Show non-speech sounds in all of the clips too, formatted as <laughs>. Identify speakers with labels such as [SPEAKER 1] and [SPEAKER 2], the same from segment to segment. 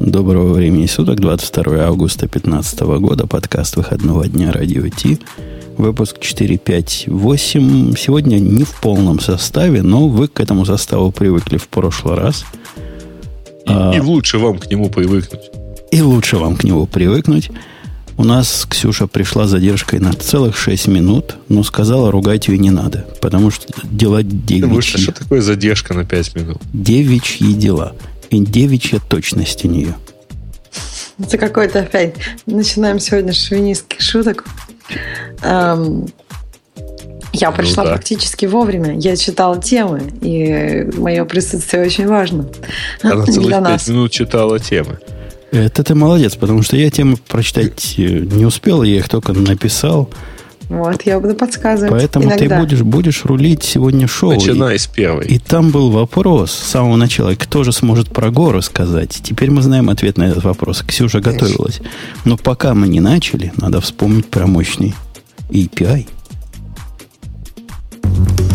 [SPEAKER 1] Доброго времени суток, 22 августа 2015 года, подкаст выходного дня Радио Ти, выпуск 458. Сегодня не в полном составе, но вы к этому составу привыкли в прошлый раз.
[SPEAKER 2] И, а, и лучше вам к нему привыкнуть.
[SPEAKER 1] И лучше вам к нему привыкнуть. У нас Ксюша пришла задержкой на целых 6 минут, но сказала, ругать ее не надо, потому что дела девичьи. Потому что
[SPEAKER 2] что такое задержка на 5 минут?
[SPEAKER 1] Девичьи дела. И девичья точность у нее.
[SPEAKER 3] Это какой-то опять. Начинаем сегодня с шовинистских шуток. Эм, я ну пришла ну, да. практически вовремя. Я читала темы, и мое присутствие очень важно.
[SPEAKER 2] Она <laughs> целых пять минут читала темы.
[SPEAKER 1] Это ты молодец, потому что я темы прочитать э, не успел, я их только написал.
[SPEAKER 3] Вот, я буду подсказывать.
[SPEAKER 1] Поэтому иногда. ты будешь, будешь рулить сегодня шоу.
[SPEAKER 2] Начинай и, с первой.
[SPEAKER 1] И там был вопрос с самого начала, кто же сможет про горы сказать. Теперь мы знаем ответ на этот вопрос. Ксюша готовилась. Но пока мы не начали, надо вспомнить про мощный API.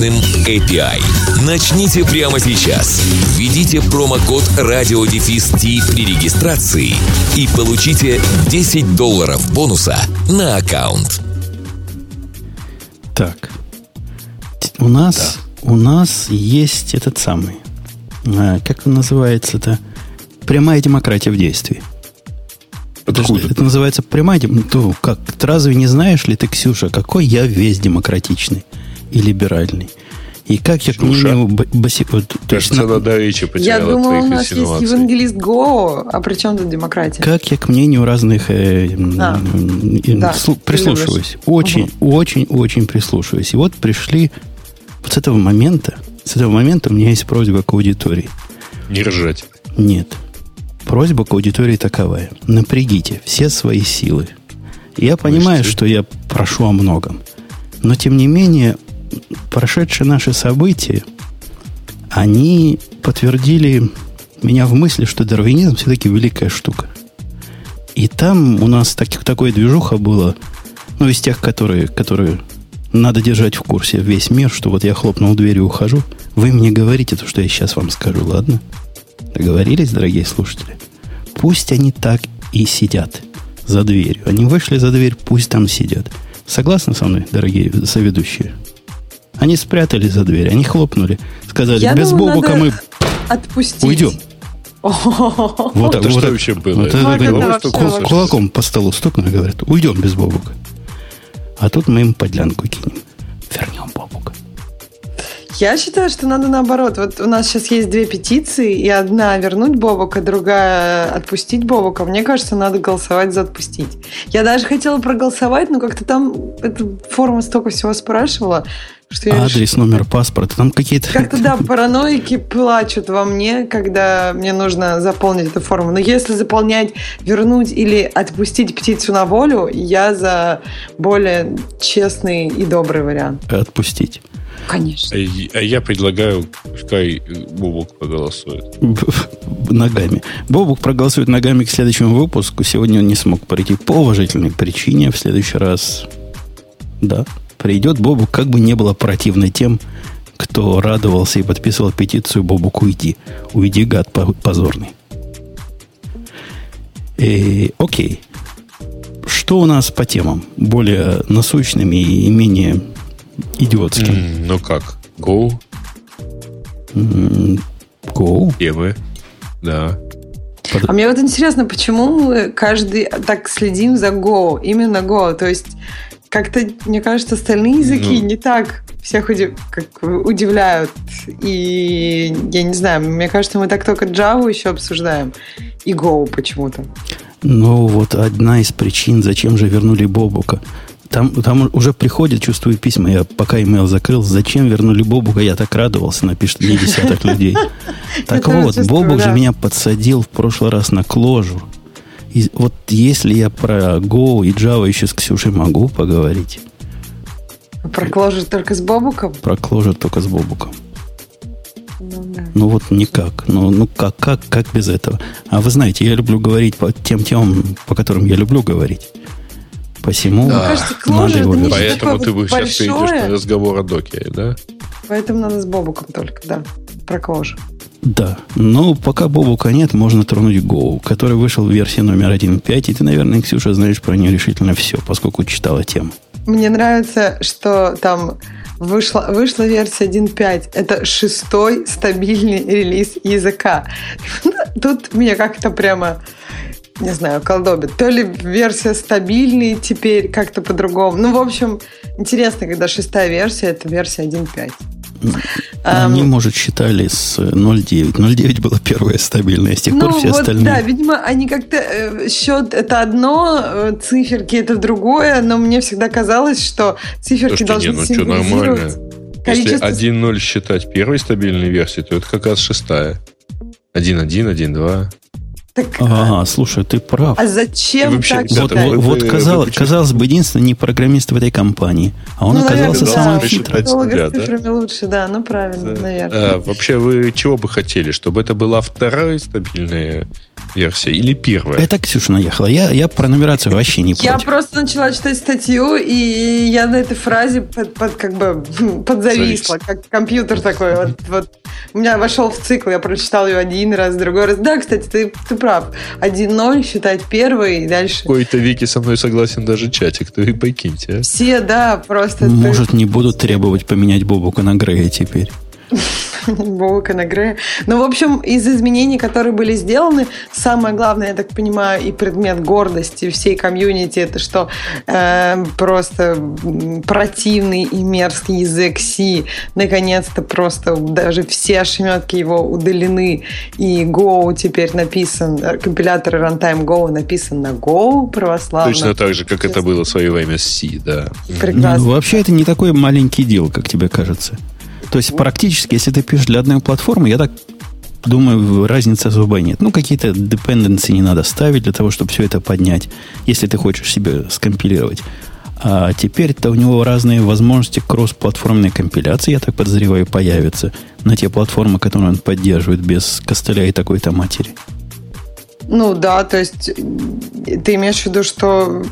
[SPEAKER 4] мощным API. Начните прямо сейчас. Введите промокод радиодефис при регистрации и получите 10 долларов бонуса на аккаунт.
[SPEAKER 1] Так. У нас, да. у нас есть этот самый. А, как он называется-то? Прямая демократия в действии. Подожди, Откуда? это называется прямая демократия. Ну, как, ты разве не знаешь ли ты, Ксюша, какой я весь демократичный? И либеральный. И как я к мнению баси...
[SPEAKER 2] Вот, то есть, на... до речи
[SPEAKER 3] Я думал, у нас есть евангелист Го, а при чем тут демократия?
[SPEAKER 1] Как я к мнению разных э, а, э, да, прислушиваюсь. Очень, угу. очень, очень прислушиваюсь. И вот пришли вот с этого момента, с этого момента у меня есть просьба к аудитории.
[SPEAKER 2] Не ржать.
[SPEAKER 1] Нет. Просьба к аудитории таковая. Напрягите все свои силы. Я понимаю, что я прошу о многом. Но, тем не менее, прошедшие наши события, они подтвердили меня в мысли, что дарвинизм все-таки великая штука. И там у нас так, такое движуха было, ну, из тех, которые, которые надо держать в курсе весь мир, что вот я хлопнул дверью и ухожу. Вы мне говорите то, что я сейчас вам скажу, ладно? Договорились, дорогие слушатели? Пусть они так и сидят за дверью. Они вышли за дверь, пусть там сидят. Согласны со мной, дорогие соведущие? Они спрятались за дверь, они хлопнули. Сказали, Я без думаю, Бобука мы
[SPEAKER 3] отпустить.
[SPEAKER 1] уйдем. <laughs>
[SPEAKER 2] Вот так, вот, вообще было? Вот
[SPEAKER 1] это, кул, кулаком по столу стукнули, говорят, уйдем без Бобука. А тут мы им подлянку кинем. Вернем Бобука.
[SPEAKER 3] Я считаю, что надо наоборот. Вот у нас сейчас есть две петиции, и одна вернуть Бобука, другая отпустить Бобука. Мне кажется, надо голосовать за отпустить. Я даже хотела проголосовать, но как-то там эта форма столько всего спрашивала,
[SPEAKER 1] что Адрес, решила... номер паспорта, там какие-то...
[SPEAKER 3] Как-то, да, <laughs> параноики плачут во мне, когда мне нужно заполнить эту форму. Но если заполнять, вернуть или отпустить птицу на волю, я за более честный и добрый вариант.
[SPEAKER 1] Отпустить.
[SPEAKER 3] Конечно.
[SPEAKER 2] А, я предлагаю, пускай Бобук проголосует. <laughs>
[SPEAKER 1] Ногами. Бобук проголосует ногами к следующему выпуску. Сегодня он не смог пройти по уважительной причине. В следующий раз, да, придет Бобук, как бы не было противно тем, кто радовался и подписывал петицию «Бобук, уйди». Уйди, гад позорный. И, э, окей. Что у нас по темам? Более насущными и менее идиотскими.
[SPEAKER 2] Mm, ну как? Go?
[SPEAKER 1] Mm, go?
[SPEAKER 2] Темы. Да.
[SPEAKER 3] Под... А мне вот интересно, почему мы каждый так следим за Go, именно Go, то есть как-то, мне кажется, остальные языки ну, не так всех удив... как удивляют. И я не знаю, мне кажется, мы так только Java еще обсуждаем. И Go почему-то.
[SPEAKER 1] Ну, вот одна из причин, зачем же вернули Бобука. Там, там уже приходят, чувствую письма. Я пока имейл закрыл, зачем вернули Бобука, я так радовался, напишет мне десяток людей. <laughs> Так вот, Бобук же меня подсадил в прошлый раз на кложу. И вот если я про Go и Java еще с Ксюшей могу поговорить.
[SPEAKER 3] Про Clojure только с Бобуком?
[SPEAKER 1] Про Clojure только с Бобуком. Ну, да. ну вот никак. Ну, ну как, как, как без этого? А вы знаете, я люблю говорить по тем темам, по которым я люблю говорить. Посему
[SPEAKER 3] да. кажется, надо его
[SPEAKER 2] вернуть. Поэтому ты вот сейчас перейдешь на разговор о докере, да?
[SPEAKER 3] Поэтому надо с Бобуком только, да. Про Clojure.
[SPEAKER 1] Да, но пока Бобука нет, можно тронуть Go, который вышел в версии номер 1.5, и ты, наверное, Ксюша, знаешь про нее решительно все, поскольку читала тему.
[SPEAKER 3] Мне нравится, что там вышла, вышла версия 1.5. Это шестой стабильный релиз языка. Тут меня как-то прямо не знаю, колдобит. То ли версия стабильный теперь как-то по-другому. Ну, в общем, интересно, когда шестая версия, это версия 1.5.
[SPEAKER 1] Они, um, может, считали с 0.9. 0.9 была первая стабильная, с тех ну, пор все вот, остальные.
[SPEAKER 3] Да, видимо, они как-то... Э, счет это одно, э, циферки это другое, но мне всегда казалось, что циферки Слушайте, должны не, ну что, нормально.
[SPEAKER 2] Количество... Если 1.0 считать первой стабильной версией, то это как раз шестая. 1.1, 1.2.
[SPEAKER 1] Ага, слушай, ты прав.
[SPEAKER 3] А зачем вообще, так
[SPEAKER 1] вот, вот, вот казалось, казалось бы, единственный не программист в этой компании, а он ну, оказался наверное, самым да, хитрым.
[SPEAKER 3] Да? лучше, да, ну правильно, да. наверное.
[SPEAKER 2] А, вообще, вы чего бы хотели? Чтобы это была вторая стабильная версия или первая?
[SPEAKER 1] Это Ксюша наехала. Я, я про нумерацию вообще не
[SPEAKER 3] Я просто начала читать статью, и я на этой фразе под, под, как бы <laughs> подзависла, как компьютер такой. Вот, вот. У меня вошел в цикл, я прочитал ее один раз, другой раз. Да, кстати, ты, ты прав. 1-0 считать первый и дальше.
[SPEAKER 2] Какой-то Вики со мной согласен даже чатик, то и покиньте. А?
[SPEAKER 3] Все, да, просто...
[SPEAKER 1] Может, ты... не будут требовать поменять Бобука на Грея теперь. <laughs>
[SPEAKER 3] Бобука на Грея. Ну, в общем, из изменений, которые были сделаны, самое главное, я так понимаю, и предмет гордости всей комьюнити, это что э, просто противный и мерзкий язык C наконец-то просто даже все ошметки его удалены, и Go теперь написан, компилятор Runtime Go написан на Go православно.
[SPEAKER 2] Точно так же, как это было в свое время с C, да.
[SPEAKER 1] Прекрасно. Ну, вообще это не такой маленький дел, как тебе кажется. То есть практически, если ты пишешь для одной платформы, я так думаю, разницы особой нет. Ну, какие-то dependency не надо ставить для того, чтобы все это поднять, если ты хочешь себе скомпилировать. А теперь-то у него разные возможности кросс-платформенной компиляции, я так подозреваю, появятся на те платформы, которые он поддерживает без костыля и такой-то матери.
[SPEAKER 3] Ну да, то есть ты имеешь в виду, что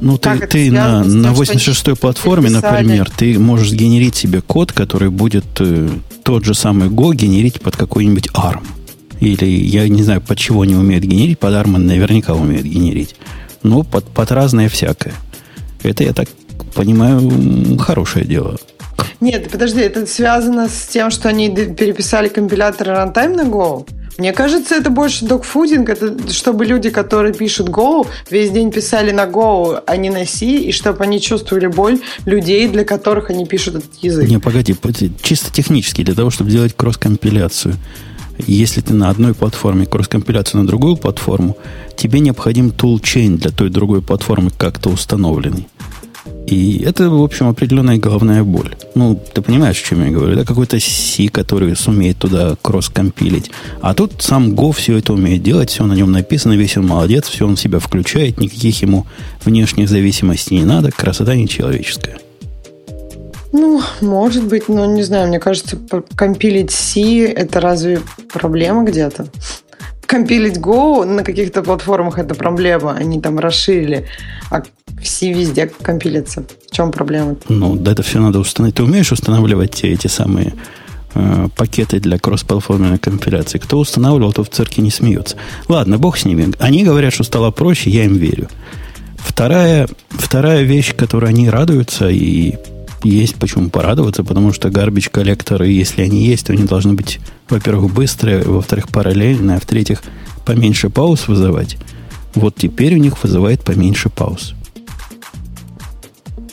[SPEAKER 1] ну, ты, ты на, на 86-й платформе, например, ты можешь генерить себе код, который будет э, тот же самый Go генерить под какой-нибудь ARM. Или я не знаю, под чего они умеют генерить, под ARM наверняка умеют генерить. Но под, под разное всякое. Это, я так понимаю, хорошее дело.
[SPEAKER 3] Нет, подожди, это связано с тем, что они переписали компилятор runtime на Go? Мне кажется, это больше докфудинг, это чтобы люди, которые пишут Go, весь день писали на Go, а не на C, и чтобы они чувствовали боль людей, для которых они пишут этот язык.
[SPEAKER 1] Не, погоди, чисто технически, для того, чтобы сделать кросс-компиляцию, если ты на одной платформе кросс-компиляцию на другую платформу, тебе необходим toolchain для той другой платформы как-то установленный. И это, в общем, определенная головная боль. Ну, ты понимаешь, о чем я говорю? Это какой-то C, который сумеет туда кросс-компилить. А тут сам Go все это умеет делать, все на нем написано, весь он молодец, все он себя включает, никаких ему внешних зависимостей не надо, красота нечеловеческая.
[SPEAKER 3] Ну, может быть, но не знаю, мне кажется, компилить C это разве проблема где-то? Компилить Go на каких-то платформах это проблема. Они там расширили. А все везде компилятся. В чем проблема?
[SPEAKER 1] Ну, да, это все надо установить. Ты умеешь устанавливать эти самые э, пакеты для кроссплатформенной компиляции? Кто устанавливал, то в церкви не смеется. Ладно, бог с ними. Они говорят, что стало проще, я им верю. Вторая, вторая вещь, которой они радуются, и есть почему порадоваться, потому что гарбич коллекторы, если они есть, то они должны быть, во-первых, быстрые, во-вторых, параллельные, а в-третьих, поменьше пауз вызывать. Вот теперь у них вызывает поменьше пауз.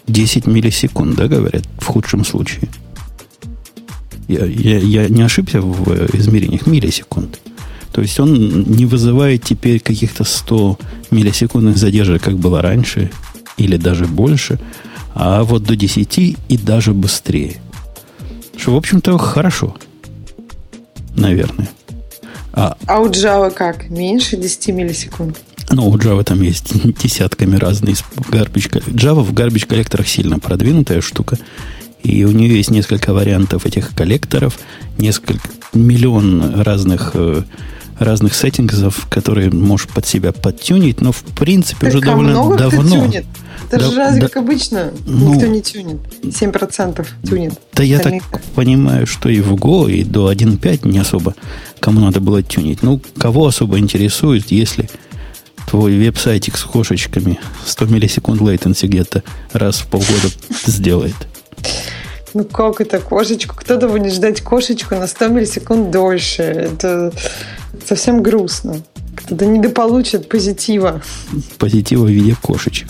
[SPEAKER 1] 10 миллисекунд, да, говорят, в худшем случае. Я, я, я не ошибся в измерениях миллисекунд. То есть он не вызывает теперь каких-то 100 миллисекундных задержек, как было раньше, или даже больше – а вот до 10 и даже быстрее. Что, в общем-то, хорошо. Наверное.
[SPEAKER 3] А, а у Java как? Меньше 10 миллисекунд?
[SPEAKER 1] Ну, у Java там есть <laughs> десятками разные garbage Java в garbage коллекторах сильно продвинутая штука. И у нее есть несколько вариантов этих коллекторов, несколько миллион разных э, разных сеттингов, которые можешь под себя подтюнить, но в принципе
[SPEAKER 3] так
[SPEAKER 1] уже а довольно давно.
[SPEAKER 3] Тюнит? Это да, же разве да, как обычно ну, никто не тюнит. 7% тюнит.
[SPEAKER 1] Да я так понимаю, что и в Go, и до 1.5 не особо кому надо было тюнить. Ну, кого особо интересует, если твой веб-сайтик с кошечками 100 миллисекунд latency где-то раз в полгода сделает.
[SPEAKER 3] Ну как это кошечку? Кто-то будет ждать кошечку на 100 миллисекунд дольше. Это совсем грустно. Кто-то недополучит позитива.
[SPEAKER 1] Позитива в виде кошечек.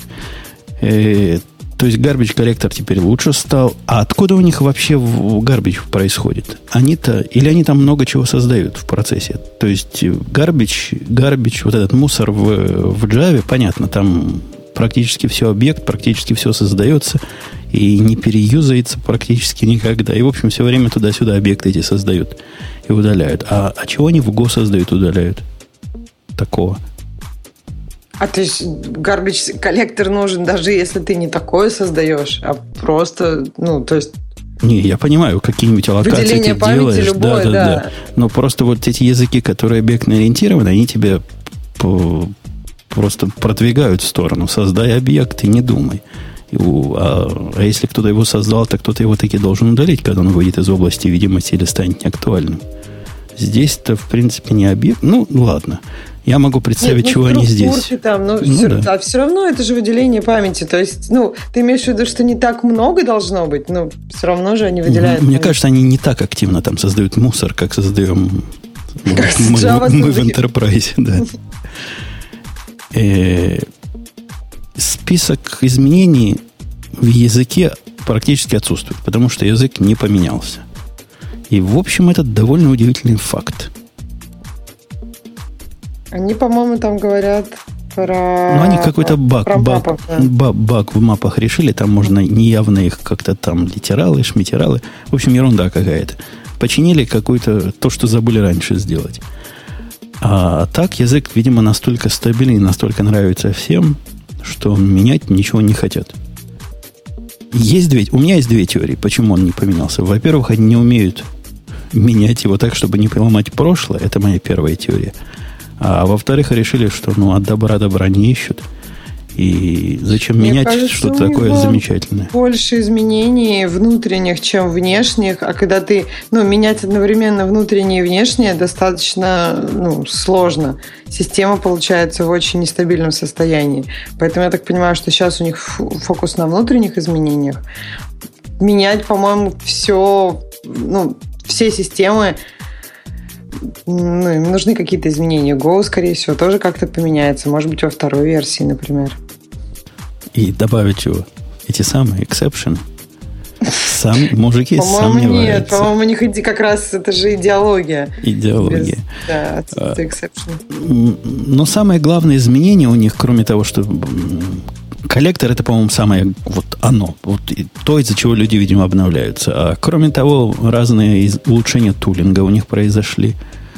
[SPEAKER 1] Э, то есть гарбич коллектор теперь лучше стал. А откуда у них вообще гарбич происходит? Они-то, или они там много чего создают в процессе? То есть гарбич, гарбич, вот этот мусор в, в Java, понятно, там практически все объект, практически все создается и не переюзается практически никогда. И, в общем, все время туда-сюда объекты эти создают и удаляют. А, а чего они в Go создают удаляют? Такого.
[SPEAKER 3] А то есть garbage коллектор нужен, даже если ты не такое создаешь, а просто, ну, то есть
[SPEAKER 1] не, я понимаю, какие-нибудь аллокации Выделение ты памяти делаешь. Любое, да, да, да, да. Но просто вот эти языки, которые объектно ориентированы, они тебе просто продвигают в сторону. Создай объект и не думай. А, а если кто-то его создал, то кто-то его таки должен удалить, когда он выйдет из области видимости или станет неактуальным. Здесь-то, в принципе, не объект. Ну, ладно. Я могу представить, Нет, ну, чего они здесь.
[SPEAKER 3] Там, но ну, все, да. А все равно это же выделение памяти. То есть, ну, ты имеешь в виду, что не так много должно быть, но все равно же они выделяют.
[SPEAKER 1] Мне память. кажется, они не так активно там создают мусор, как создаем как мы, мы, мы в Enterprise. Да. <laughs> Э, список изменений в языке практически отсутствует, потому что язык не поменялся. И, в общем, это довольно удивительный факт.
[SPEAKER 3] Они, по-моему, там говорят про...
[SPEAKER 1] Ну, они какой-то баг, баг, мапах, да. баг, баг в мапах решили. Там можно неявно их как-то там литералы, шмитералы. В общем, ерунда какая-то. Починили какую-то то, что забыли раньше сделать. А так язык, видимо, настолько стабильный, настолько нравится всем, что менять ничего не хотят. Есть две, у меня есть две теории, почему он не поменялся. Во-первых, они не умеют менять его так, чтобы не поломать прошлое. Это моя первая теория. А во-вторых, решили, что ну, от добра добра не ищут – и зачем Мне менять что-то такое замечательное?
[SPEAKER 3] Больше изменений внутренних, чем внешних. А когда ты, ну, менять одновременно внутреннее и внешнее достаточно ну, сложно. Система получается в очень нестабильном состоянии. Поэтому я так понимаю, что сейчас у них фокус на внутренних изменениях. Менять, по-моему, все, ну, все системы ну, им нужны какие-то изменения. Go, скорее всего, тоже как-то поменяется. Может быть, во второй версии, например.
[SPEAKER 1] И добавить чего? Эти самые эксепшены. Сам, мужики
[SPEAKER 3] по-моему, сомневаются. Нет, по-моему, у них как раз это же идеология.
[SPEAKER 1] Идеология. Без,
[SPEAKER 3] да, отсутствие эксепшена.
[SPEAKER 1] Но самое главное изменение у них, кроме того, что коллектор это, по-моему, самое вот оно, вот то, из-за чего люди, видимо, обновляются. А кроме того, разные улучшения тулинга у них произошли.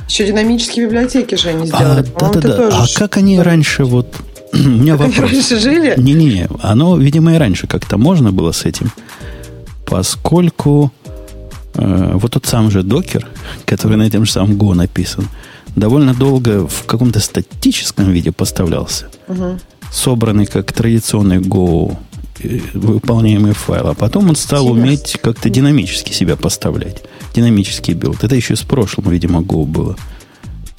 [SPEAKER 3] Еще динамические библиотеки же они сделали.
[SPEAKER 1] А, да, да, да. А как они раньше вот у меня как вопрос.
[SPEAKER 3] раньше жили?
[SPEAKER 1] Не-не, оно, видимо, и раньше как-то можно было с этим, поскольку э, вот тот сам же докер, который на этом же самом Go написан, довольно долго в каком-то статическом виде поставлялся. Угу. Собранный как традиционный Go э, выполняемый файл, а потом он стал Интересно. уметь как-то динамически себя поставлять. Динамический build. Это еще с прошлым, видимо, Go было.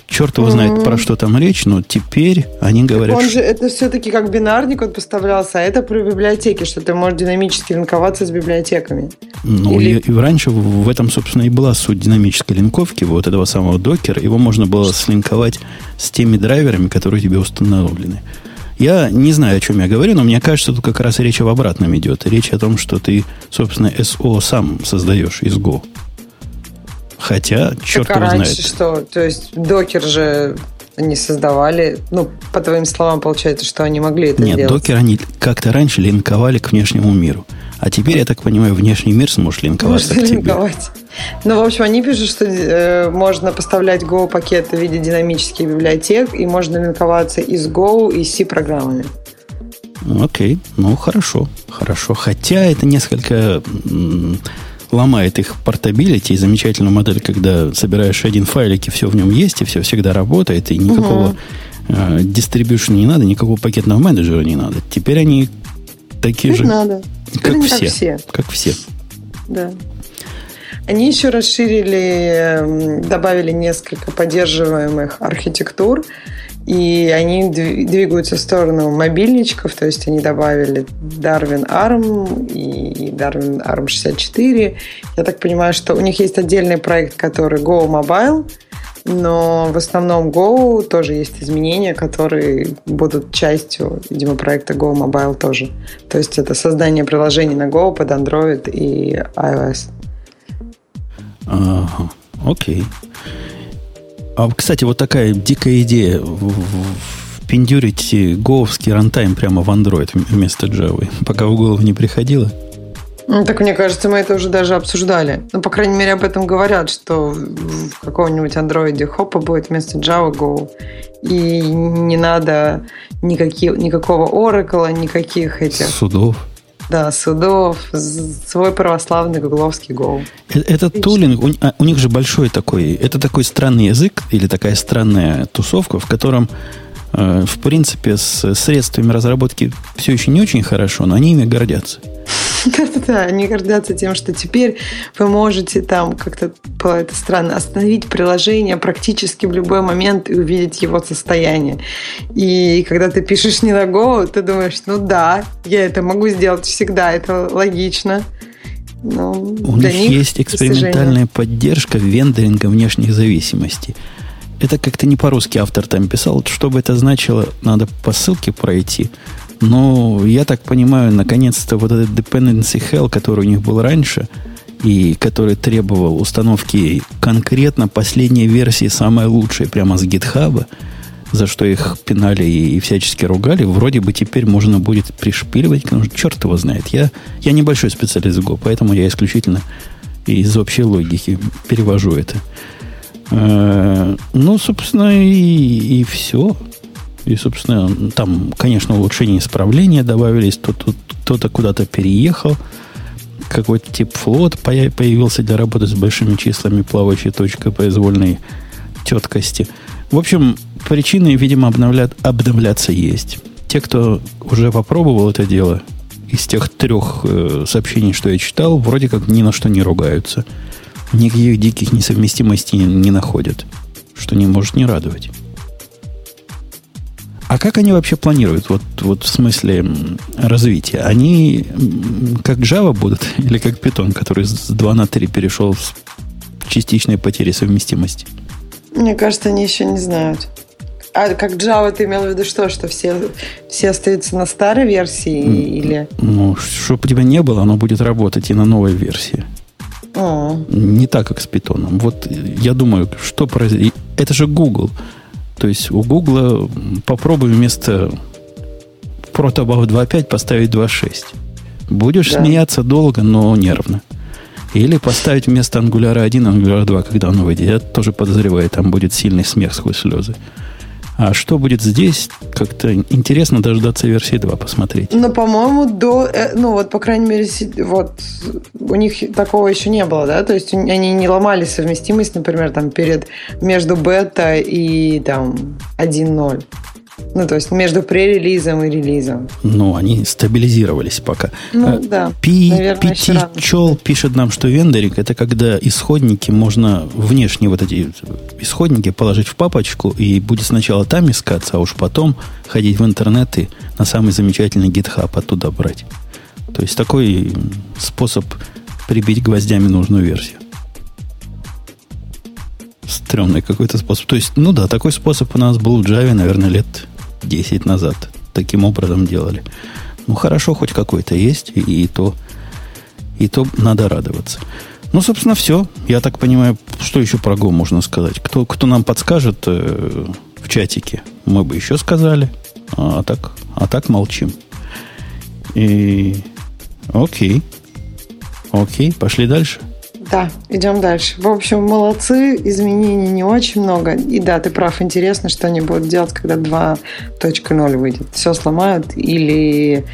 [SPEAKER 1] Черт его знает, про что там речь, но теперь они говорят...
[SPEAKER 3] Он же, это все-таки как бинарник он поставлялся, а это про библиотеки, что ты можешь динамически линковаться с библиотеками.
[SPEAKER 1] Ну, Или... и, и раньше в этом, собственно, и была суть динамической линковки, вот этого самого докера. Его можно было слинковать с теми драйверами, которые тебе установлены. Я не знаю, о чем я говорю, но мне кажется, тут как раз речь об обратном идет. Речь о том, что ты, собственно, SO сам создаешь из Go. Хотя, черт так, а его раньше
[SPEAKER 3] знает. что? То есть докер же они создавали, ну, по твоим словам, получается, что они могли это
[SPEAKER 1] Нет,
[SPEAKER 3] сделать.
[SPEAKER 1] докер они как-то раньше линковали к внешнему миру. А теперь, я так понимаю, внешний мир сможешь линковаться
[SPEAKER 3] Можно
[SPEAKER 1] к тебе.
[SPEAKER 3] линковать. Ну, в общем, они пишут, что э, можно поставлять Go-пакеты в виде динамических библиотек, и можно линковаться и с Go, и с C-программами.
[SPEAKER 1] Окей, ну хорошо, хорошо. Хотя это несколько ломает их портабилити и замечательную модель, когда собираешь один файлик, и все в нем есть, и все всегда работает, и никакого э, дистрибьюшена не надо, никакого пакетного менеджера не надо. Теперь они такие
[SPEAKER 3] Теперь
[SPEAKER 1] же,
[SPEAKER 3] надо. Теперь
[SPEAKER 1] как все,
[SPEAKER 3] Как все.
[SPEAKER 1] как все.
[SPEAKER 3] Да. Они еще расширили, добавили несколько поддерживаемых архитектур, и они дви- двигаются в сторону мобильничков, то есть они добавили Darwin ARM и Darwin ARM 64. Я так понимаю, что у них есть отдельный проект, который Go Mobile, но в основном Go тоже есть изменения, которые будут частью, видимо, проекта Go Mobile тоже. То есть это создание приложений на Go под Android и iOS.
[SPEAKER 1] Ага, окей. А, кстати, вот такая дикая идея впендюрить гоовский рантайм прямо в Android вместо Java. Пока в голову не приходило.
[SPEAKER 3] Ну, так мне кажется, мы это уже даже обсуждали. Ну, по крайней мере, об этом говорят, что в каком-нибудь андроиде хопа будет вместо Java Go. И не надо никаких, никакого Oracle, никаких этих
[SPEAKER 1] Судов.
[SPEAKER 3] Да, судов, свой православный гугловский Go.
[SPEAKER 1] Э- Этот тулинг, у, а, у них же большой такой, это такой странный язык или такая странная тусовка, в котором, в принципе, с средствами разработки все еще не очень хорошо, но они ими гордятся. <laughs>
[SPEAKER 3] Да-да-да, они гордятся тем, что теперь вы можете там как-то, было это странно, остановить приложение практически в любой момент и увидеть его состояние. И когда ты пишешь не на Go, ты думаешь, ну да, я это могу сделать всегда, это логично. Но
[SPEAKER 1] У
[SPEAKER 3] для
[SPEAKER 1] них есть экспериментальная поддержка вендоринга внешних зависимостей. Это как-то не по-русски автор там писал. Что бы это значило, надо по ссылке пройти. Но я так понимаю, наконец-то вот этот dependency hell, который у них был раньше, и который требовал установки конкретно последней версии, самой лучшей, прямо с GitHub, за что их пинали и, и всячески ругали, вроде бы теперь можно будет пришпиливать, потому что черт его знает. Я, я небольшой специалист в Go, поэтому я исключительно из общей логики перевожу это. Э, Ну, собственно, и, и все. И, собственно, там, конечно, улучшения исправления добавились. Тут, тут кто-то куда-то переехал. Какой-то тип флот поя- появился для работы с большими числами, плавающей точкой произвольной теткости. В общем, причины, видимо, обновлят, обновляться есть. Те, кто уже попробовал это дело, из тех трех э, сообщений, что я читал, вроде как ни на что не ругаются. Никаких диких несовместимостей не, находят. Что не может не радовать. А как они вообще планируют, вот, вот в смысле развития? Они как Java будут <laughs> или как Python, который с 2 на 3 перешел с частичной потери совместимости?
[SPEAKER 3] Мне кажется, они еще не знают. А как Java ты имел в виду что? Что все, все остаются на старой версии или...
[SPEAKER 1] Ну, чтобы у тебя не было, оно будет работать и на новой версии.
[SPEAKER 3] О,
[SPEAKER 1] Не так, как с питоном. Вот я думаю, что произойдет. Это же Google. То есть у Google попробуй вместо Protobuf 2.5 поставить 2.6. Будешь
[SPEAKER 3] Да.
[SPEAKER 1] смеяться долго, но нервно. Или поставить вместо Angular 1 Angular 2, когда он выйдет. Я тоже подозреваю, там будет сильный смех сквозь слезы. А что будет здесь, как-то интересно дождаться версии 2 посмотреть.
[SPEAKER 3] Но, по-моему, до... э, Ну, вот, по крайней мере, вот у них такого еще не было, да? То есть они не ломали совместимость, например, там, перед... Между бета и, там, 1.0. Ну, то есть между пререлизом и релизом.
[SPEAKER 1] Ну, они стабилизировались пока.
[SPEAKER 3] Ну,
[SPEAKER 1] Э,
[SPEAKER 3] да.
[SPEAKER 1] Пи,
[SPEAKER 3] Наверное.
[SPEAKER 1] Пчел пишет нам, что вендоринг это когда исходники можно внешние вот эти исходники положить в папочку и будет сначала там искаться, а уж потом ходить в интернет и на самый замечательный GitHub оттуда брать. То есть такой способ прибить гвоздями нужную версию. Стрёмный какой-то способ. То есть, ну да, такой способ у нас был в Java, наверное, лет 10 назад. Таким образом делали. Ну, хорошо, хоть какой-то есть, и, и то, и то надо радоваться. Ну, собственно, все. Я так понимаю, что еще про Go можно сказать. Кто, кто нам подскажет э, в чатике, мы бы еще сказали. А так, а так молчим. И Окей. Окей, пошли дальше.
[SPEAKER 3] Да, идем дальше. В общем, молодцы, изменений не очень много. И да, ты прав, интересно, что они будут делать, когда 2.0 выйдет. Все сломают или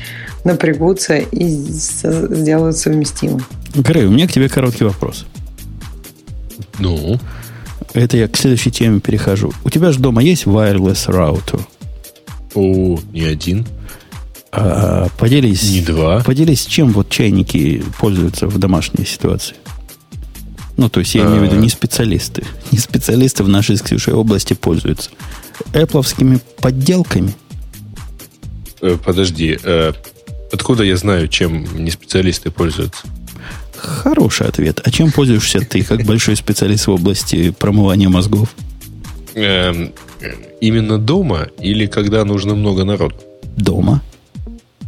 [SPEAKER 3] напрягутся и сделают совместимым.
[SPEAKER 1] Грей, у меня к тебе короткий вопрос.
[SPEAKER 2] Ну?
[SPEAKER 1] Это я к следующей теме перехожу. У тебя же дома есть wireless router?
[SPEAKER 2] О, не один.
[SPEAKER 1] А, поделись,
[SPEAKER 2] не два.
[SPEAKER 1] Поделись, чем вот чайники пользуются в домашней ситуации. Ну, то есть я имею в виду не специалисты. <laughs> Не специалисты в нашей с Ксюшей области пользуются. Эппловскими подделками.
[SPEAKER 2] Э, подожди, э, откуда я знаю, чем не специалисты пользуются?
[SPEAKER 1] Хороший ответ. А чем пользуешься ты, как <laughs> большой специалист в области промывания мозгов?
[SPEAKER 2] Эм, именно дома или когда нужно много народу?
[SPEAKER 1] Дома.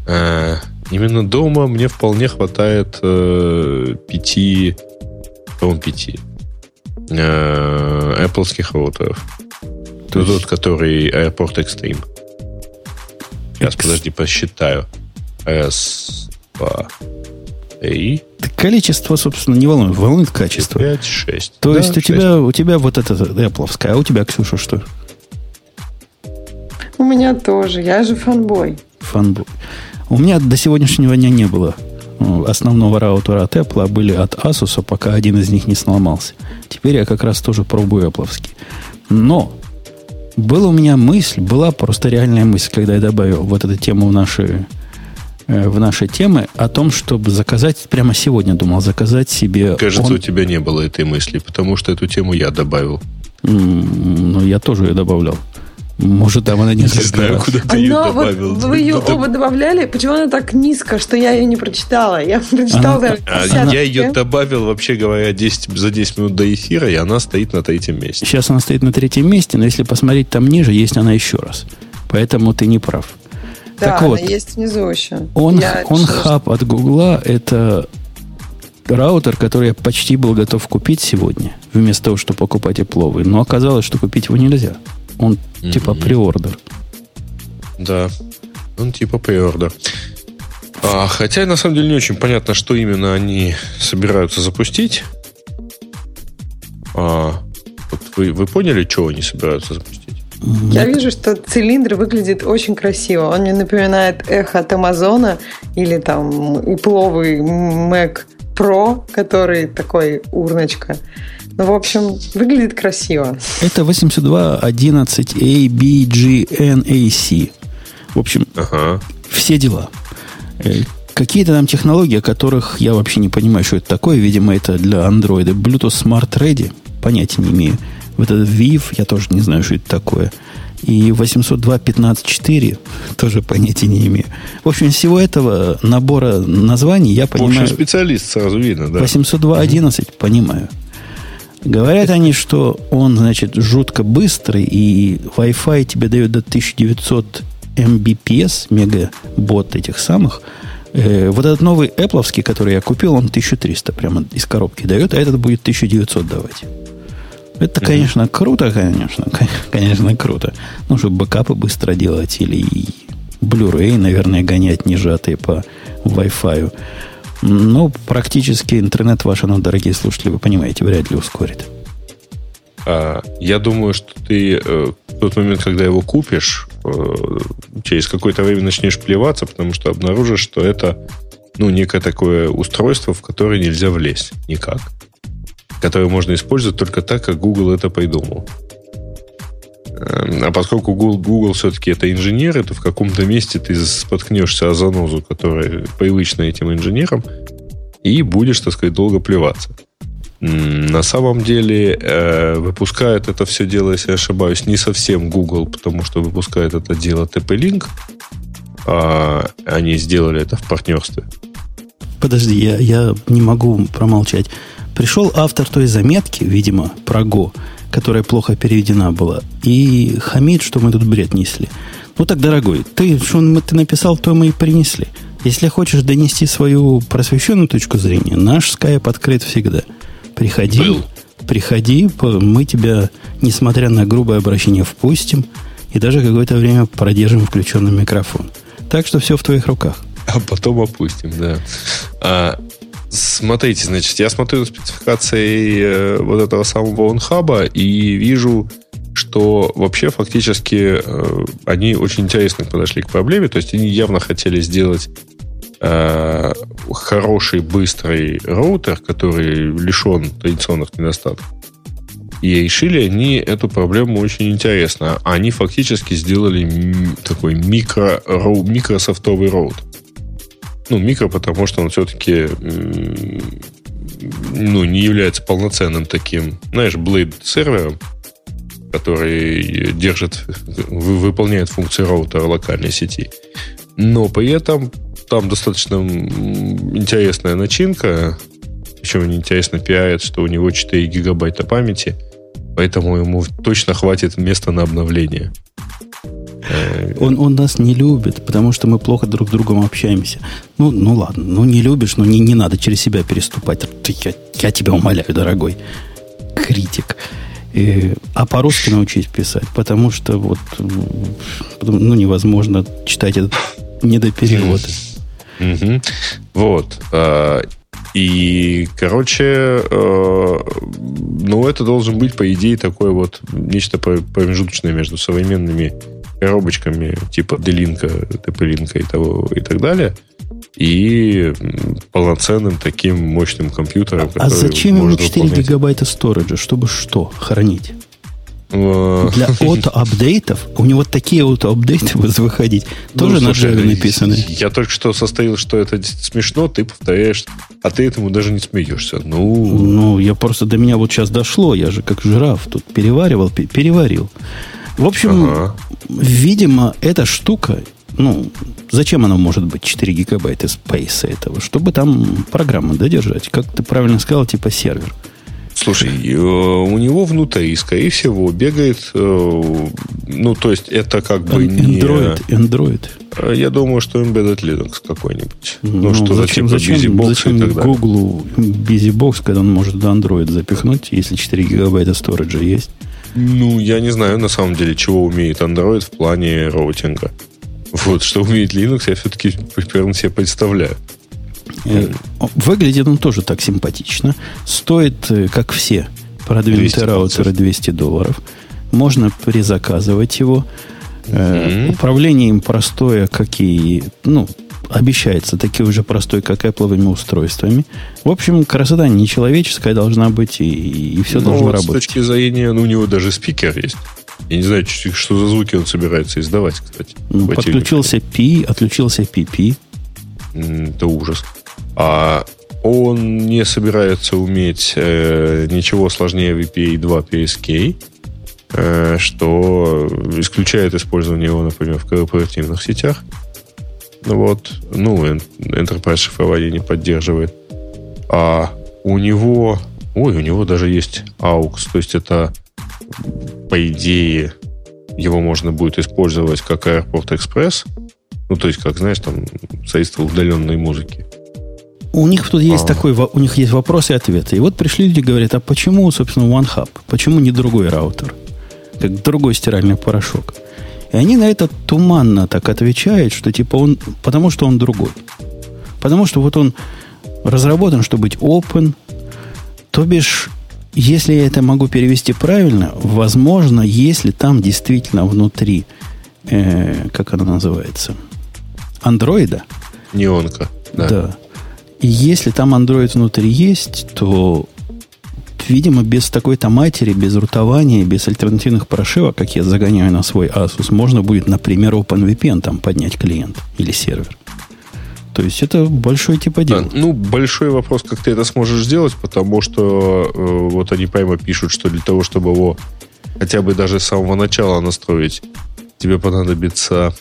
[SPEAKER 2] Э, именно дома мне вполне хватает пяти по-моему, пяти. Apple роутеров. То тот, который Airport Extreme. Сейчас, X... подожди, посчитаю. Раз, два, три.
[SPEAKER 1] Количество, собственно, не волнует. Волнует качество.
[SPEAKER 2] 5, 6.
[SPEAKER 1] То да, есть у 6. тебя, у тебя вот это Apple, а у тебя, Ксюша, что?
[SPEAKER 3] У меня тоже. Я же фанбой.
[SPEAKER 1] Фанбой. У меня до сегодняшнего дня не было основного раутера от Apple а были от Asus, пока один из них не сломался. Теперь я как раз тоже пробую Apple. Но была у меня мысль, была просто реальная мысль, когда я добавил вот эту тему в наши, э, в наши темы, о том, чтобы заказать, прямо сегодня думал, заказать себе...
[SPEAKER 2] Кажется, он... у тебя не было этой мысли, потому что эту тему я добавил.
[SPEAKER 1] Ну, я тоже ее добавлял. Может, там она
[SPEAKER 2] несколько Не знаю, раз. куда ты ее добавил.
[SPEAKER 3] Вот вы ее оба добавляли? Почему она так низко, что я ее не прочитала? Я <laughs> прочитала она,
[SPEAKER 2] а, Я ее добавил, вообще говоря, 10, за 10 минут до эфира, и она стоит на третьем месте.
[SPEAKER 1] Сейчас она стоит на третьем месте, но если посмотреть там ниже, есть она еще раз. Поэтому ты не прав.
[SPEAKER 3] Да, так вот, есть внизу еще.
[SPEAKER 1] Он, он хаб от Гугла – это раутер, который я почти был готов купить сегодня, вместо того, чтобы покупать Apple. Но оказалось, что купить его нельзя. Он mm-hmm. типа приордер.
[SPEAKER 2] Да, он типа приордер. А, хотя на самом деле не очень понятно, что именно они собираются запустить. А, вот вы, вы поняли, что они собираются запустить?
[SPEAKER 3] Я вижу, что цилиндр выглядит очень красиво. Он мне напоминает эхо от Амазона или там ипловый Mac Pro, который такой урночка. Ну, в общем, выглядит красиво.
[SPEAKER 1] Это 802.11abgnac. В общем, ага. все дела. Э, какие-то там технологии, о которых я вообще не понимаю, что это такое. Видимо, это для Android. Bluetooth Smart Ready. Понятия не имею. Вот этот VIV, я тоже не знаю, что это такое. И 802.15.4 <laughs> тоже понятия не имею. В общем, всего этого набора названий я понимаю... В общем,
[SPEAKER 2] специалист сразу видно, да.
[SPEAKER 1] 802.11 угу. понимаю. Говорят они, что он, значит, жутко быстрый, и Wi-Fi тебе дает до 1900 Mbps, мегабот этих самых. Э, вот этот новый Apple, который я купил, он 1300 прямо из коробки дает, а этот будет 1900 давать. Это, конечно, круто, конечно. <laughs> Конечно, круто. Ну, чтобы бэкапы быстро делать или Blu-ray, наверное, гонять не сжатые по Wi-Fi. Ну, практически интернет ваш, ну, дорогие слушатели, вы понимаете, вряд ли ускорит.
[SPEAKER 2] А, я думаю, что ты э, в тот момент, когда его купишь, э, через какое-то время начнешь плеваться, потому что обнаружишь, что это ну, некое такое устройство, в которое нельзя влезть никак. Которое можно использовать только так, как Google это придумал. Эм, а поскольку Google, Google все-таки это инженеры, то в каком-то месте ты споткнешься о занозу, которая привычна этим инженерам, и будешь, так сказать, долго плеваться. На самом деле э, выпускает это все дело, если я ошибаюсь, не совсем Google, потому что выпускает это дело TP-Link. А они сделали это в партнерстве.
[SPEAKER 1] Подожди, я, я не могу промолчать. Пришел автор той заметки, видимо, про Go, которая плохо переведена была, и хамит, что мы тут бред несли. Ну так, дорогой, ты, что ты написал, то мы и принесли. Если хочешь донести свою просвещенную точку зрения, наш скайп открыт всегда. Приходи, Был. приходи, мы тебя, несмотря на грубое обращение, впустим и даже какое-то время продержим включенный микрофон. Так что все в твоих руках.
[SPEAKER 2] а потом опустим, да. А, смотрите, значит, я смотрю на спецификации э, вот этого самого онхаба и вижу, что вообще фактически э, они очень интересно подошли к проблеме. То есть они явно хотели сделать э, хороший, быстрый роутер, который лишен традиционных недостатков. И решили они эту проблему очень интересно. Они фактически сделали такой микро, микрософтовый роут. Ну, микро, потому что он все-таки ну, не является полноценным таким, знаешь, Blade сервером, который держит, выполняет функции роутера локальной сети. Но при этом там достаточно интересная начинка, причем интересно пиарят, что у него 4 гигабайта памяти, поэтому ему точно хватит места на обновление.
[SPEAKER 1] Э, он, он нас не любит, потому что мы плохо друг с другом общаемся. Ну, ну ладно, ну не любишь, но не, не надо через себя переступать. Я, я тебя умоляю, дорогой критик. И, а по-русски научись писать, потому что вот ну, невозможно читать этот недоперевод.
[SPEAKER 2] Угу. Вот. А, и, короче, э, ну, это должен быть, по идее, такое вот нечто промежуточное между современными коробочками типа Делинка, ТП-линка и, того, и так далее, и полноценным таким мощным компьютером.
[SPEAKER 1] А зачем ему 4 выполнять... гигабайта сториджа? Чтобы что? Хранить? Э, <laughs> Для <laughs> auto-апдейтов, у него такие auto-апдейты <laughs> будут выходить, ну, тоже слушай, на Java написаны.
[SPEAKER 2] Я только что состоял, что это смешно, ты повторяешь, а ты этому даже не смеешься. Ну,
[SPEAKER 1] ну я просто до меня вот сейчас дошло, я же как жираф тут переваривал, переварил. В общем, ага. видимо, эта штука, ну, зачем она может быть 4 гигабайта спейса этого? Чтобы там программу додержать. Как ты правильно сказал, типа сервер.
[SPEAKER 2] Слушай, э, у него внутри, скорее всего, бегает, э, ну, то есть это как бы
[SPEAKER 1] Android, не... Android.
[SPEAKER 2] Э, я думаю, что Embedded Linux какой-нибудь.
[SPEAKER 1] Ну, ну что зачем, за типа зачем, зачем и так далее. Google BusyBox, когда он может Android запихнуть, если 4 гигабайта сториджа есть?
[SPEAKER 2] Ну, я не знаю, на самом деле, чего умеет Android в плане роутинга. Вот, что умеет Linux, я все-таки примерно себе представляю.
[SPEAKER 1] Э, выглядит он тоже так симпатично. Стоит, э, как все, продвинутые раутеры 200 долларов. Можно призаказывать его. Mm-hmm. Управление им простое, как и, ну, обещается, такие уже простой, как Apple устройствами. В общем, красота нечеловеческая должна быть, и, и все ну, должно вот работать.
[SPEAKER 2] С точки зрения, ну, у него даже спикер есть. Я не знаю, что за звуки он собирается издавать, кстати.
[SPEAKER 1] Ну, подключился P, отключился PP.
[SPEAKER 2] Это ужас. А он не собирается уметь э, ничего сложнее VPA 2 PSK, э, что исключает использование его, например, в корпоративных сетях. Ну вот, ну, Enterprise шифрование не поддерживает. А у него, ой, у него даже есть AUX, то есть это, по идее, его можно будет использовать как Airport Express, ну, то есть, как, знаешь, там, средство удаленной музыки.
[SPEAKER 1] У них тут есть а. такой, у них есть вопросы и ответы. И вот пришли люди, говорят, а почему, собственно, OneHub? Почему не другой раутер? Как другой стиральный порошок? И они на это туманно так отвечают, что типа он, потому что он другой. Потому что вот он разработан, чтобы быть open, то бишь, если я это могу перевести правильно, возможно, если там действительно внутри, э, как она называется, андроида.
[SPEAKER 2] Неонка.
[SPEAKER 1] Да. да. И если там андроид внутри есть, то видимо, без такой-то матери, без рутования, без альтернативных прошивок, как я загоняю на свой Asus, можно будет, например, OpenVPN там поднять клиент или сервер. То есть это большой типа дела. Да,
[SPEAKER 2] ну, большой вопрос, как ты это сможешь сделать, потому что э, вот они прямо пишут, что для того, чтобы его хотя бы даже с самого начала настроить, тебе понадобится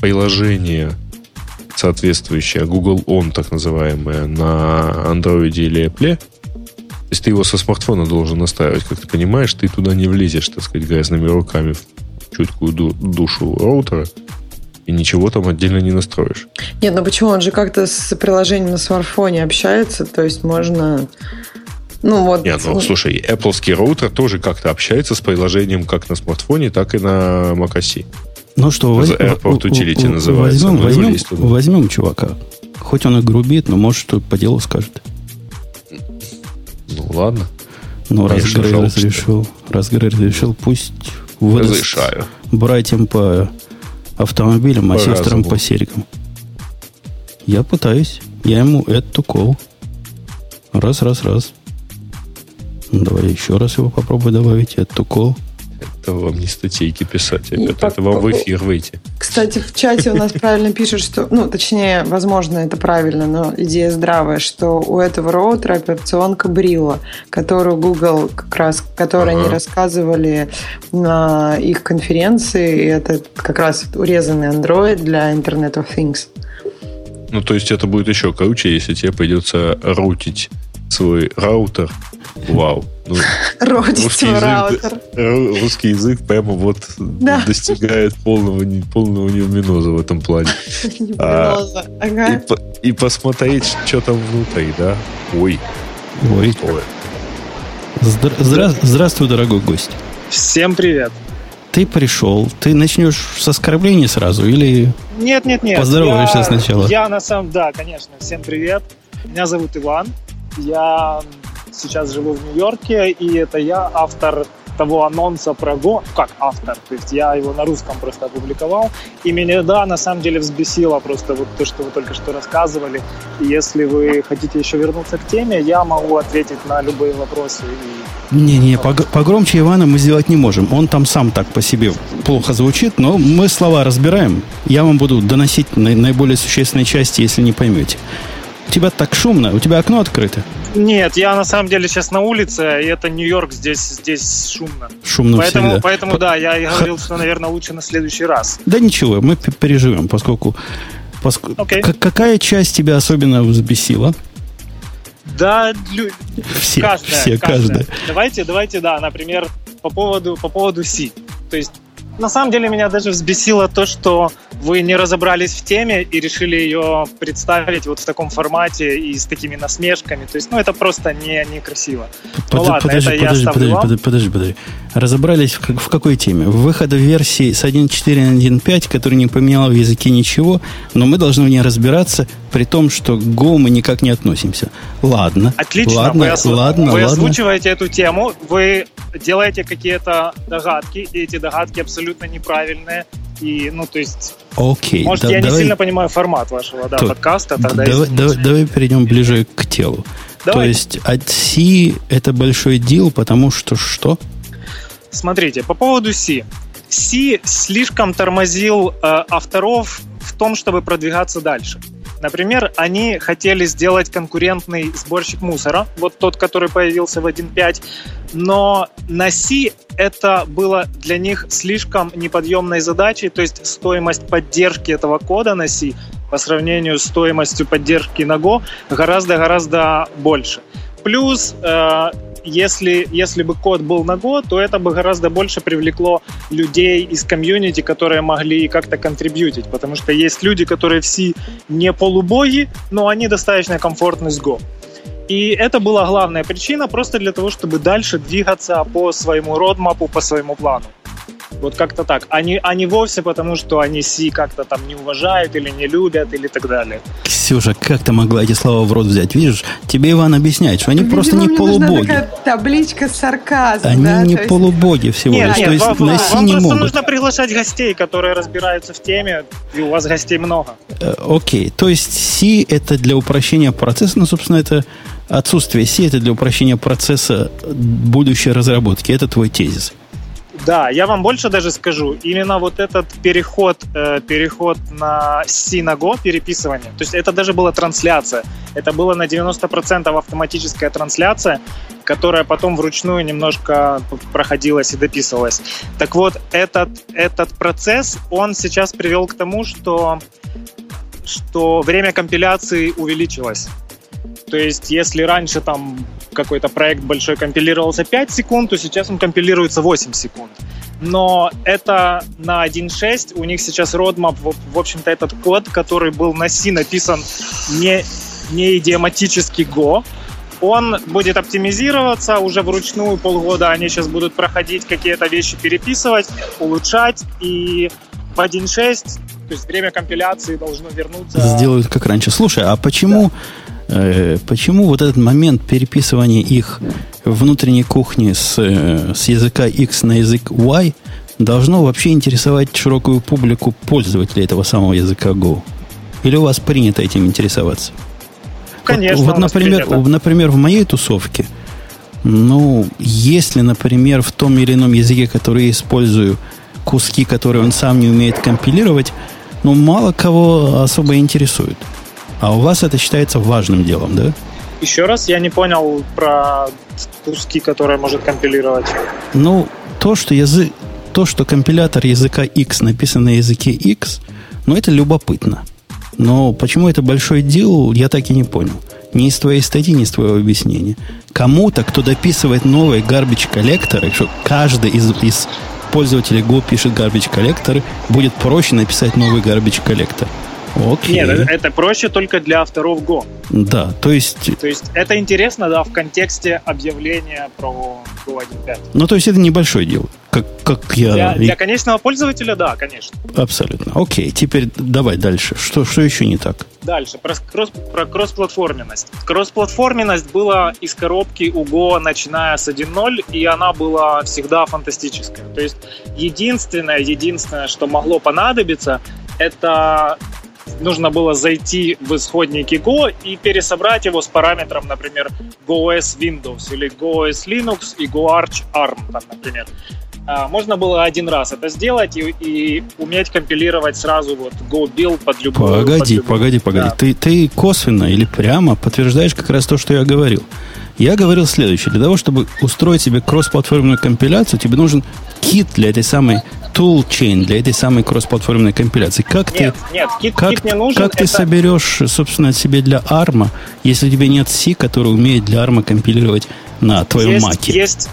[SPEAKER 2] приложение соответствующее, Google On, так называемое, на Android или Apple, то есть ты его со смартфона должен настраивать, как ты понимаешь, ты туда не влезешь, так сказать, грязными руками в чуткую душу роутера и ничего там отдельно не настроишь.
[SPEAKER 3] Нет, ну почему? Он же как-то с приложением на смартфоне общается, то есть можно... Ну вот.
[SPEAKER 2] Нет, ну слушай, Apple роутер тоже как-то общается с приложением как на смартфоне, так и на macOS.
[SPEAKER 1] Ну что,
[SPEAKER 2] воз... Airport Utility называется.
[SPEAKER 1] Возьмем, возьмем, возьмем чувака. Хоть он и грубит, но может что по делу скажет.
[SPEAKER 2] Ну ладно.
[SPEAKER 1] Ну, раз Грей разрешил, раз Грей разрешил, пусть выдаст Разрешаю. братьям по автомобилям, а сестрам по серикам. Я пытаюсь. Я ему эту кол. Раз, раз, раз. Давай еще раз его попробую добавить. Эту кол.
[SPEAKER 2] Это вам не статейки писать, ребята. Это, это вам в эфир выйти.
[SPEAKER 3] Кстати, в чате у нас правильно пишут, что... Ну, точнее, возможно, это правильно, но идея здравая, что у этого роутера операционка Брила, которую Google как раз... Которую ага. они рассказывали на их конференции. И это как раз урезанный Android для Internet of Things.
[SPEAKER 2] Ну, то есть это будет еще круче, если тебе придется рутить свой раутер. Вау. Ну,
[SPEAKER 3] русский язык, раутер.
[SPEAKER 2] Русский язык прямо вот да. достигает полного, полного неуминоза в этом плане. <laughs> А, ага. и, и посмотреть, что там внутри, да? Ой.
[SPEAKER 1] Ой. Ой. Здра- здра- здравствуй, дорогой гость.
[SPEAKER 5] Всем привет.
[SPEAKER 1] Ты пришел, ты начнешь с оскорблений сразу или
[SPEAKER 5] нет, нет, нет.
[SPEAKER 1] Поздороваешься я, сначала.
[SPEAKER 5] Я на самом, да, конечно. Всем привет. Меня зовут Иван. Я сейчас живу в Нью-Йорке, и это я автор того анонса про Go, как автор, то есть я его на русском просто опубликовал, и меня, да, на самом деле взбесило просто вот то, что вы только что рассказывали, и если вы хотите еще вернуться к теме, я могу ответить на любые вопросы.
[SPEAKER 1] Не-не, погромче Ивана мы сделать не можем, он там сам так по себе плохо звучит, но мы слова разбираем, я вам буду доносить наиболее существенные части, если не поймете. У тебя так шумно, у тебя окно открыто.
[SPEAKER 5] Нет, я на самом деле сейчас на улице, и это Нью-Йорк, здесь, здесь шумно.
[SPEAKER 1] Шумно
[SPEAKER 5] поэтому,
[SPEAKER 1] всегда.
[SPEAKER 5] Поэтому, да, я и говорил, что, наверное, лучше на следующий раз.
[SPEAKER 1] Да ничего, мы переживем, поскольку... поскольку okay. какая часть тебя особенно взбесила?
[SPEAKER 5] Да, лю...
[SPEAKER 1] все, каждая, все, каждая. каждая.
[SPEAKER 5] Давайте, давайте, да, например, по поводу, по поводу C. То есть на самом деле меня даже взбесило то, что вы не разобрались в теме и решили ее представить вот в таком формате и с такими насмешками. То есть, ну, это просто не, некрасиво.
[SPEAKER 1] Под, ну, ладно, подожди, это подожди, я подожди, подожди, подожди, подожди. Разобрались в, в какой теме? В выхода версии с 1.4 на 1.5, который не поменял в языке ничего, но мы должны в ней разбираться, при том, что к Go мы никак не относимся. Ладно.
[SPEAKER 5] Отлично.
[SPEAKER 1] Ладно, вы, осу...
[SPEAKER 5] ладно,
[SPEAKER 1] вы
[SPEAKER 5] ладно. озвучиваете эту тему, вы делаете какие-то догадки, и эти догадки абсолютно неправильные. И, ну, то есть...
[SPEAKER 1] Окей.
[SPEAKER 5] Может, да, я давай... не сильно понимаю формат вашего да, То, подкаста. Тогда
[SPEAKER 1] давай, давай, давай перейдем ближе к телу. Давай. То есть от C это большой дел, потому что что?
[SPEAKER 5] Смотрите, по поводу C. C слишком тормозил э, авторов в том, чтобы продвигаться дальше. Например, они хотели сделать конкурентный сборщик мусора, вот тот, который появился в 1.5, но на C это было для них слишком неподъемной задачей, то есть стоимость поддержки этого кода на C по сравнению с стоимостью поддержки на Go гораздо-гораздо больше. Плюс э, если, если бы код был на год, то это бы гораздо больше привлекло людей из комьюнити, которые могли как-то контрибьютить, потому что есть люди, которые все не полубоги, но они достаточно комфортны с Go. И это была главная причина просто для того, чтобы дальше двигаться по своему родмапу, по своему плану. Вот как-то так. Они, они вовсе потому, что они Си как-то там не уважают или не любят или так далее.
[SPEAKER 1] Ксюша, как ты могла эти слова в рот взять? Видишь, тебе Иван объясняет, что они Видимо, просто не полубоги. Такая
[SPEAKER 3] табличка с сарказмом.
[SPEAKER 1] Они да? не есть... полубоги всего
[SPEAKER 5] нет,
[SPEAKER 1] лишь.
[SPEAKER 5] Нет,
[SPEAKER 1] То есть
[SPEAKER 5] вам,
[SPEAKER 1] на
[SPEAKER 5] Си вам не просто могут. нужно приглашать гостей, которые разбираются в теме, и у вас гостей много.
[SPEAKER 1] Э, окей, то есть Си это для упрощения процесса, ну, собственно, это отсутствие Си это для упрощения процесса будущей разработки. Это твой тезис.
[SPEAKER 5] Да, я вам больше даже скажу. Именно вот этот переход, э, переход на Синаго, переписывание, то есть это даже была трансляция. Это было на 90% автоматическая трансляция, которая потом вручную немножко проходилась и дописывалась. Так вот, этот, этот процесс, он сейчас привел к тому, что, что время компиляции увеличилось. То есть, если раньше там какой-то проект большой компилировался 5 секунд, то сейчас он компилируется 8 секунд. Но это на 1.6, у них сейчас roadmap, в общем-то, этот код, который был на C написан не, не идиоматический Go, он будет оптимизироваться уже вручную полгода. Они сейчас будут проходить какие-то вещи, переписывать, улучшать. И в 1.6, то есть время компиляции должно вернуться...
[SPEAKER 1] Сделают как раньше. Слушай, а почему, да. Э, почему вот этот момент переписывания их внутренней кухни с, э, с языка X на язык Y должно вообще интересовать широкую публику пользователей этого самого языка Go? Или у вас принято этим интересоваться?
[SPEAKER 5] Конечно.
[SPEAKER 1] Вот, вот например, например, в моей тусовке, ну, если, например, в том или ином языке, который я использую, куски, которые он сам не умеет компилировать, ну, мало кого особо интересует. А у вас это считается важным делом, да?
[SPEAKER 5] Еще раз, я не понял про куски, которые может компилировать.
[SPEAKER 1] Ну, то, что язык, то, что компилятор языка X написан на языке X, ну, это любопытно. Но почему это большой дел, я так и не понял. Ни из твоей статьи, ни из твоего объяснения. Кому-то, кто дописывает новые garbage коллекторы, что каждый из, из пользователей Go пишет garbage коллекторы, будет проще написать новый garbage коллектор.
[SPEAKER 5] Окей. Нет, это проще только для авторов Go.
[SPEAKER 1] Да, то есть...
[SPEAKER 5] То есть это интересно, да, в контексте объявления про Go 1.5.
[SPEAKER 1] Ну, то есть это небольшое дело. Как, как я...
[SPEAKER 5] Для, для конечного пользователя, да, конечно.
[SPEAKER 1] Абсолютно. Окей, теперь давай дальше. Что, что еще не так?
[SPEAKER 5] Дальше, про, кросс, про кроссплатформенность. Кроссплатформенность была из коробки у Go, начиная с 1.0, и она была всегда фантастическая. То есть единственное, единственное, что могло понадобиться, это нужно было зайти в исходники Go и пересобрать его с параметром, например, GoOS Windows или GoOS Linux и GoArch ARM, там, например. А, можно было один раз это сделать и, и уметь компилировать сразу вот Go build под любую...
[SPEAKER 1] Погоди,
[SPEAKER 5] под любую.
[SPEAKER 1] погоди, погоди. Да. Ты, ты косвенно или прямо подтверждаешь как раз то, что я говорил. Я говорил следующее. Для того, чтобы устроить себе кроссплатформенную компиляцию, тебе нужен кит для этой самой toolchain, для этой самой кроссплатформенной компиляции. Как
[SPEAKER 5] нет,
[SPEAKER 1] ты,
[SPEAKER 5] нет, кит,
[SPEAKER 1] как,
[SPEAKER 5] кит не нужен.
[SPEAKER 1] Как это... ты соберешь, собственно, себе для ARM, если у тебя нет C, который умеет для ARM компилировать на твоем
[SPEAKER 5] есть,
[SPEAKER 1] маке?
[SPEAKER 5] Есть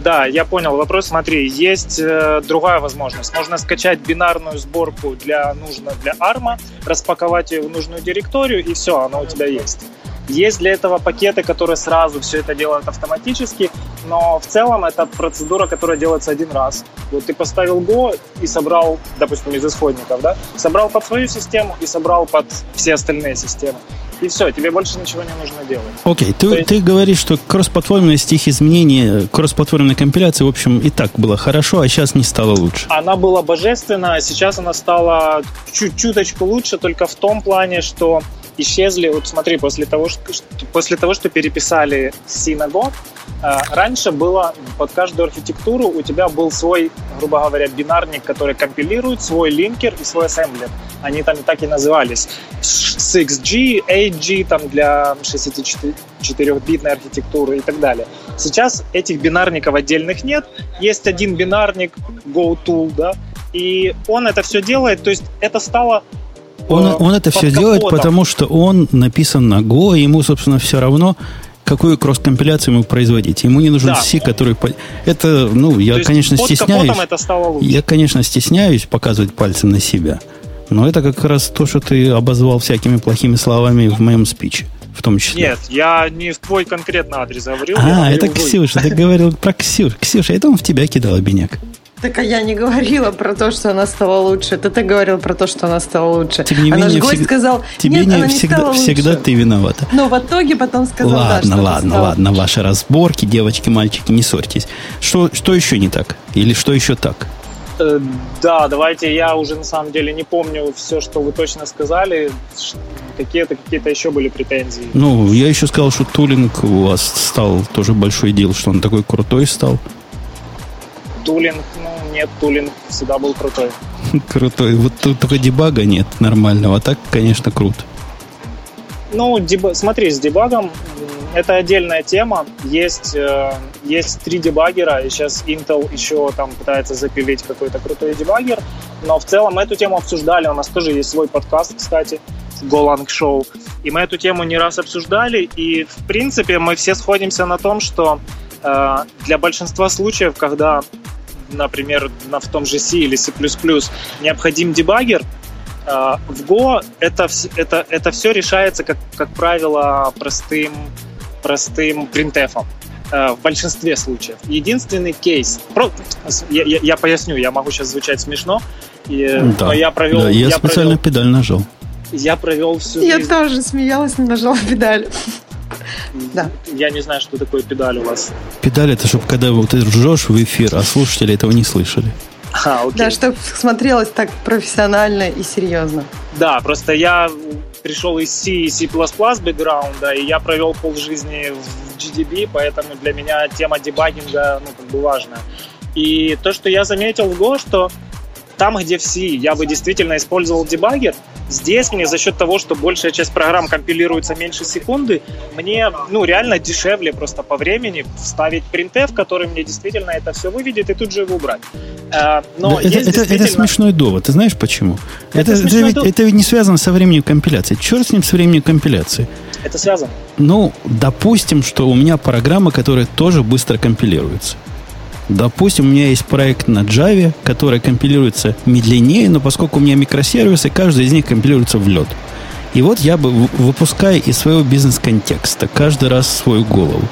[SPEAKER 5] да, я понял вопрос. Смотри, есть э, другая возможность. Можно скачать бинарную сборку для нужно для ARM, распаковать ее в нужную директорию, и все, она у тебя есть. Есть для этого пакеты, которые сразу все это делают автоматически, но в целом это процедура, которая делается один раз. Вот ты поставил Go и собрал, допустим, из исходников, да, собрал под свою систему и собрал под все остальные системы и все, тебе больше ничего не нужно делать.
[SPEAKER 1] Окей, okay. ты, есть... ты говоришь, что кроссплатформенность их изменений, кроссплатформенная компиляция, в общем, и так было хорошо, а сейчас не стало лучше.
[SPEAKER 5] Она была божественна, а сейчас она стала чуть-чуточку лучше, только в том плане, что исчезли, вот смотри, после того, что, после того, что переписали Synagogue, а, раньше было под каждую архитектуру у тебя был свой, грубо говоря, бинарник, который компилирует, свой линкер и свой ассемблер. Они там так и назывались. 6G, 8G там для 64-битной архитектуры и так далее. Сейчас этих бинарников отдельных нет. Есть один бинарник GoTool, да, и он это все делает. То есть это стало
[SPEAKER 1] он, он это все капотом. делает, потому что он написан на Go, и ему, собственно, все равно, какую кросс-компиляцию ему производить. Ему не нужен да. C, который... Это, ну, я, конечно, стесняюсь...
[SPEAKER 5] это стало лучше.
[SPEAKER 1] Я, конечно, стесняюсь показывать пальцем на себя. Но это как раз то, что ты обозвал всякими плохими словами в моем спиче в том числе.
[SPEAKER 5] Нет, я не в твой конкретно адрес говорил.
[SPEAKER 1] А, это Ксюша, ты говорил про Ксюшу. Ксюша, это он в тебя кидал обиняк.
[SPEAKER 3] Так а я не говорила про то, что она стала лучше. Это ты говорил про то, что она стала лучше.
[SPEAKER 1] Тем не
[SPEAKER 3] а
[SPEAKER 1] менее,
[SPEAKER 3] наш гость всег... сказал,
[SPEAKER 1] тебе
[SPEAKER 3] нет,
[SPEAKER 1] не
[SPEAKER 3] она не
[SPEAKER 1] всегда,
[SPEAKER 3] стала
[SPEAKER 1] всегда
[SPEAKER 3] лучше.
[SPEAKER 1] ты виновата.
[SPEAKER 3] Но в итоге потом сказал,
[SPEAKER 1] ладно,
[SPEAKER 3] да,
[SPEAKER 1] ладно,
[SPEAKER 3] стала.
[SPEAKER 1] ладно, ваши разборки, девочки, мальчики, не ссорьтесь. Что, что еще не так? Или что еще так?
[SPEAKER 5] Э, да, давайте, я уже на самом деле не помню все, что вы точно сказали. Какие-то какие-то еще были претензии.
[SPEAKER 1] Ну, я еще сказал, что тулинг у вас стал тоже большой дел, что он такой крутой стал.
[SPEAKER 5] Тулинг, ну, нет, тулинг всегда был крутой. <laughs>
[SPEAKER 1] Крутой. Вот тут только дебага нет нормального, а так, конечно, круто.
[SPEAKER 5] Ну, деб... смотри, с дебагом это отдельная тема. Есть, э, есть три дебаггера, и сейчас Intel еще там пытается запилить какой-то крутой дебаггер. Но в целом эту тему обсуждали. У нас тоже есть свой подкаст, кстати, Golang Show. И мы эту тему не раз обсуждали. И, в принципе, мы все сходимся на том, что э, для большинства случаев, когда например, на, в том же C или C++ необходим дебаггер, э, в Go это, это, это все решается, как, как правило, простым, простым принтефом э, в большинстве случаев. Единственный кейс, про, я, я, я поясню, я могу сейчас звучать смешно,
[SPEAKER 1] И, да, я провел... Да, я, я специально провел, педаль нажал.
[SPEAKER 5] Я провел всю
[SPEAKER 3] Я жизнь... тоже смеялась, не нажала педаль.
[SPEAKER 5] Да. Я не знаю, что такое педаль у вас.
[SPEAKER 1] Педаль это, чтобы когда вот ты ржешь в эфир, а слушатели этого не слышали.
[SPEAKER 3] А, окей. Да, чтобы смотрелось так профессионально и серьезно.
[SPEAKER 5] Да, просто я пришел из C и C++ бэкграунда, и я провел полжизни в GDB, поэтому для меня тема дебагинга ну, как бы важна. И то, что я заметил в Go, что там, где в C я бы действительно использовал дебаггер, здесь мне за счет того, что большая часть программ компилируется меньше секунды, мне ну, реально дешевле просто по времени вставить printf, который мне действительно это все выведет и тут же его убрать.
[SPEAKER 1] Э, но это, это, действительно... это смешной довод. Ты знаешь почему? Это, это, это, ведь, довод. это ведь не связано со временем компиляции. Черт с ним с временем компиляции.
[SPEAKER 5] Это связано.
[SPEAKER 1] Ну, допустим, что у меня программа, которая тоже быстро компилируется. Допустим, у меня есть проект на Java, который компилируется медленнее, но поскольку у меня микросервисы, каждый из них компилируется в лед. И вот я бы, выпуская из своего бизнес-контекста каждый раз свою голову,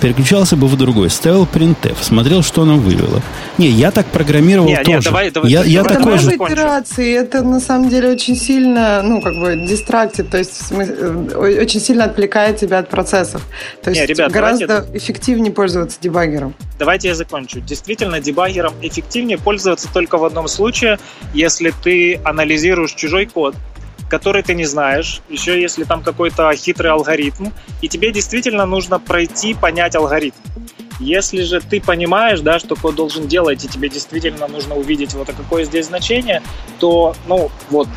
[SPEAKER 1] переключался бы в другой, ставил printf, смотрел, что она вывела. Не, я так программировал не, тоже. Не,
[SPEAKER 3] давай, давай, я, я давай, такой же. итерации, это на самом деле очень сильно, ну, как бы, дистрактит, то есть э, очень сильно отвлекает тебя от процессов. То есть не, ребят, гораздо давайте... эффективнее пользоваться дебаггером.
[SPEAKER 5] Давайте я закончу. Действительно, дебаггером эффективнее пользоваться только в одном случае, если ты анализируешь чужой код, который ты не знаешь, еще если там какой-то хитрый алгоритм, и тебе действительно нужно пройти, понять алгоритм. Если же ты понимаешь, да, что код должен делать, и тебе действительно нужно увидеть вот а какое здесь значение, то, ну, вот,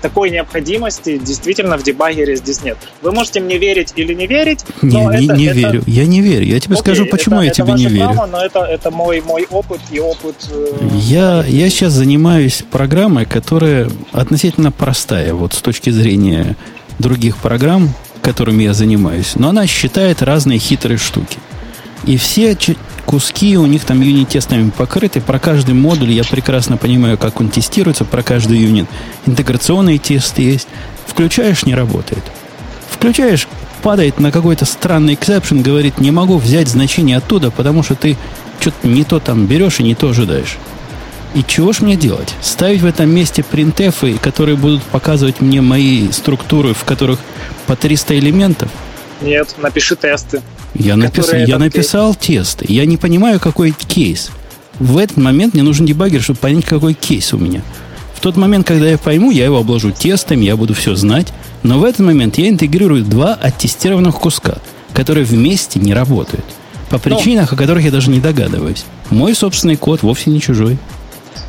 [SPEAKER 5] такой необходимости действительно в дебагере здесь нет. Вы можете мне верить или не верить,
[SPEAKER 1] но не, это, не это... верю. Я не верю. Я тебе Окей, скажу, почему это, я тебе не верю. Право,
[SPEAKER 5] но это, это мой, мой опыт и опыт... Э,
[SPEAKER 1] я, я сейчас занимаюсь программой, которая относительно простая вот с точки зрения других программ, которыми я занимаюсь. Но она считает разные хитрые штуки. И все куски у них там юнит-тестами покрыты. Про каждый модуль я прекрасно понимаю, как он тестируется, про каждый юнит. Интеграционные тесты есть. Включаешь, не работает. Включаешь, падает на какой-то странный эксепшн, говорит, не могу взять значение оттуда, потому что ты что-то не то там берешь и не то ожидаешь. И чего ж мне делать? Ставить в этом месте принтефы, которые будут показывать мне мои структуры, в которых по 300 элементов?
[SPEAKER 5] Нет, напиши тесты.
[SPEAKER 1] Я, напис... я написал кейс. тесты. Я не понимаю, какой кейс. В этот момент мне нужен дебаггер, чтобы понять, какой кейс у меня. В тот момент, когда я пойму, я его обложу тестами, я буду все знать. Но в этот момент я интегрирую два оттестированных куска, которые вместе не работают. По причинах, Но... о которых я даже не догадываюсь. Мой собственный код вовсе не чужой.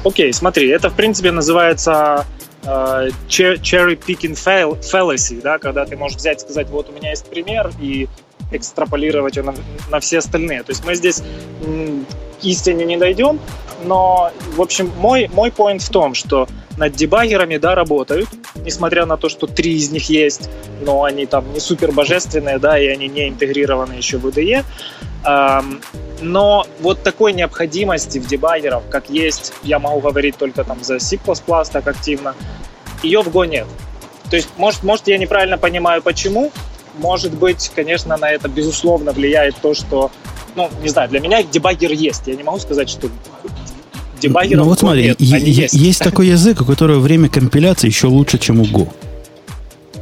[SPEAKER 5] Окей, смотри, это в принципе называется uh, cherry picking fallacy, да, когда ты можешь взять и сказать, вот у меня есть пример, и экстраполировать его на, на все остальные. То есть мы здесь к истине не дойдем, но, в общем, мой, мой point в том, что над дебаггерами, да, работают, несмотря на то, что три из них есть, но они там не супер божественные, да, и они не интегрированы еще в IDE. Но вот такой необходимости в дебаггерах, как есть, я могу говорить только там за C++ так активно, ее в Go нет. То есть, может, может, я неправильно понимаю, почему, может быть, конечно, на это безусловно влияет то, что, ну, не знаю, для меня дебаггер есть. Я не могу сказать, что дебаггеров
[SPEAKER 1] Ну вот смотри, нет, есть. есть такой <laughs> язык, у которого время компиляции еще лучше, чем у Go.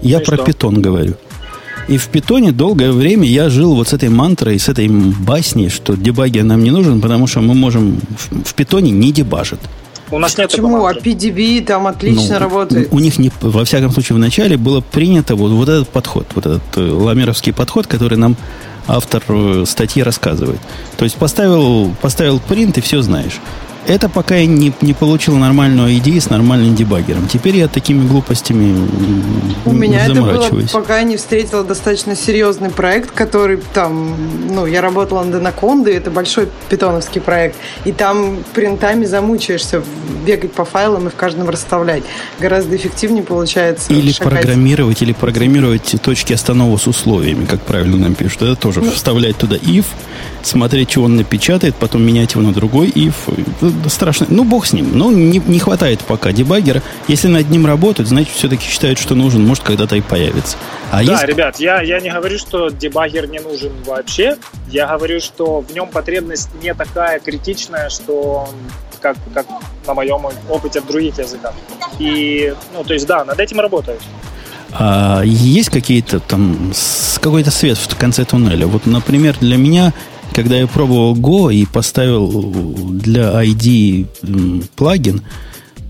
[SPEAKER 1] Я ну про питон говорю. И в питоне долгое время я жил вот с этой мантрой, с этой басней, что дебаггер нам не нужен, потому что мы можем в питоне не дебажит.
[SPEAKER 5] У нас нет
[SPEAKER 3] Почему? А PDB там отлично ну, работает.
[SPEAKER 1] У, у них, не, во всяком случае, в начале было принято вот, вот этот подход, вот этот э, ламеровский подход, который нам автор э, статьи рассказывает. То есть поставил, поставил принт и все знаешь. Это пока я не, не получил нормальную идею с нормальным дебаггером. Теперь я такими глупостями
[SPEAKER 3] У меня это было, пока я не встретила достаточно серьезный проект, который там, ну, я работала на Денаконде, это большой питоновский проект, и там принтами замучаешься бегать по файлам и в каждом расставлять. Гораздо эффективнее получается.
[SPEAKER 1] Или шагать. программировать, или программировать точки останова с условиями, как правильно нам пишут. Это тоже ну, вставлять туда if, смотреть, что он напечатает, потом менять его на другой if страшно. Ну, бог с ним. Ну, не, не хватает пока дебаггера. Если над ним работают, значит, все-таки считают, что нужен. Может, когда-то и появится.
[SPEAKER 5] А да, есть... ребят, я, я не говорю, что дебаггер не нужен вообще. Я говорю, что в нем потребность не такая критичная, что как, как на моем опыте в других языках. И, ну, то есть, да, над этим работают.
[SPEAKER 1] А есть какие-то там какой-то свет в конце туннеля? Вот, например, для меня, когда я пробовал Go и поставил для ID плагин,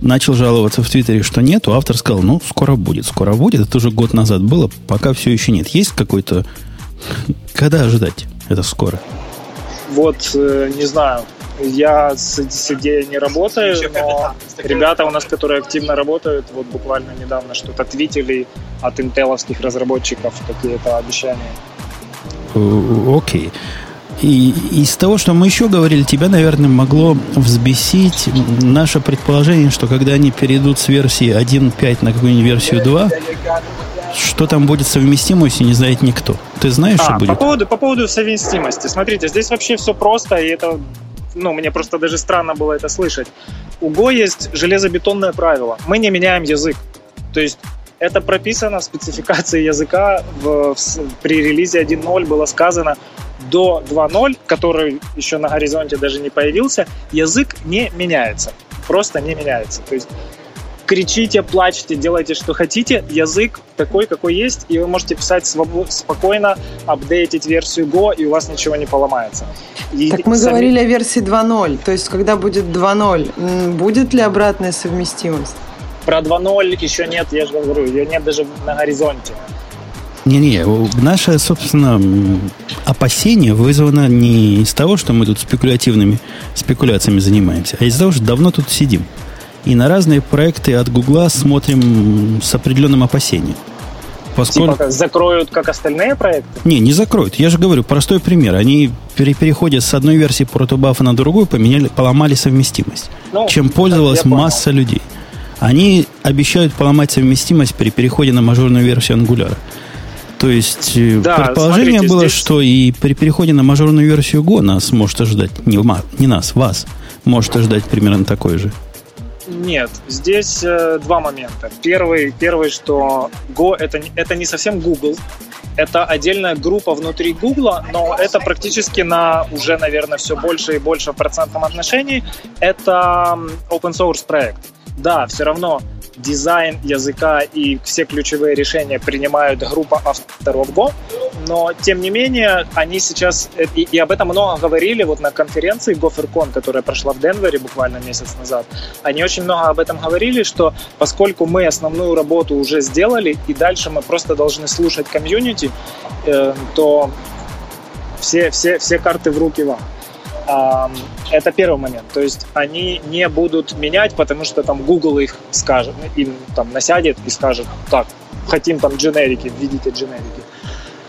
[SPEAKER 1] начал жаловаться в Твиттере, что нету, автор сказал, ну, скоро будет, скоро будет. Это уже год назад было, пока все еще нет. Есть какой-то... Когда ожидать это скоро?
[SPEAKER 5] Вот, э, не знаю, я с, с идеей не работаю, но ребята у нас, которые активно работают, вот буквально недавно что-то твитили от интеловских разработчиков какие-то обещания.
[SPEAKER 1] Окей. Okay. И из того, что мы еще говорили, тебя, наверное, могло взбесить наше предположение, что когда они перейдут с версии 1.5 на какую-нибудь версию 2, что там будет совместимость, не знает никто. Ты знаешь, а, что будет?
[SPEAKER 5] По поводу, по поводу совместимости. Смотрите, здесь вообще все просто, и это, ну, мне просто даже странно было это слышать. У Go есть железобетонное правило. Мы не меняем язык. То есть это прописано в спецификации языка в, в, при релизе 1.0 было сказано, до 2.0, который еще на горизонте даже не появился, язык не меняется. Просто не меняется. То есть кричите, плачьте, делайте, что хотите. Язык такой, какой есть, и вы можете писать свобод- спокойно, апдейтить версию Go, и у вас ничего не поломается.
[SPEAKER 3] И так мы сами... говорили о версии 2.0, то есть когда будет 2.0, будет ли обратная совместимость?
[SPEAKER 5] Про 2.0 еще нет, я же говорю, ее нет даже на горизонте.
[SPEAKER 1] Не-не, наше, собственно, опасение вызвано не из того, что мы тут спекулятивными спекуляциями занимаемся, а из-за того, что давно тут сидим. И на разные проекты от Гугла смотрим с определенным опасением.
[SPEAKER 5] Поскольку... Типа закроют, как остальные проекты?
[SPEAKER 1] Не, не закроют. Я же говорю, простой пример. Они при переходе с одной версии протобафа на другую поменяли, поломали совместимость. Ну, чем пользовалась масса людей. Они обещают поломать совместимость при переходе на мажорную версию Angular. То есть э, да, предположение смотрите, было, здесь... что и при переходе на мажорную версию Go нас может ожидать, не, не нас, вас, может ожидать примерно такой же.
[SPEAKER 5] Нет, здесь э, два момента. Первый, первый, что Go это, это не совсем Google, это отдельная группа внутри Google, но это практически на уже, наверное, все больше и больше в процентном отношении. Это open source проект. Да, все равно дизайн языка и все ключевые решения принимают группа авторов Go, но тем не менее они сейчас, и, и об этом много говорили вот на конференции GopherCon, которая прошла в Денвере буквально месяц назад, они очень много об этом говорили, что поскольку мы основную работу уже сделали, и дальше мы просто должны слушать комьюнити, э, то все, все, все карты в руки вам. Это первый момент. То есть они не будут менять, потому что там Google их скажет, им там насядет и скажет, так, хотим там дженерики, введите дженерики.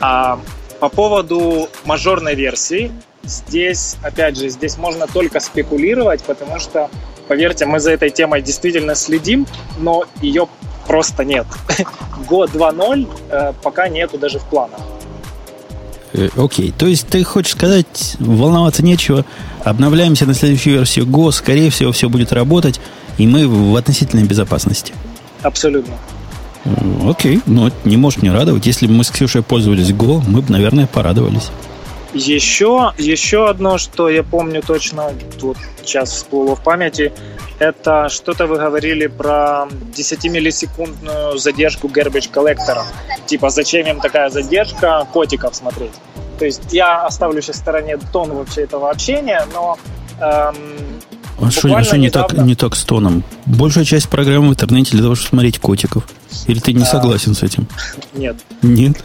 [SPEAKER 5] А по поводу мажорной версии, здесь, опять же, здесь можно только спекулировать, потому что, поверьте, мы за этой темой действительно следим, но ее просто нет. <laughs> Год 2.0 э, пока нету даже в планах.
[SPEAKER 1] Э, окей, то есть ты хочешь сказать, волноваться нечего, обновляемся на следующую версию Go, скорее всего, все будет работать, и мы в относительной безопасности.
[SPEAKER 5] Абсолютно.
[SPEAKER 1] Окей, но не может не радовать. Если бы мы с Ксюшей пользовались Go, мы бы, наверное, порадовались.
[SPEAKER 5] Еще, еще одно, что я помню точно, вот сейчас всплыло в памяти, это что-то вы говорили про 10-миллисекундную задержку garbage коллектора. Типа, зачем им такая задержка котиков смотреть? То есть я оставлю сейчас в стороне тон вообще этого общения, но эм,
[SPEAKER 1] а что, а что не, так, не так с тоном? Большая часть программы в интернете для того, чтобы смотреть котиков. Или ты не а, согласен с этим?
[SPEAKER 5] Нет.
[SPEAKER 1] Нет?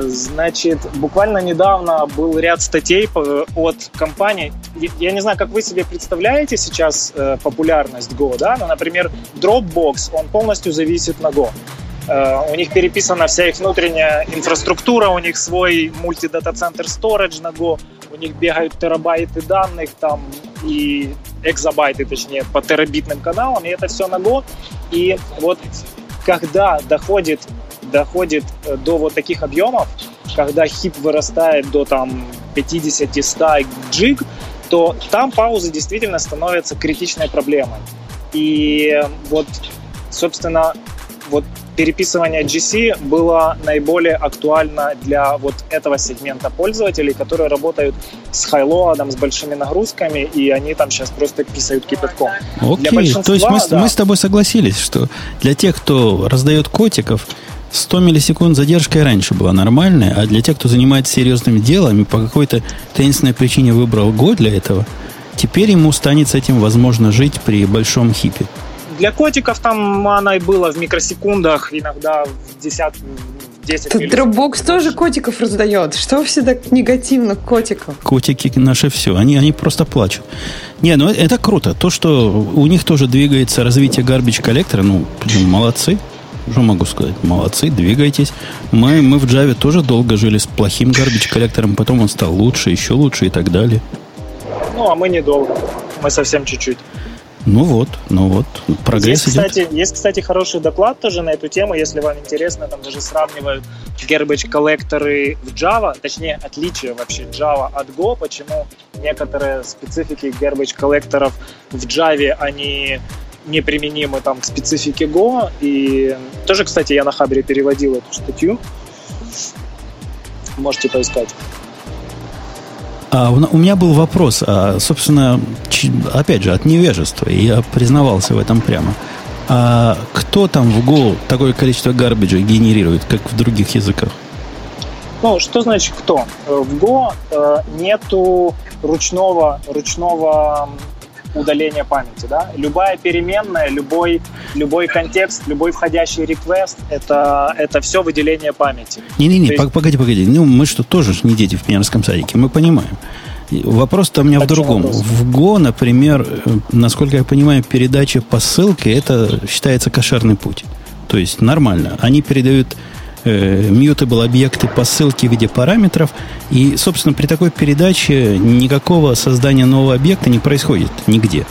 [SPEAKER 5] Значит, буквально недавно был ряд статей от компаний. Я не знаю, как вы себе представляете сейчас э, популярность Go, да? Но, например, Dropbox, он полностью зависит на Go. Э, у них переписана вся их внутренняя инфраструктура, у них свой мультидата-центр storage на Go, у них бегают терабайты данных там и экзобайты, точнее, по терабитным каналам, и это все на Go. И вот когда доходит доходит э, до вот таких объемов, когда хип вырастает до там 50-100 джиг, то там паузы действительно становятся критичной проблемой. И вот, собственно, вот переписывание GC было наиболее актуально для вот этого сегмента пользователей, которые работают с хайлоадом, с большими нагрузками, и они там сейчас просто писают кипятком.
[SPEAKER 1] Окей, то есть мы, да. мы с тобой согласились, что для тех, кто раздает котиков, 100 миллисекунд задержка и раньше была нормальная, а для тех, кто занимается серьезными делами, по какой-то таинственной причине выбрал год для этого, теперь ему станет с этим возможно жить при большом хипе.
[SPEAKER 5] Для котиков там она и была в микросекундах, иногда в десят, 10
[SPEAKER 3] Dropbox тоже котиков раздает. Что все так негативно к котикам?
[SPEAKER 1] Котики наше все. Они, они просто плачут. Не, ну это круто. То, что у них тоже двигается развитие гарбич коллектора, ну, молодцы. Что могу сказать? Молодцы, двигайтесь. Мы, мы в Java тоже долго жили с плохим гарбич коллектором, потом он стал лучше, еще лучше и так далее.
[SPEAKER 5] Ну, а мы недолго. Мы совсем чуть-чуть.
[SPEAKER 1] Ну вот, ну вот, прогресс
[SPEAKER 5] есть, идет. Кстати, есть, кстати, хороший доклад тоже на эту тему, если вам интересно, там даже сравнивают garbage коллекторы в Java, точнее, отличие вообще Java от Go, почему некоторые специфики garbage коллекторов в Java, они неприменимы там к специфике Go. И тоже, кстати, я на Хабре переводил эту статью. Можете поискать.
[SPEAKER 1] А у меня был вопрос, а, собственно, опять же, от невежества, и я признавался в этом прямо. А кто там в Go такое количество гарбиджа генерирует, как в других языках?
[SPEAKER 5] Ну, что значит кто? В Go э, нету ручного, ручного удаления памяти. Да? Любая переменная, любой, любой контекст, любой входящий request это, это все выделение памяти.
[SPEAKER 1] Не-не-не, есть... погоди, погоди. Ну, мы что, тоже не дети в пионерском садике, мы понимаем. Вопрос-то у меня так в другом. В Go, например, э, насколько я понимаю, передача по ссылке это считается кошерный путь. То есть нормально. Они передают э, mutable объекты по ссылке в виде параметров. И, собственно, при такой передаче никакого создания нового объекта не происходит нигде.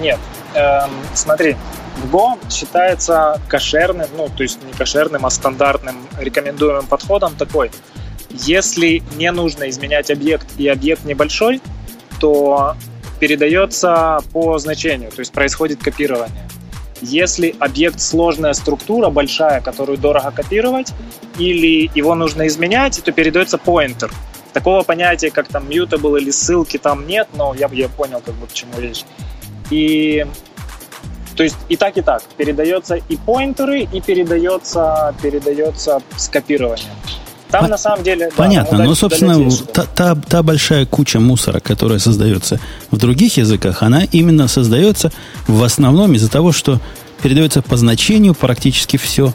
[SPEAKER 5] Нет. Эм, смотри, в Go считается кошерным, ну, то есть не кошерным, а стандартным рекомендуемым подходом такой. Если не нужно изменять объект и объект небольшой, то передается по значению, то есть происходит копирование. Если объект сложная структура, большая, которую дорого копировать, или его нужно изменять, то передается pointer. Такого понятия, как там mutable или ссылки там нет, но я, я понял, как бы к чему речь. И то есть и так, и так. Передается и поинтеры, и передается, передается скопирование. Там, на самом деле...
[SPEAKER 1] Понятно, да, но, собственно, та, та, та большая куча мусора, которая создается в других языках, она именно создается в основном из-за того, что передается по значению практически все,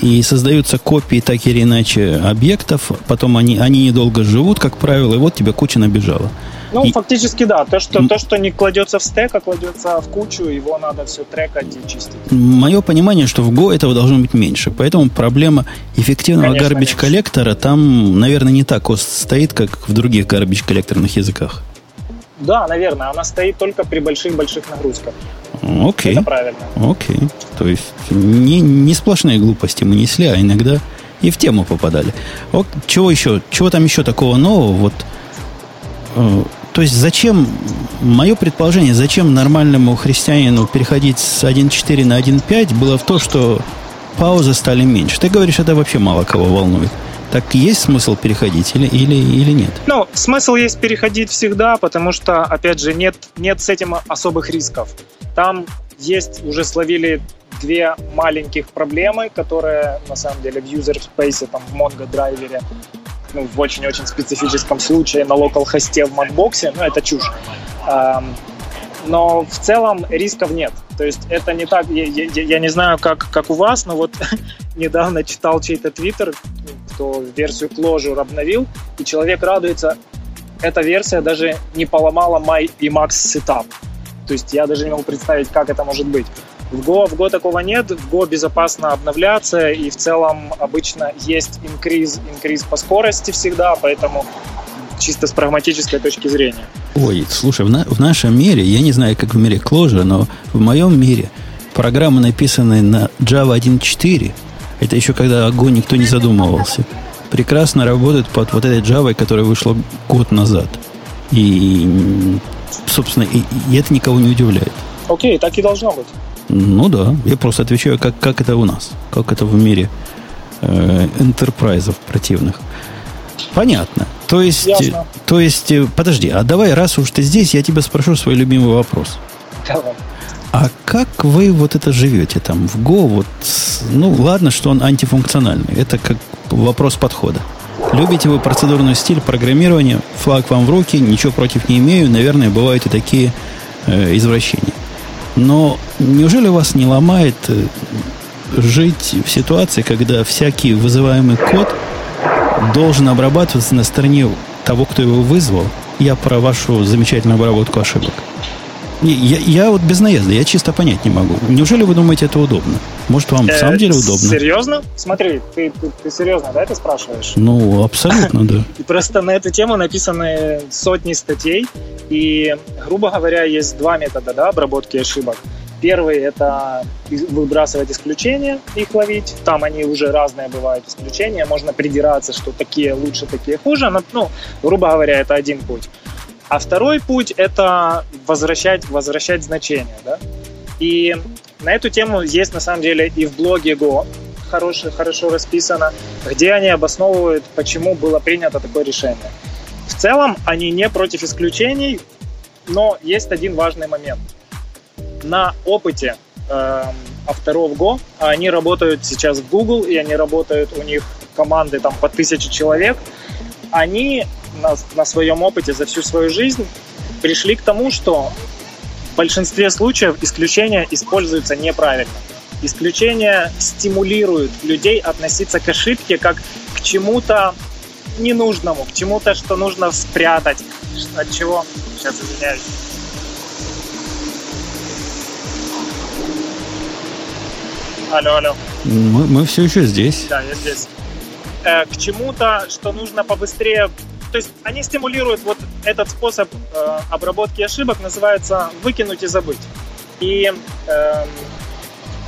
[SPEAKER 1] и создаются копии так или иначе объектов, потом они, они недолго живут, как правило, и вот тебе куча набежала.
[SPEAKER 5] Ну, и... фактически да. То что, то, что не кладется в стек, а кладется в кучу, его надо все трекать и чистить.
[SPEAKER 1] Мое понимание, что в Go этого должно быть меньше. Поэтому проблема эффективного garbage коллектора там, наверное, не так стоит, как в других garbage коллекторных языках.
[SPEAKER 5] Да, наверное, она стоит только при больших-больших нагрузках.
[SPEAKER 1] Окей.
[SPEAKER 5] Это правильно.
[SPEAKER 1] Окей. То есть не, не сплошные глупости мы несли, а иногда и в тему попадали. О, чего еще? Чего там еще такого нового? Вот э, то есть зачем, мое предположение, зачем нормальному христианину переходить с 1.4 на 1.5 было в то, что паузы стали меньше. Ты говоришь, это вообще мало кого волнует. Так есть смысл переходить или, или, или нет?
[SPEAKER 5] Ну, смысл есть переходить всегда, потому что, опять же, нет, нет с этим особых рисков. Там есть, уже словили две маленьких проблемы, которые на самом деле в user space, там в Mongo драйвере ну, в очень-очень специфическом случае на локал-хосте в Macbox, ну, это чушь. Но в целом рисков нет. То есть это не так, я, я, я не знаю, как, как у вас, но вот <laughs> недавно читал чей-то твиттер, кто версию Clojure обновил, и человек радуется, эта версия даже не поломала My Emacs Setup. То есть я даже не могу представить, как это может быть. В Go, в Go такого нет, в Go безопасно обновляться, и в целом обычно есть инкриз, инкриз по скорости всегда, поэтому чисто с прагматической точки зрения.
[SPEAKER 1] Ой, слушай, в, на, в нашем мире, я не знаю, как в мире Clojure, но в моем мире программы, написанные на Java 1.4, это еще когда о Go никто не задумывался, прекрасно работают под вот этой Java, которая вышла год назад. И, собственно, и, и это никого не удивляет.
[SPEAKER 5] Окей, так и должно быть.
[SPEAKER 1] Ну да, я просто отвечаю, как, как это у нас, как это в мире э, энтерпрайзов противных. Понятно. То есть, Ясно. то есть, э, подожди, а давай, раз уж ты здесь, я тебя спрошу свой любимый вопрос. Давай. А как вы вот это живете там в Go? Вот, ну, ладно, что он антифункциональный. Это как вопрос подхода. Любите вы процедурный стиль программирования? Флаг вам в руки, ничего против не имею. Наверное, бывают и такие э, извращения. Но неужели вас не ломает э, жить в ситуации, когда всякий вызываемый код должен обрабатываться на стороне того, кто его вызвал? Я про вашу замечательную обработку ошибок. Я, я вот без наезда, я чисто понять не могу. Неужели вы думаете, это удобно? Может, вам в самом деле удобно?
[SPEAKER 5] Серьезно? Смотри, ты, ты, ты серьезно, да, это спрашиваешь?
[SPEAKER 1] Ну, абсолютно, да. <laughs>
[SPEAKER 5] Просто на эту тему написаны сотни статей, и, грубо говоря, есть два метода да, обработки ошибок. Первый – это выбрасывать исключения, их ловить. Там они уже разные бывают исключения. Можно придираться, что такие лучше, такие хуже. Но, ну, грубо говоря, это один путь. А второй путь – это возвращать, возвращать значения. Да? И на эту тему есть на самом деле и в блоге Go хорошо, хорошо расписано, где они обосновывают, почему было принято такое решение. В целом они не против исключений, но есть один важный момент. На опыте э, авторов Go, они работают сейчас в Google, и они работают, у них команды там по тысяче человек, они на, на своем опыте за всю свою жизнь пришли к тому, что в большинстве случаев исключения используются неправильно. Исключения стимулируют людей относиться к ошибке как к чему-то ненужному, к чему-то, что нужно спрятать, от чего... Сейчас извиняюсь. Алло, алло.
[SPEAKER 1] Мы, мы все еще здесь.
[SPEAKER 5] Да, я здесь. Э, к чему-то, что нужно побыстрее то есть они стимулируют вот этот способ э, обработки ошибок, называется выкинуть и забыть. И э,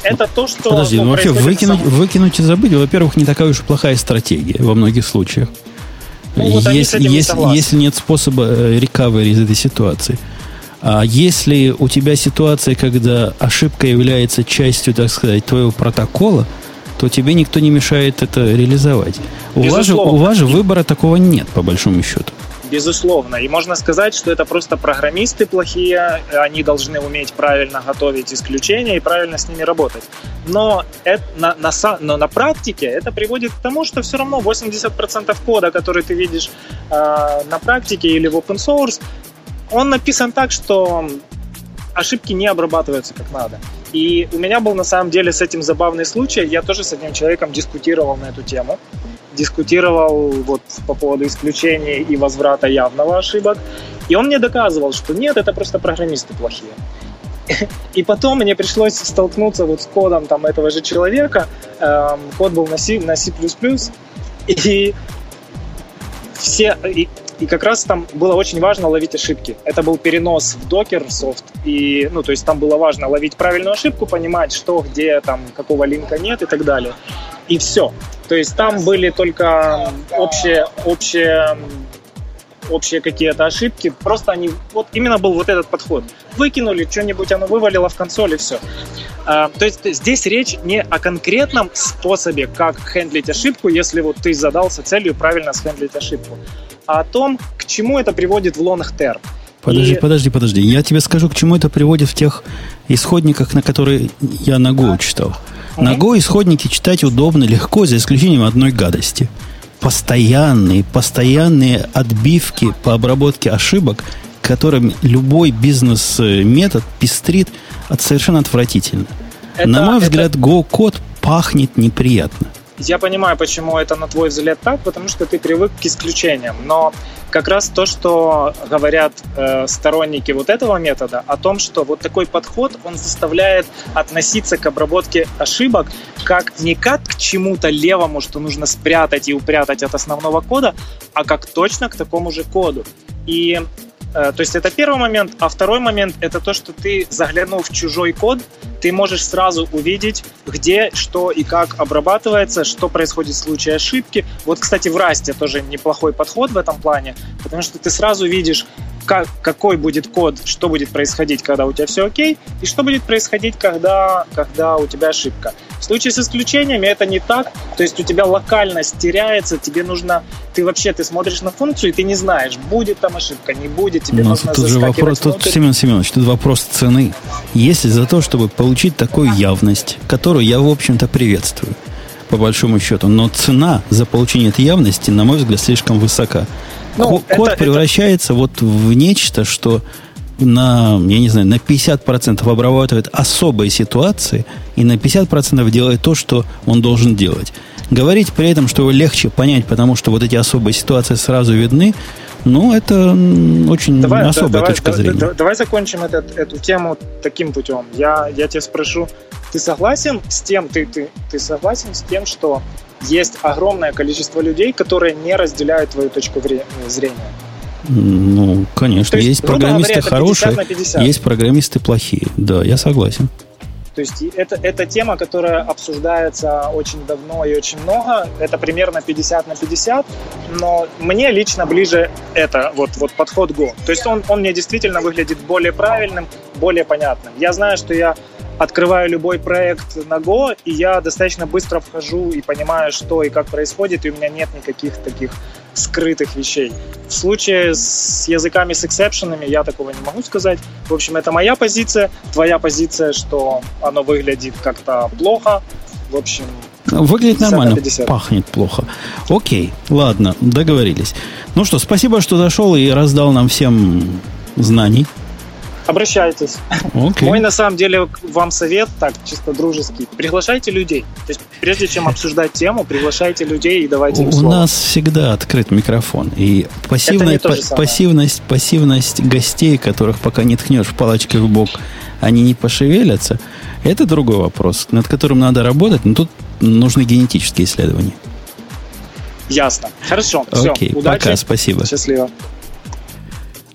[SPEAKER 5] это то, что...
[SPEAKER 1] Подожди, ну, ну вообще выкинуть, сам... выкинуть и забыть, во-первых, не такая уж плохая стратегия во многих случаях. Ну, вот если, если, не если нет способа рекавери из этой ситуации. А если у тебя ситуация, когда ошибка является частью, так сказать, твоего протокола, то тебе никто не мешает это реализовать. У вас, же, у вас же выбора такого нет, по большому счету.
[SPEAKER 5] Безусловно. И можно сказать, что это просто программисты плохие, они должны уметь правильно готовить исключения и правильно с ними работать. Но, это, на, на, но на практике это приводит к тому, что все равно 80% кода, который ты видишь э, на практике или в open source, он написан так, что ошибки не обрабатываются как надо. И у меня был на самом деле с этим забавный случай. Я тоже с одним человеком дискутировал на эту тему. Дискутировал вот по поводу исключения и возврата явного ошибок. И он мне доказывал, что нет, это просто программисты плохие. <laughs> И потом мне пришлось столкнуться вот с кодом там этого же человека. Эм, код был на C, на C++. И все, и и как раз там было очень важно ловить ошибки. Это был перенос в докер софт. И, ну, то есть там было важно ловить правильную ошибку, понимать, что, где, там, какого линка нет и так далее. И все. То есть там были только общие, общие общие какие-то ошибки. Просто они... Вот именно был вот этот подход. Выкинули, что-нибудь оно вывалило в консоль и все. А, то есть здесь речь не о конкретном способе, как хендлить ошибку, если вот ты задался целью правильно схендлить ошибку, а о том, к чему это приводит в long term.
[SPEAKER 1] Подожди, и... подожди, подожди. Я тебе скажу, к чему это приводит в тех исходниках, на которые я на Go читал. mm На Go исходники читать удобно, легко, за исключением одной гадости. Постоянные, постоянные отбивки по обработке ошибок, которым любой бизнес-метод пестрит от совершенно отвратительно. Это, на мой это... взгляд, Go-код пахнет неприятно.
[SPEAKER 5] Я понимаю, почему это на твой взгляд так, потому что ты привык к исключениям. Но как раз то, что говорят э, сторонники вот этого метода, о том, что вот такой подход, он заставляет относиться к обработке ошибок как не как к чему-то левому, что нужно спрятать и упрятать от основного кода, а как точно к такому же коду. И то есть это первый момент. А второй момент это то, что ты, заглянув в чужой код, ты можешь сразу увидеть, где, что и как обрабатывается, что происходит в случае ошибки. Вот, кстати, в Расте тоже неплохой подход в этом плане, потому что ты сразу видишь, как, какой будет код, что будет происходить, когда у тебя все окей, и что будет происходить, когда, когда у тебя ошибка. В случае с исключениями это не так, то есть у тебя локальность теряется, тебе нужно, ты вообще, ты смотришь на функцию, и ты не знаешь, будет там ошибка, не будет, тебе
[SPEAKER 1] Но
[SPEAKER 5] нужно
[SPEAKER 1] тут же вопрос,
[SPEAKER 5] внутрь.
[SPEAKER 1] тут, Семен Семенович, тут вопрос цены. Если за то, чтобы получить такую явность, которую я, в общем-то, приветствую, по большому счету, но цена за получение этой явности, на мой взгляд, слишком высока.
[SPEAKER 5] Ну,
[SPEAKER 1] Ко- Код
[SPEAKER 5] это-
[SPEAKER 1] превращается вот в нечто, что на, я не знаю, на 50% обрабатывает особые ситуации и на 50% делает то, что он должен делать. Говорить при этом, что его легче понять, потому что вот эти особые ситуации сразу видны, ну, это очень
[SPEAKER 5] Давай,
[SPEAKER 1] особая
[SPEAKER 5] да- давай,
[SPEAKER 1] точка
[SPEAKER 5] да-
[SPEAKER 1] зрения.
[SPEAKER 5] да- давай закончим этот, эту тему таким путем. Я, я тебя спрошу, ты согласен с тем, ты, ты, ты согласен с тем, что есть огромное количество людей, которые не разделяют твою точку вре- зрения?
[SPEAKER 1] Ну, конечно,
[SPEAKER 5] То есть,
[SPEAKER 1] есть, программисты
[SPEAKER 5] говоря, 50
[SPEAKER 1] хорошие,
[SPEAKER 5] на 50.
[SPEAKER 1] есть программисты плохие. Да, я согласен.
[SPEAKER 5] То есть это, это тема, которая обсуждается очень давно и очень много. Это примерно 50 на 50. Но мне лично ближе это, вот, вот подход Go. То есть он, он мне действительно выглядит более правильным, более понятным. Я знаю, что я открываю любой проект на Go, и я достаточно быстро вхожу и понимаю, что и как происходит, и у меня нет никаких таких скрытых вещей. В случае с языками с эксепшенами я такого не могу сказать. В общем, это моя позиция, твоя позиция, что оно выглядит как-то плохо. В общем,
[SPEAKER 1] Выглядит
[SPEAKER 5] 50 на
[SPEAKER 1] нормально,
[SPEAKER 5] 50.
[SPEAKER 1] пахнет плохо. Окей, ладно, договорились. Ну что, спасибо, что зашел и раздал нам всем знаний.
[SPEAKER 5] Обращайтесь.
[SPEAKER 1] Окей.
[SPEAKER 5] Мой на самом деле вам совет, так чисто дружеский, приглашайте людей. То есть прежде чем обсуждать тему, приглашайте людей и давайте им
[SPEAKER 1] У
[SPEAKER 5] слово.
[SPEAKER 1] нас всегда открыт микрофон. И пассивная, па- пассивность, пассивность гостей, которых пока не ткнешь палочкой в бок, они не пошевелятся, это другой вопрос, над которым надо работать, но тут нужны генетические исследования.
[SPEAKER 5] Ясно. Хорошо. Все.
[SPEAKER 1] Окей,
[SPEAKER 5] Удачи.
[SPEAKER 1] пока, спасибо.
[SPEAKER 5] Счастливо.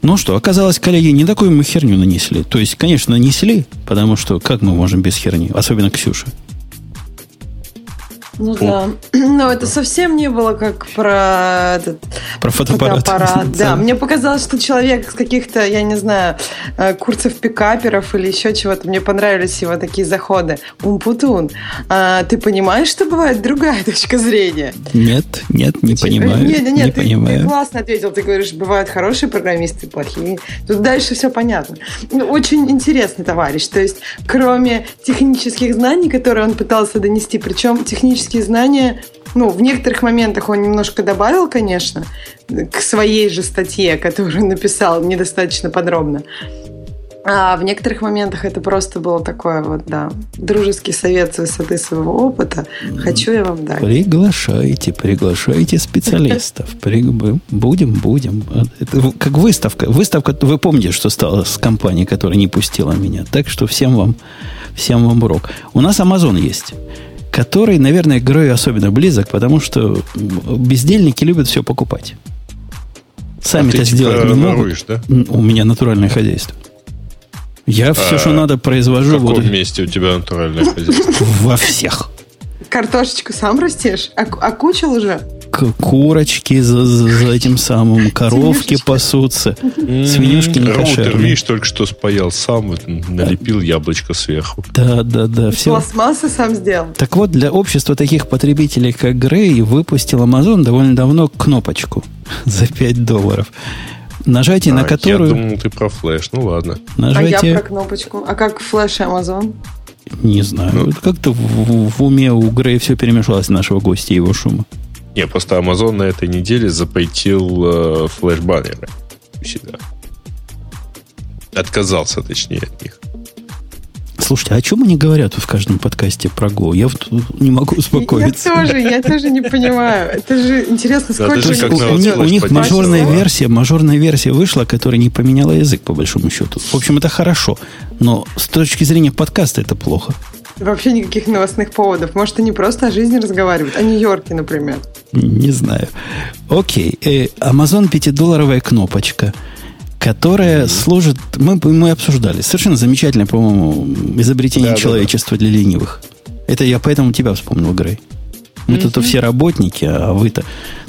[SPEAKER 1] Ну что, оказалось, коллеги, не такую мы херню нанесли. То есть, конечно, нанесли, потому что как мы можем без херни? Особенно Ксюша.
[SPEAKER 3] Ну да. <clears throat> Но это совсем не было как про этот
[SPEAKER 1] Про фотоаппарат.
[SPEAKER 3] фотоаппарат. <laughs> Да, мне показалось, что человек с каких-то, я не знаю, э, курсов пикаперов или еще чего-то, мне понравились его такие заходы. Умпутун, а ты понимаешь, что бывает другая <laughs> точка зрения?
[SPEAKER 1] Нет, нет, не понимаю.
[SPEAKER 3] Нет, нет,
[SPEAKER 1] не
[SPEAKER 3] нет, ты, ты
[SPEAKER 1] понимаю.
[SPEAKER 3] классно ответил. Ты говоришь, бывают хорошие программисты, плохие. Тут дальше все понятно. Ну, Очень интересный товарищ. То есть, кроме технических знаний, которые он пытался донести, причем технические знания, ну, в некоторых моментах он немножко добавил, конечно, к своей же статье, которую написал недостаточно подробно. А в некоторых моментах это просто было такое вот, да, дружеский совет с высоты своего опыта. Хочу я вам дать.
[SPEAKER 1] Приглашайте, приглашайте специалистов. <laughs> Будем, будем. Это как выставка. Выставка, вы помните, что стало с компанией, которая не пустила меня. Так что всем вам, всем вам урок. У нас Amazon есть, который, наверное, к Грою особенно близок, потому что бездельники любят все покупать. Сами
[SPEAKER 2] А
[SPEAKER 1] это
[SPEAKER 2] типа
[SPEAKER 1] сделать не могут.
[SPEAKER 2] да?
[SPEAKER 1] У меня натуральное хозяйство. Я все,
[SPEAKER 2] А,
[SPEAKER 1] что надо,
[SPEAKER 2] В
[SPEAKER 1] произвожу вот
[SPEAKER 2] каком месте у тебя натуральное хозяйство? <laughs>
[SPEAKER 1] во всех.
[SPEAKER 3] Картошечку сам растешь? А, а кучил уже?
[SPEAKER 1] Курочки за, за- за этим самым, <laughs> коровки пасутся, свинюшки не
[SPEAKER 2] Роутер, видишь, только что спаял сам, налепил яблочко сверху.
[SPEAKER 1] Да, да, да, все.
[SPEAKER 3] Пластмассы сам сделал?
[SPEAKER 1] Так вот, для общества таких потребителей, как Грей, выпустил Amazon довольно давно кнопочку <laughs> за 5 долларов. Нажатие на
[SPEAKER 2] А,
[SPEAKER 1] которую...
[SPEAKER 2] Я думал, ты про флеш. Ну ладно.
[SPEAKER 3] А я
[SPEAKER 1] Нажатие...
[SPEAKER 3] про кнопочку. А как флеш Amazon?
[SPEAKER 1] Не знаю.
[SPEAKER 2] Ну.
[SPEAKER 1] Как-то в, в- в уме у Грея все перемешалось нашего гостя и его шума.
[SPEAKER 2] Не, просто Amazon на этой неделе запретил э, флеш-баннеры. Всегда. Отказался, точнее, от них.
[SPEAKER 1] Слушайте, а о чем они говорят в каждом подкасте про Go? Я вот не могу
[SPEAKER 3] Я
[SPEAKER 1] успокоиться.
[SPEAKER 3] тоже, я тоже не понимаю. Это же интересно, сколько
[SPEAKER 2] же как
[SPEAKER 1] у, у них, у мажорная версия, мажорная версия вышла, которая не поменяла язык, по большому счету. В общем, это хорошо. Но с точки зрения подкаста это плохо.
[SPEAKER 3] Вообще никаких новостных поводов. Может, они просто о жизни разговаривают. О Нью-Йорке, например.
[SPEAKER 1] Не знаю. Окей. Э, Amazon 5-долларовая кнопочка, которая служит... Мы, мы обсуждали. Совершенно замечательное, по-моему, изобретение
[SPEAKER 2] Да, да,
[SPEAKER 1] человечества для ленивых. Это я поэтому тебя вспомнил, Грей. Мы-то все работники, а вы-то...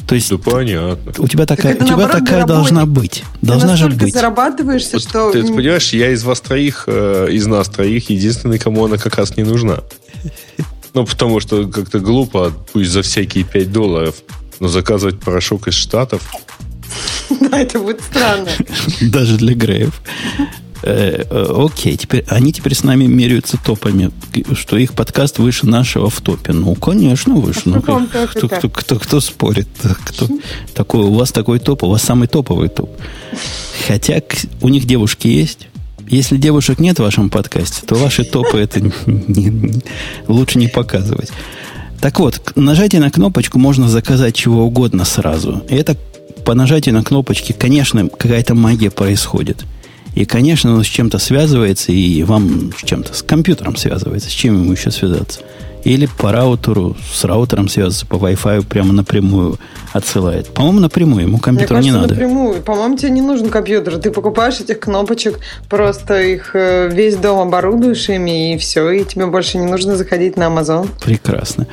[SPEAKER 1] То есть
[SPEAKER 2] Да понятно.
[SPEAKER 1] у тебя такая,
[SPEAKER 3] это
[SPEAKER 1] у тебя
[SPEAKER 3] наоборот,
[SPEAKER 1] такая
[SPEAKER 3] ты
[SPEAKER 1] должна быть. Должна
[SPEAKER 3] ты
[SPEAKER 1] же быть.
[SPEAKER 3] зарабатываешься,
[SPEAKER 2] Вот
[SPEAKER 3] что...
[SPEAKER 2] ты, понимаешь, я из вас троих, э, из нас троих, единственный, кому она как раз не нужна. <laughs> Ну, потому что как-то глупо, пусть за всякие 5 долларов, но заказывать порошок из Штатов. <laughs>
[SPEAKER 3] Да, это будет странно.
[SPEAKER 1] Даже для Греев. Э, э, Окей, теперь они теперь с нами меряются топами, что их подкаст выше нашего в топе. Ну, конечно, выше.
[SPEAKER 3] А
[SPEAKER 1] Ну, кто,
[SPEAKER 3] топе-то?
[SPEAKER 1] кто, кто, кто спорит? Кто, такой, у вас такой топ, у вас самый топовый топ. Хотя у них девушки есть. Если девушек нет в вашем подкасте, то ваши топы <laughs> это лучше не показывать. Так вот, нажатие на кнопочку можно заказать чего угодно сразу. И это по нажатию на кнопочки, конечно, какая-то магия происходит. И, конечно, оно с чем-то связывается, и вам с чем-то, с компьютером связывается. С чем ему еще связаться? Или по раутеру, с раутером связывается, по Wi-Fi прямо напрямую отсылает. По-моему, напрямую, ему
[SPEAKER 3] Мне
[SPEAKER 1] компьютер
[SPEAKER 3] кажется,
[SPEAKER 1] не надо.
[SPEAKER 3] напрямую. По-моему, тебе не нужен компьютер. Ты покупаешь этих кнопочек, просто их э, весь дом оборудуешь ими, и все, и тебе больше не нужно заходить на Amazon.
[SPEAKER 1] Прекрасно.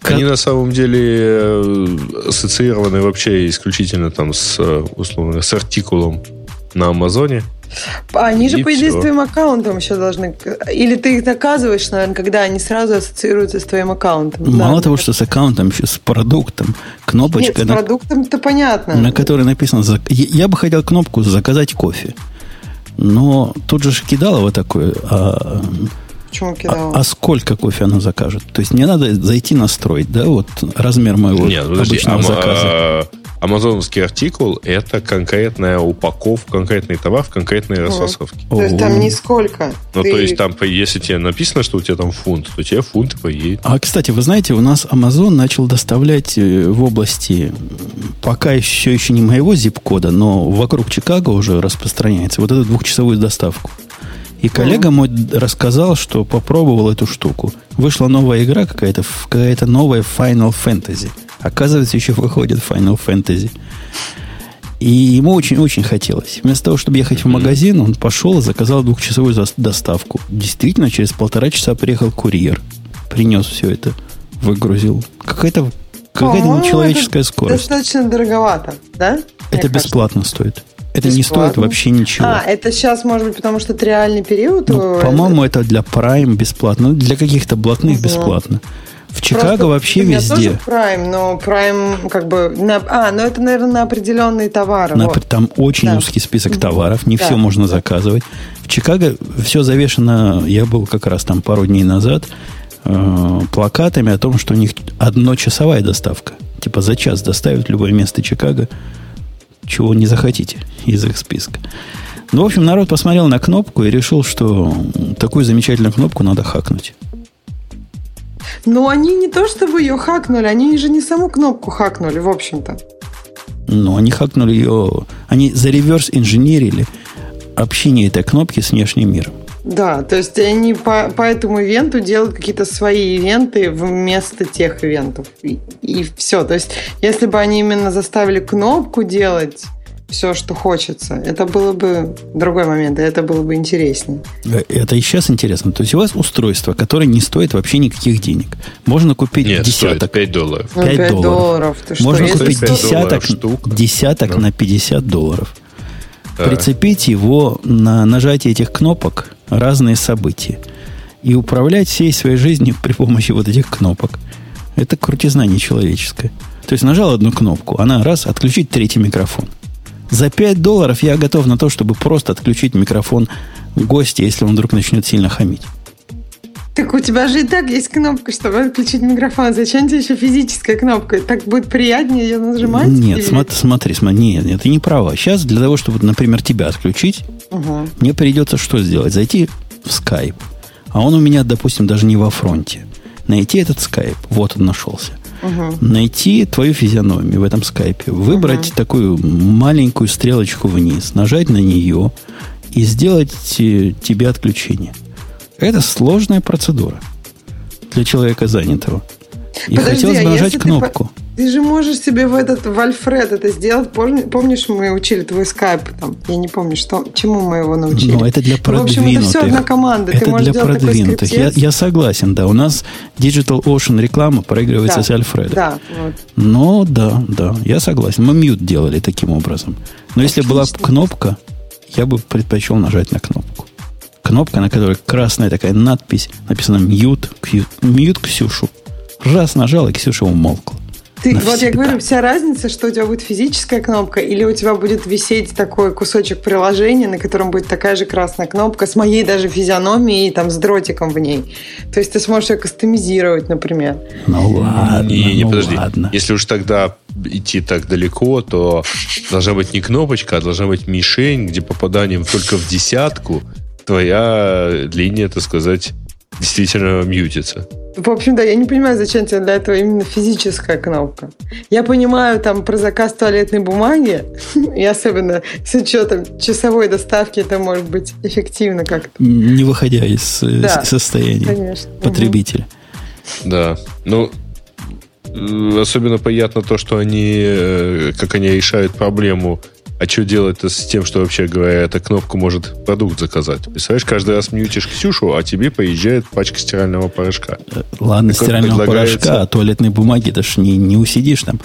[SPEAKER 1] Как-
[SPEAKER 2] Они на самом деле э, ассоциированы вообще исключительно там с, э, условно, с артикулом на Амазоне.
[SPEAKER 3] А Они же,
[SPEAKER 2] И
[SPEAKER 3] по идее,
[SPEAKER 2] всё.
[SPEAKER 3] с твоим аккаунтом еще должны... Или ты их заказываешь, наверное, когда они сразу ассоциируются с твоим аккаунтом.
[SPEAKER 1] Мало
[SPEAKER 3] Да.
[SPEAKER 1] того, что с аккаунтом, еще с продуктом.
[SPEAKER 3] Нет,
[SPEAKER 1] Кнопочка,
[SPEAKER 3] с
[SPEAKER 1] на,
[SPEAKER 3] продуктом-то понятно.
[SPEAKER 1] на которой написано... Я я бы хотел кнопку «Заказать кофе». Но тут же ж кидалово такое. А,
[SPEAKER 3] Почему
[SPEAKER 1] а-
[SPEAKER 3] кидал?
[SPEAKER 1] а сколько кофе она закажет? То есть мне надо зайти настроить, да, вот размер моего
[SPEAKER 2] Нет, подожди,
[SPEAKER 1] обычного
[SPEAKER 2] ама-
[SPEAKER 1] заказа.
[SPEAKER 2] а, Амазоновский артикул – это конкретная упаковка, конкретный товар в конкретной расфасовке.
[SPEAKER 3] То есть там нисколько.
[SPEAKER 2] Ну,
[SPEAKER 3] Ты-
[SPEAKER 2] то есть, там, если тебе написано, что у тебя там фунт, то тебе фунт и поедет.
[SPEAKER 1] А, кстати, вы знаете, у нас Amazon начал доставлять э, в области, пока еще, еще не моего zip-кода, но вокруг Чикаго уже распространяется, вот эту двухчасовую доставку. И коллега мой рассказал, что попробовал эту штуку. Вышла новая игра какая-то, какая-то новая Final Fantasy. Оказывается, еще выходит Final Fantasy. И ему очень-очень хотелось. Вместо того, чтобы ехать в магазин, он пошел и заказал двухчасовую доставку. Действительно, через полтора часа приехал курьер. Принес все это, выгрузил. Какая-то какая-то
[SPEAKER 3] По-моему,
[SPEAKER 1] нечеловеческая
[SPEAKER 3] это
[SPEAKER 1] скорость.
[SPEAKER 3] Достаточно дороговато, да? Мне
[SPEAKER 1] Это
[SPEAKER 3] кажется.
[SPEAKER 1] бесплатно стоит. Это не стоит
[SPEAKER 3] Бесплатно?
[SPEAKER 1] вообще ничего.
[SPEAKER 3] А, это сейчас, может быть, потому что это реальный период?
[SPEAKER 1] Ну,
[SPEAKER 3] э,
[SPEAKER 1] по-моему, это для Prime бесплатно. Ну, Для каких-то блатных
[SPEAKER 3] Мгм.
[SPEAKER 1] бесплатно. В
[SPEAKER 3] Просто
[SPEAKER 1] Чикаго вообще
[SPEAKER 3] у меня
[SPEAKER 1] везде.
[SPEAKER 3] тоже Prime, но Prime как бы... на- а, ну это, наверное, на определенные товары.
[SPEAKER 1] На-
[SPEAKER 3] вот.
[SPEAKER 1] Там очень
[SPEAKER 3] Да.
[SPEAKER 1] узкий список товаров, не
[SPEAKER 3] Да.
[SPEAKER 1] все можно заказывать. В Чикаго все завешено, я был как раз там пару дней назад, э, плакатами о том, что у них одночасовая доставка. Типа за час доставят любое место Чикаго, чего не захотите из их списка. Ну, в общем, народ посмотрел на кнопку и решил, что такую замечательную кнопку надо хакнуть.
[SPEAKER 3] Но они не то чтобы ее хакнули, они же не саму кнопку хакнули, в общем-то.
[SPEAKER 1] Но они хакнули ее, они зареверс инженерили общение этой кнопки с внешним миром.
[SPEAKER 3] Да, то есть они по, по этому ивенту делают какие-то свои ивенты вместо тех ивентов. И, все. То есть, если бы они именно заставили кнопку делать все, что хочется, это было бы другой момент, и это было бы интереснее.
[SPEAKER 1] Это и сейчас интересно. То есть у вас устройство, которое не стоит вообще никаких денег. Можно купить
[SPEAKER 2] Нет, стоит
[SPEAKER 1] десяток.
[SPEAKER 2] 5 долларов.
[SPEAKER 3] Ну,
[SPEAKER 1] 5
[SPEAKER 3] 5
[SPEAKER 1] долларов.
[SPEAKER 3] долларов. Ты что,
[SPEAKER 1] Можно купить
[SPEAKER 2] стоит 5
[SPEAKER 1] десяток,
[SPEAKER 2] штука.
[SPEAKER 1] десяток
[SPEAKER 2] Да.
[SPEAKER 1] на 50 долларов.
[SPEAKER 2] Да.
[SPEAKER 1] Прицепить его на нажатие этих кнопок разные события. И управлять всей своей жизнью при помощи вот этих кнопок. Это крутизна нечеловеческая. То есть нажал одну кнопку, она раз, отключить третий микрофон. За 5 долларов я готов на то, чтобы просто отключить микрофон гостя, если он вдруг начнет сильно хамить.
[SPEAKER 3] Так у тебя же и так есть кнопка, чтобы отключить микрофон. Зачем тебе еще физическая кнопка? Так будет приятнее ее нажимать?
[SPEAKER 1] Нет,
[SPEAKER 3] Или-
[SPEAKER 1] смо- смотри, смотри, нет, нет, ты не права. Сейчас для того, чтобы, например, тебя отключить,
[SPEAKER 3] Ага.
[SPEAKER 1] мне придется что сделать? Зайти в Skype. А он у меня, допустим, даже не во фронте. Найти этот Skype. Вот он нашелся.
[SPEAKER 3] Ага.
[SPEAKER 1] Найти твою физиономию в этом скайпе. Выбрать такую маленькую стрелочку вниз. Нажать на нее. И сделать э, тебе отключение. Это сложная процедура. Для человека занятого. И
[SPEAKER 3] Подожди,
[SPEAKER 1] хотелось
[SPEAKER 3] а
[SPEAKER 1] бы нажать
[SPEAKER 3] если ты
[SPEAKER 1] кнопку.
[SPEAKER 3] Ты же можешь себе в этот в Альфред это сделать. Помни- Помнишь, мы учили твой скайп там? Я не помню, что, чему мы его научили.
[SPEAKER 1] Но это для
[SPEAKER 3] Ну, в общем,
[SPEAKER 1] продвинутых.
[SPEAKER 3] это все одна команда. Ты
[SPEAKER 1] Это
[SPEAKER 3] можешь
[SPEAKER 1] для продвинутых. Я, я согласен, да. У нас Digital Ocean реклама проигрывается
[SPEAKER 3] Да.
[SPEAKER 1] с Альфреда.
[SPEAKER 3] Да, вот.
[SPEAKER 1] Но да, да, я согласен. Мы мьют делали таким образом. Но если была
[SPEAKER 3] Отлично.
[SPEAKER 1] кнопка, я бы предпочел нажать на кнопку. Кнопка, на которой красная такая надпись, написано мьют, мьют Ксюшу. Раз нажал, и Ксюша умолкла.
[SPEAKER 3] Ты, вот я говорю, вся разница, что у тебя будет физическая кнопка, или у тебя будет висеть такой кусочек приложения, на котором будет такая же красная кнопка с моей даже физиономией, там, с дротиком в ней. То есть ты сможешь ее кастомизировать, например.
[SPEAKER 1] Ну ладно,
[SPEAKER 2] Не, не,
[SPEAKER 1] ну
[SPEAKER 2] подожди.
[SPEAKER 1] ладно.
[SPEAKER 2] Если уж тогда идти так далеко, то должна быть не кнопочка, а должна быть мишень, где попаданием только в десятку твоя линия, так сказать, действительно мьютится.
[SPEAKER 3] В общем, да, я не понимаю, зачем тебе для этого именно физическая кнопка. Я понимаю там про заказ туалетной бумаги, <laughs> и особенно с учетом часовой доставки это может быть эффективно как-то.
[SPEAKER 1] Не выходя из э,
[SPEAKER 3] Да.
[SPEAKER 1] состояния
[SPEAKER 3] Конечно.
[SPEAKER 1] потребителя.
[SPEAKER 2] Да. Ну, э, особенно приятно то, что они, э, как они решают проблему, а что делать-то с тем, что, вообще говоря, эта кнопка может продукт заказать? Представляешь, каждый раз мьютишь Ксюшу, а тебе поезжает пачка стирального порошка.
[SPEAKER 1] Ладно,
[SPEAKER 2] Так вот
[SPEAKER 1] стирального
[SPEAKER 2] предлагается-
[SPEAKER 1] порошка, а туалетной бумаги даже не, не усидишь там.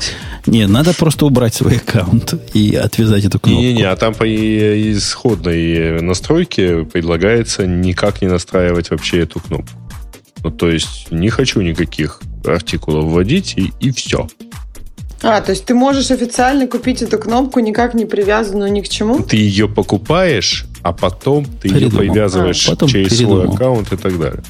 [SPEAKER 1] Не, надо просто убрать свой аккаунт и отвязать эту кнопку.
[SPEAKER 2] Не-не-не, а там по исходной настройке предлагается никак не настраивать вообще эту кнопку. Ну, то есть, не хочу никаких артикулов вводить, и, и все.
[SPEAKER 3] А, то есть ты можешь официально купить эту кнопку, никак не привязанную ни к чему?
[SPEAKER 2] Ты ее покупаешь, а потом ты ее
[SPEAKER 1] Передумал.
[SPEAKER 2] привязываешь
[SPEAKER 1] А, потом
[SPEAKER 2] через
[SPEAKER 1] передумал.
[SPEAKER 2] свой аккаунт и так далее.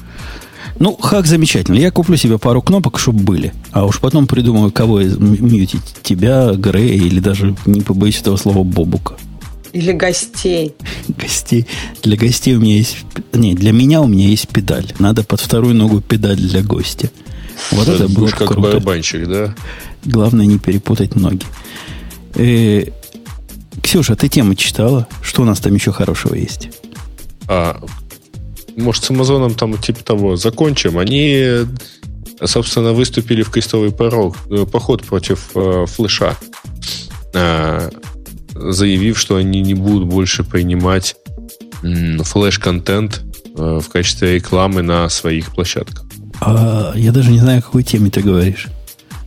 [SPEAKER 1] Ну, хак замечательно. Я куплю себе пару кнопок, чтобы были. А уж потом придумаю, кого мьютить. Тебя, Грея или даже, не побоюсь этого слова, Бобука.
[SPEAKER 3] Или гостей?
[SPEAKER 1] Гостей. Для гостей у меня есть... Не, для меня у меня есть педаль. Надо под вторую ногу педаль для гостя. Вот это, было бы
[SPEAKER 2] как
[SPEAKER 1] круто.
[SPEAKER 2] барабанщик, да?
[SPEAKER 1] Главное не перепутать ноги. Э, Ксюша, ты темы читала? Что у нас там еще хорошего есть?
[SPEAKER 2] А, может, с Амазоном там типа того закончим. Они, собственно, выступили в крестовый порог, э, поход против э, флеша, А, заявив, что они не будут больше принимать м, флеш-контент э, в качестве рекламы на своих площадках.
[SPEAKER 1] А, я даже не знаю, о какой теме ты говоришь.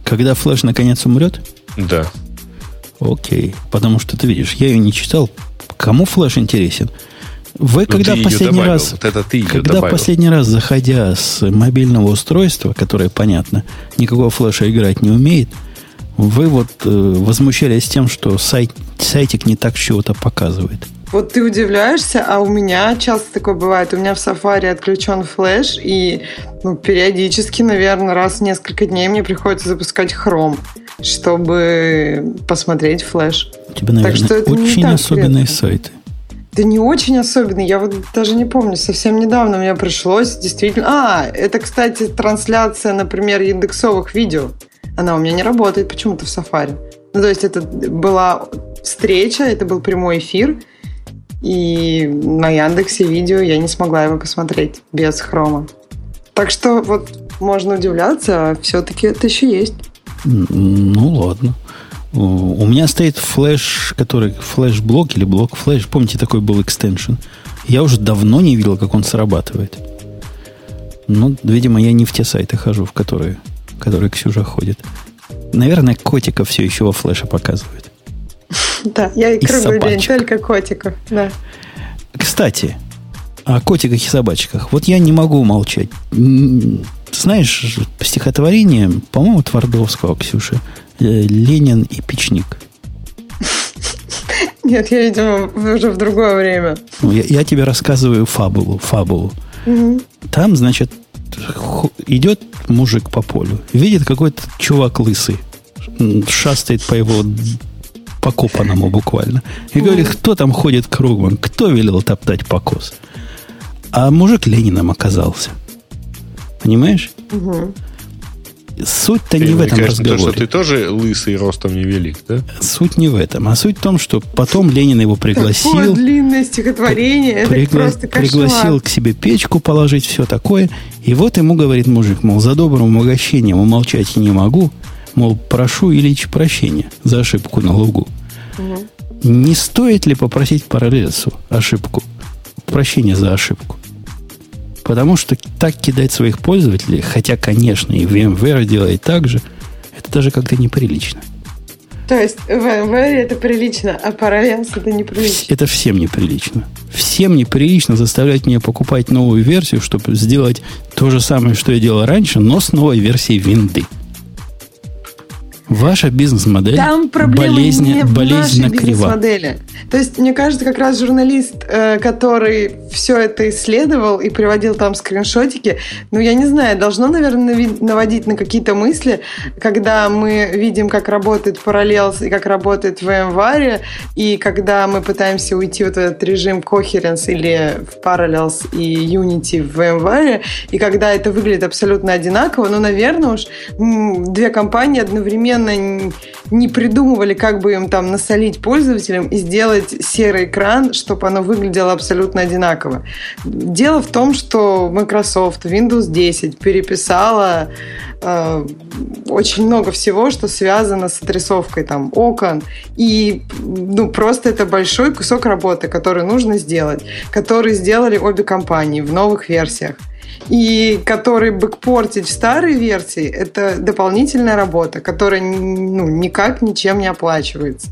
[SPEAKER 1] Когда флеш наконец умрет?
[SPEAKER 2] Да.
[SPEAKER 1] Окей. Потому что ты видишь, я ее не читал. Кому флеш интересен? Вы
[SPEAKER 2] Ну,
[SPEAKER 1] когда последний
[SPEAKER 2] добавил.
[SPEAKER 1] раз...
[SPEAKER 2] Вот это ты
[SPEAKER 1] Когда
[SPEAKER 2] добавил.
[SPEAKER 1] последний раз, заходя с мобильного устройства, которое, понятно, никакого флеша играть не умеет, вы вот э, возмущались тем, что сайт, сайтик не так чего-то показывает.
[SPEAKER 3] Вот ты удивляешься, а у меня часто такое бывает. У меня в Safari отключен флеш, и ну, периодически, наверное, раз в несколько дней мне приходится запускать хром, чтобы посмотреть флеш.
[SPEAKER 1] У тебя, наверное,
[SPEAKER 3] что это
[SPEAKER 1] очень
[SPEAKER 3] так
[SPEAKER 1] особенные
[SPEAKER 3] редко.
[SPEAKER 1] сайты.
[SPEAKER 3] Это не очень особенный. Я вот даже не помню. Совсем недавно мне пришлось действительно... А, это, кстати, трансляция, например, индексовых видео. Она у меня не работает почему-то в Safari. Ну, то есть это была встреча, это был прямой эфир, и на Яндексе видео я не смогла его посмотреть без хрома. Так что вот можно удивляться, а все-таки это еще есть.
[SPEAKER 1] Ну, ладно. У меня стоит флеш, который флеш-блок или блок-флеш. Помните, такой был экстеншн? Я уже давно не видел, как он срабатывает. Ну, видимо, я не в те сайты хожу, в которые, в которые Ксюша ходит. Наверное, котика все еще во флеше показывает. <laughs>
[SPEAKER 3] Да, я и круглый день,
[SPEAKER 1] собачек.
[SPEAKER 3] только котиков. Да.
[SPEAKER 1] Кстати, о котиках и собачках. Вот я не могу молчать. Знаешь, стихотворение, по-моему, Твардовского, Ксюша, э, «Ленин и печник». <laughs>
[SPEAKER 3] Нет, я, видимо, уже в другое время.
[SPEAKER 1] Ну, я, я тебе рассказываю фабулу, фабулу.
[SPEAKER 3] Мгм.
[SPEAKER 1] Там, значит, идет мужик по полю, видит какой-то чувак лысый, шастает по его покопанному буквально. И говорит, кто там ходит кругом, кто велел топтать покос? А мужик Лениным оказался. Понимаешь?
[SPEAKER 3] Мгм.
[SPEAKER 1] Суть-то не в этом
[SPEAKER 2] намекаешь на то,
[SPEAKER 1] разговоре.
[SPEAKER 2] что ты тоже лысый, ростом невелик, да?
[SPEAKER 1] Суть не в этом. А суть в том, что потом Ленин его
[SPEAKER 3] Такое
[SPEAKER 1] пригласил.
[SPEAKER 3] длинное стихотворение, это
[SPEAKER 1] Пригла-
[SPEAKER 3] просто кошмар.
[SPEAKER 1] пригласил к себе печку положить, все такое. И вот ему говорит мужик, мол, за добрым угощением умолчать не могу. Мол, прошу Ильич прощения за ошибку на лугу. Угу. Не стоит ли попросить параллельсу ошибку? Прощения за ошибку. Потому что так кидать своих пользователей, хотя, конечно, и VMware делает так же, это даже как-то неприлично.
[SPEAKER 3] То есть в VMware это прилично, а Parallels это неприлично?
[SPEAKER 1] Это всем неприлично. Всем неприлично заставлять меня покупать новую версию, чтобы сделать то же самое, что я делал раньше, но с новой версией винды. Ваша бизнес-модель
[SPEAKER 3] Там болезнь, не болезненно в крива. То есть, мне кажется, как раз журналист, э, который все это исследовал и приводил там скриншотики, ну, я не знаю, должно, наверное, наводить на какие-то мысли, когда мы видим, как работает Parallels и как работает VMware, и когда мы пытаемся уйти вот в этот режим Coherence или в Parallels и Unity в VMware, и когда это выглядит абсолютно одинаково, ну, наверное, уж две компании одновременно совершенно не придумывали, как бы им там насолить пользователям и сделать серый экран, чтобы оно выглядело абсолютно одинаково. Дело в том, что Microsoft Windows 10 переписала э, очень много всего, что связано с отрисовкой там окон. И ну, просто это большой кусок работы, который нужно сделать, который сделали обе компании в новых версиях и который бэкпортить в старой версии, это дополнительная работа, которая ну, никак ничем не оплачивается.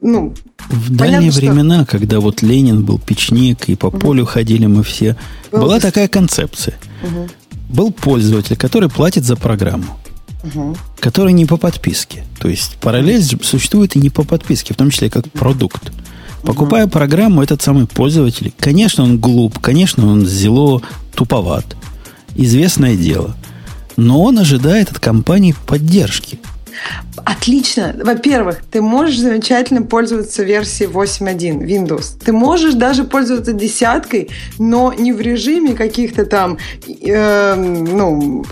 [SPEAKER 1] Ну, в дальние что... времена, когда вот Ленин был печник, и по угу. полю ходили мы все, был была такая концепция. Угу. Был пользователь, который платит за программу. Угу. который не по подписке. То есть параллель существует и не по подписке, в том числе как продукт. Покупая угу. программу, этот самый пользователь, конечно, он глуп, конечно, он зело туповат. Известное дело. Но он ожидает от компании поддержки.
[SPEAKER 3] Отлично. Во-первых, ты можешь замечательно пользоваться версией 8.1 Windows. Ты можешь даже пользоваться десяткой, но не в режиме каких-то там э, ну,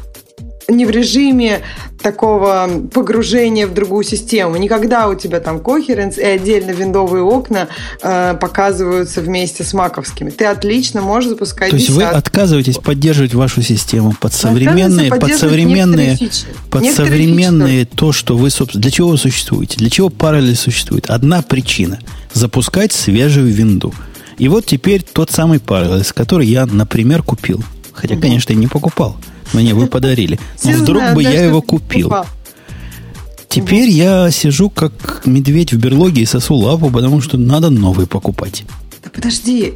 [SPEAKER 3] не в режиме такого погружения в другую систему. Никогда у тебя там кохеренс и отдельно виндовые окна э, показываются вместе с маковскими. Ты отлично можешь запускать
[SPEAKER 1] То есть десятки. вы отказываетесь поддерживать вашу систему под современные, под современные, под современные то, что вы, собственно, для чего вы существуете, для чего параллель существует. Одна причина – запускать свежую винду. И вот теперь тот самый параллель, который я, например, купил. Хотя, угу. конечно, я не покупал – мне вы подарили. Но вдруг бы я его купил. Теперь я сижу как медведь в берлоге и сосу лапу, потому что надо новый покупать.
[SPEAKER 3] Да подожди,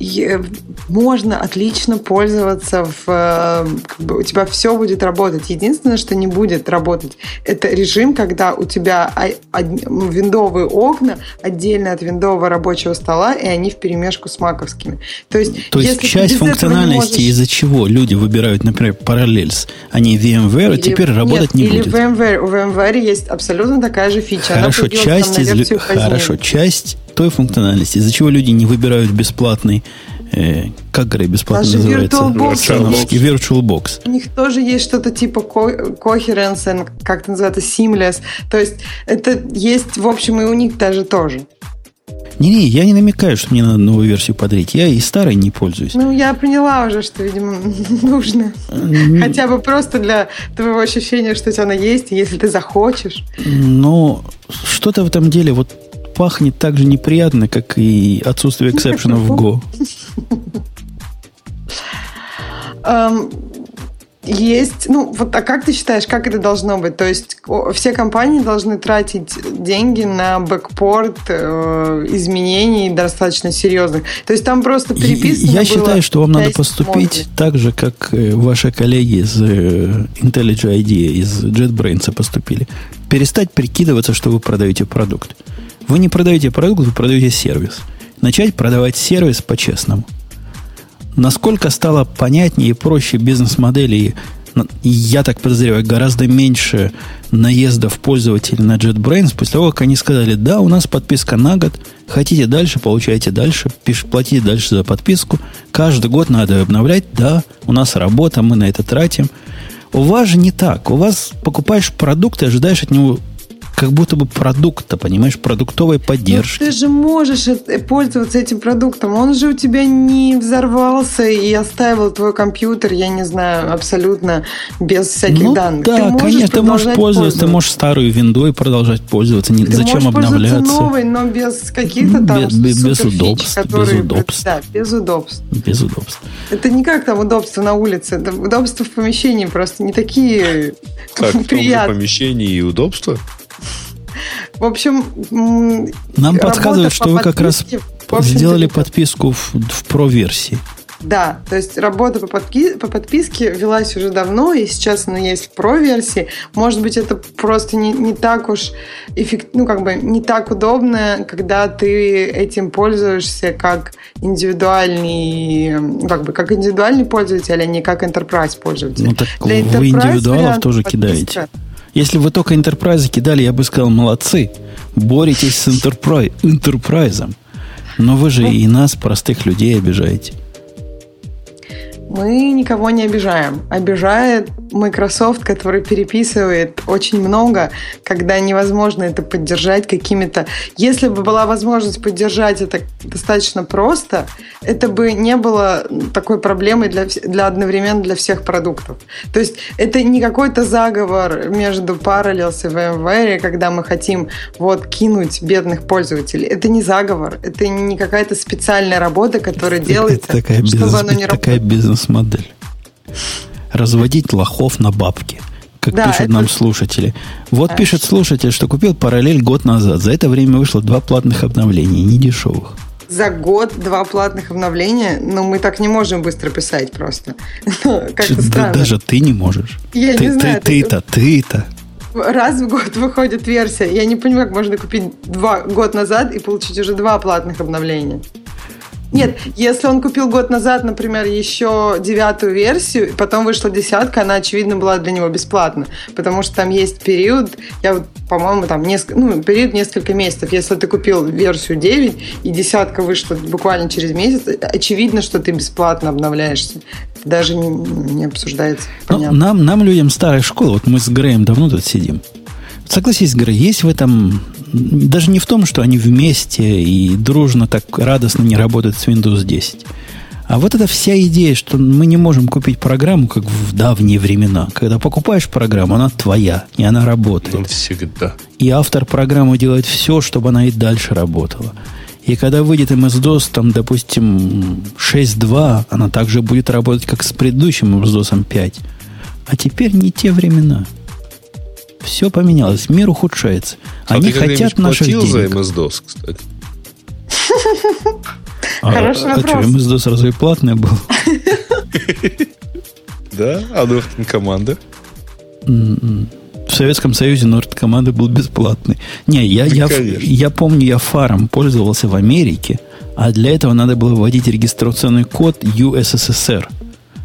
[SPEAKER 3] можно отлично пользоваться в... Э, как бы у тебя все будет работать. Единственное, что не будет работать, это режим, когда у тебя виндовые окна отдельно от виндового рабочего стола, и они в перемешку с маковскими.
[SPEAKER 1] То есть, То есть часть функциональности, можешь... из-за чего люди выбирают, например, Parallels, а не VMware, или, теперь работать нет, не
[SPEAKER 3] или
[SPEAKER 1] будет.
[SPEAKER 3] Или VMware. У VMware есть абсолютно такая же фича.
[SPEAKER 1] Хорошо, часть, из... Хорошо часть той функциональности, из-за чего люди не выбирают бесплатный э, как говоря, бесплатно Даже называется?
[SPEAKER 3] VirtualBox.
[SPEAKER 1] VirtualBox.
[SPEAKER 3] У них тоже есть что-то типа coherence, как это называется, seamless. То есть это есть, в общем, и у них даже тоже.
[SPEAKER 1] Не-не, я не намекаю, что мне надо новую версию подарить. Я и старой не пользуюсь.
[SPEAKER 3] Ну, я поняла уже, что, видимо, <laughs> нужно. Хотя бы просто для твоего ощущения, что у тебя она есть, если ты захочешь.
[SPEAKER 1] Но что-то в этом деле, вот пахнет так же неприятно, как и отсутствие эксепшенов в Go.
[SPEAKER 3] Есть, ну вот, а как ты считаешь, как это должно быть? То есть все компании должны тратить деньги на бэкпорт э, изменений достаточно серьезных. То есть там просто переписано
[SPEAKER 1] Я считаю, что вам надо поступить модулей. так же, как э, ваши коллеги из э, IntelliJ IDEA, из JetBrains поступили. Перестать прикидываться, что вы продаете продукт. Вы не продаете продукт, вы продаете сервис. Начать продавать сервис по-честному. Насколько стало понятнее и проще бизнес-модели, я так подозреваю, гораздо меньше наездов пользователей на JetBrains после того, как они сказали, да, у нас подписка на год, хотите дальше, получайте дальше, платите дальше за подписку, каждый год надо обновлять, да, у нас работа, мы на это тратим. У вас же не так. У вас покупаешь продукт и ожидаешь от него как будто бы продукта, понимаешь, продуктовой поддержки.
[SPEAKER 3] Но ты же можешь пользоваться этим продуктом. Он же у тебя не взорвался и оставил твой компьютер, я не знаю, абсолютно без всяких
[SPEAKER 1] ну,
[SPEAKER 3] данных.
[SPEAKER 1] Да, ты конечно, ты можешь пользоваться, ты можешь старую виндой продолжать пользоваться. Не,
[SPEAKER 3] ты
[SPEAKER 1] зачем обновляться?
[SPEAKER 3] новой, но без каких-то там
[SPEAKER 1] без, без, без удобств.
[SPEAKER 3] Которые,
[SPEAKER 1] без удобств.
[SPEAKER 3] Да, без удобств.
[SPEAKER 1] Без удобств.
[SPEAKER 3] Это не как там удобство на улице, это удобства в помещении просто не такие
[SPEAKER 2] как, приятные. В помещении и удобства?
[SPEAKER 3] В общем,
[SPEAKER 1] нам подсказывают, что вы как раз сделали подписку в, в про-версии.
[SPEAKER 3] Да, то есть работа по, подпи- по подписке велась уже давно, и сейчас она есть в про-версии. Может быть, это просто не, не так уж эффект, ну, как бы не так удобно, когда ты этим пользуешься как индивидуальный, как бы как индивидуальный пользователь, а не как enterprise пользователь.
[SPEAKER 1] Ну так Для вы индивидуалов тоже подписка. кидаете. Если вы только Enterprise кидали, я бы сказал, молодцы. Боретесь с Enterprise, Enterprise. Но вы же ну, и нас, простых людей, обижаете.
[SPEAKER 3] Мы никого не обижаем. Обижает Microsoft, который переписывает очень много, когда невозможно это поддержать какими-то... Если бы была возможность поддержать это достаточно просто, это бы не было такой проблемой для, для одновременно для всех продуктов. То есть это не какой-то заговор между Parallels и VMware, когда мы хотим вот кинуть бедных пользователей. Это не заговор, это не какая-то специальная работа, которая делается, чтобы оно не
[SPEAKER 1] такая бизнес бизнес-модель. Разводить лохов на бабки. Как да, пишут это... нам слушатели. Вот а, пишет слушатель, что купил параллель год назад. За это время вышло два платных обновления, не дешевых.
[SPEAKER 3] За год два платных обновления? Ну, мы так не можем быстро писать просто. <laughs> Ну, как-то
[SPEAKER 1] да, даже ты не можешь.
[SPEAKER 3] Я
[SPEAKER 1] ты,
[SPEAKER 3] не знаю.
[SPEAKER 1] Ты-то, ты-то.
[SPEAKER 3] Раз в год выходит версия. Я не понимаю, как можно купить два год назад и получить уже два платных обновления. Нет, если он купил год назад, например, еще девятую версию, потом вышла десятка, она, очевидно, была для него бесплатна, потому что там есть период, я вот, по-моему, там несколько, ну, период несколько месяцев. Если ты купил версию 9, и десятка вышла буквально через месяц, очевидно, что ты бесплатно обновляешься. Это даже не, не обсуждается.
[SPEAKER 1] Ну, нам, нам, людям старой школы, вот мы с Греем давно тут сидим, Согласись, Грей, есть в этом даже не в том, что они вместе и дружно так радостно не работают с Windows 10. А вот эта вся идея, что мы не можем купить программу, как в давние времена. Когда покупаешь программу, она твоя, и она работает. Ну,
[SPEAKER 2] всегда.
[SPEAKER 1] И автор программы делает все, чтобы она и дальше работала. И когда выйдет MS-DOS, там, допустим, 6.2, она также будет работать, как с предыдущим MS-DOS 5. А теперь не те времена. Все поменялось, мир ухудшается. А Они ты хотят наших денег.
[SPEAKER 2] за MS-DOS, кстати?
[SPEAKER 1] А, <laughs> Хороший а, вопрос. А что, MS-DOS разве платный был? <laughs>
[SPEAKER 2] Да? А Нортон команда?
[SPEAKER 1] М-м. В Советском Союзе Норд команда был бесплатный. Не, я, я, я помню, я фаром пользовался в Америке, а для этого надо было вводить регистрационный код USSR –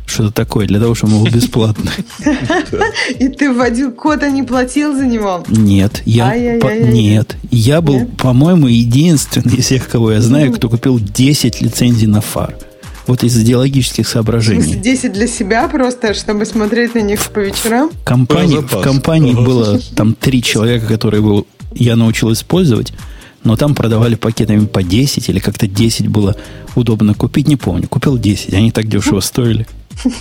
[SPEAKER 1] что-то такое, для того, чтобы он был бесплатный. <laughs>
[SPEAKER 3] И ты вводил код, а не платил за него?
[SPEAKER 1] Нет, я, нет, я был, по-моему, единственный из всех, кого я знаю, кто купил 10 лицензий на фар. Вот из идеологических соображений. В
[SPEAKER 3] смысле, 10 для себя просто, чтобы смотреть на них по вечерам?
[SPEAKER 1] Компании, в компании было там три человека, которые его, я научил использовать, но там продавали пакетами по 10 или как-то 10 было удобно купить, не помню. Купил 10, они так дешево стоили. <laughs>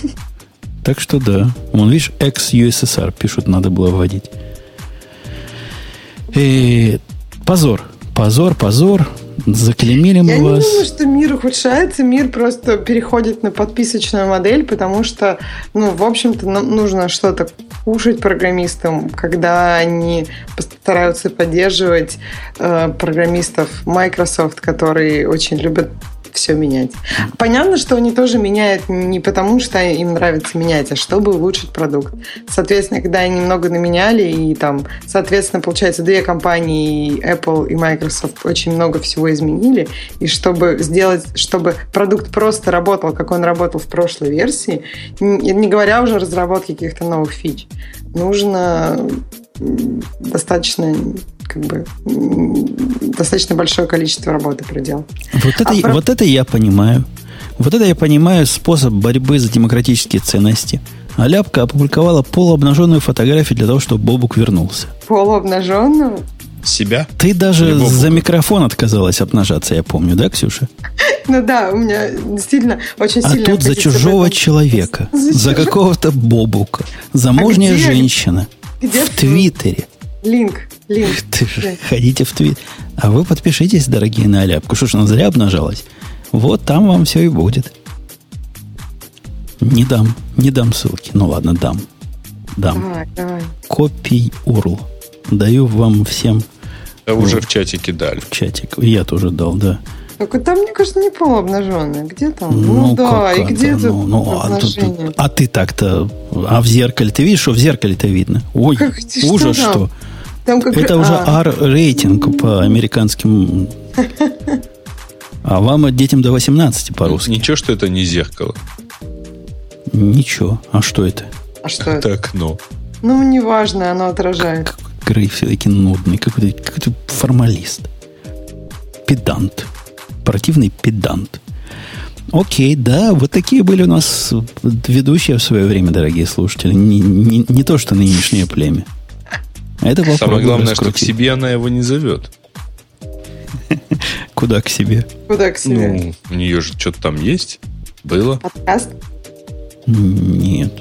[SPEAKER 1] Так что да. Вон, видишь, ex-USSR пишут, надо было вводить. И позор. Позор, позор. Заклемили мы
[SPEAKER 3] Я
[SPEAKER 1] вас.
[SPEAKER 3] Я не думаю, что мир ухудшается, мир просто переходит на подписочную модель, потому что, ну, в общем-то, нам нужно что-то кушать программистам, когда они постараются поддерживать э, программистов Microsoft, которые очень любят все менять. Понятно, что они тоже меняют не потому, что им нравится менять, а чтобы улучшить продукт. Соответственно, когда они немного наменяли, и там, соответственно, получается, две компании, Apple и Microsoft, очень много всего изменили, и чтобы сделать, чтобы продукт просто работал, как он работал в прошлой версии, не говоря уже о разработке каких-то новых фич, нужно достаточно как бы достаточно большое количество работы проделал.
[SPEAKER 1] Вот это, а вот это я понимаю. Вот это я понимаю способ борьбы за демократические ценности. А Ляпка опубликовала полуобнаженную фотографию для того, чтобы Бобук вернулся.
[SPEAKER 3] Полуобнаженную?
[SPEAKER 2] Себя?
[SPEAKER 1] Ты даже за микрофон отказалась обнажаться, я помню, да, Ксюша?
[SPEAKER 3] Ну да, у меня действительно очень
[SPEAKER 1] А
[SPEAKER 3] сильная
[SPEAKER 1] тут за чужого человека,
[SPEAKER 3] За
[SPEAKER 1] какого-то Бобука, замужняя
[SPEAKER 3] где?
[SPEAKER 1] женщина
[SPEAKER 3] Где
[SPEAKER 1] в Твиттере.
[SPEAKER 3] Линк, линк. <laughs>
[SPEAKER 1] Ты же ходите в твит. А вы подпишитесь, дорогие, на Аляпку. Что ж, она зря обнажалась? Вот там вам все и будет. Не дам, не дам ссылки. Ну ладно, дам. Дам.
[SPEAKER 3] Давай, давай.
[SPEAKER 1] Копий URL. Даю вам всем
[SPEAKER 2] Да уже в чатике дали.
[SPEAKER 1] в чатик. Я тоже дал, да.
[SPEAKER 3] Только там, мне кажется, не полуобнаженная. Где там? Ну, да,
[SPEAKER 1] как
[SPEAKER 3] и где
[SPEAKER 1] это?
[SPEAKER 3] тут
[SPEAKER 1] ну, ну, а, тут- а ты так-то... А в зеркале ты видишь, что в зеркале-то видно? Ой,
[SPEAKER 3] Как что
[SPEAKER 1] ужас
[SPEAKER 3] там?
[SPEAKER 1] что.
[SPEAKER 3] Там как
[SPEAKER 1] Это уже
[SPEAKER 3] а,
[SPEAKER 1] R-рейтинг по американским... <laughs> А вам детям до 18 по-русски.
[SPEAKER 2] Ничего, что это не зеркало.
[SPEAKER 1] Ничего. А что это?
[SPEAKER 3] а что это?
[SPEAKER 2] Это окно.
[SPEAKER 3] Ну, неважно, оно отражает.
[SPEAKER 1] Какой Грей все-таки нудный, какой-то, какой-то формалист. Педант. Противный педант. Окей, да, вот такие были у нас ведущие в свое время, дорогие слушатели. Не, не, не то, что нынешнее племя. Это
[SPEAKER 2] Самое
[SPEAKER 1] попробуй
[SPEAKER 2] главное, что к
[SPEAKER 1] раскрутить.
[SPEAKER 2] себе она его не зовет. <laughs>
[SPEAKER 1] Куда к себе?
[SPEAKER 3] Куда к себе?
[SPEAKER 2] Ну, у нее же что-то там есть. Было.
[SPEAKER 3] Подкаст?
[SPEAKER 1] Нет.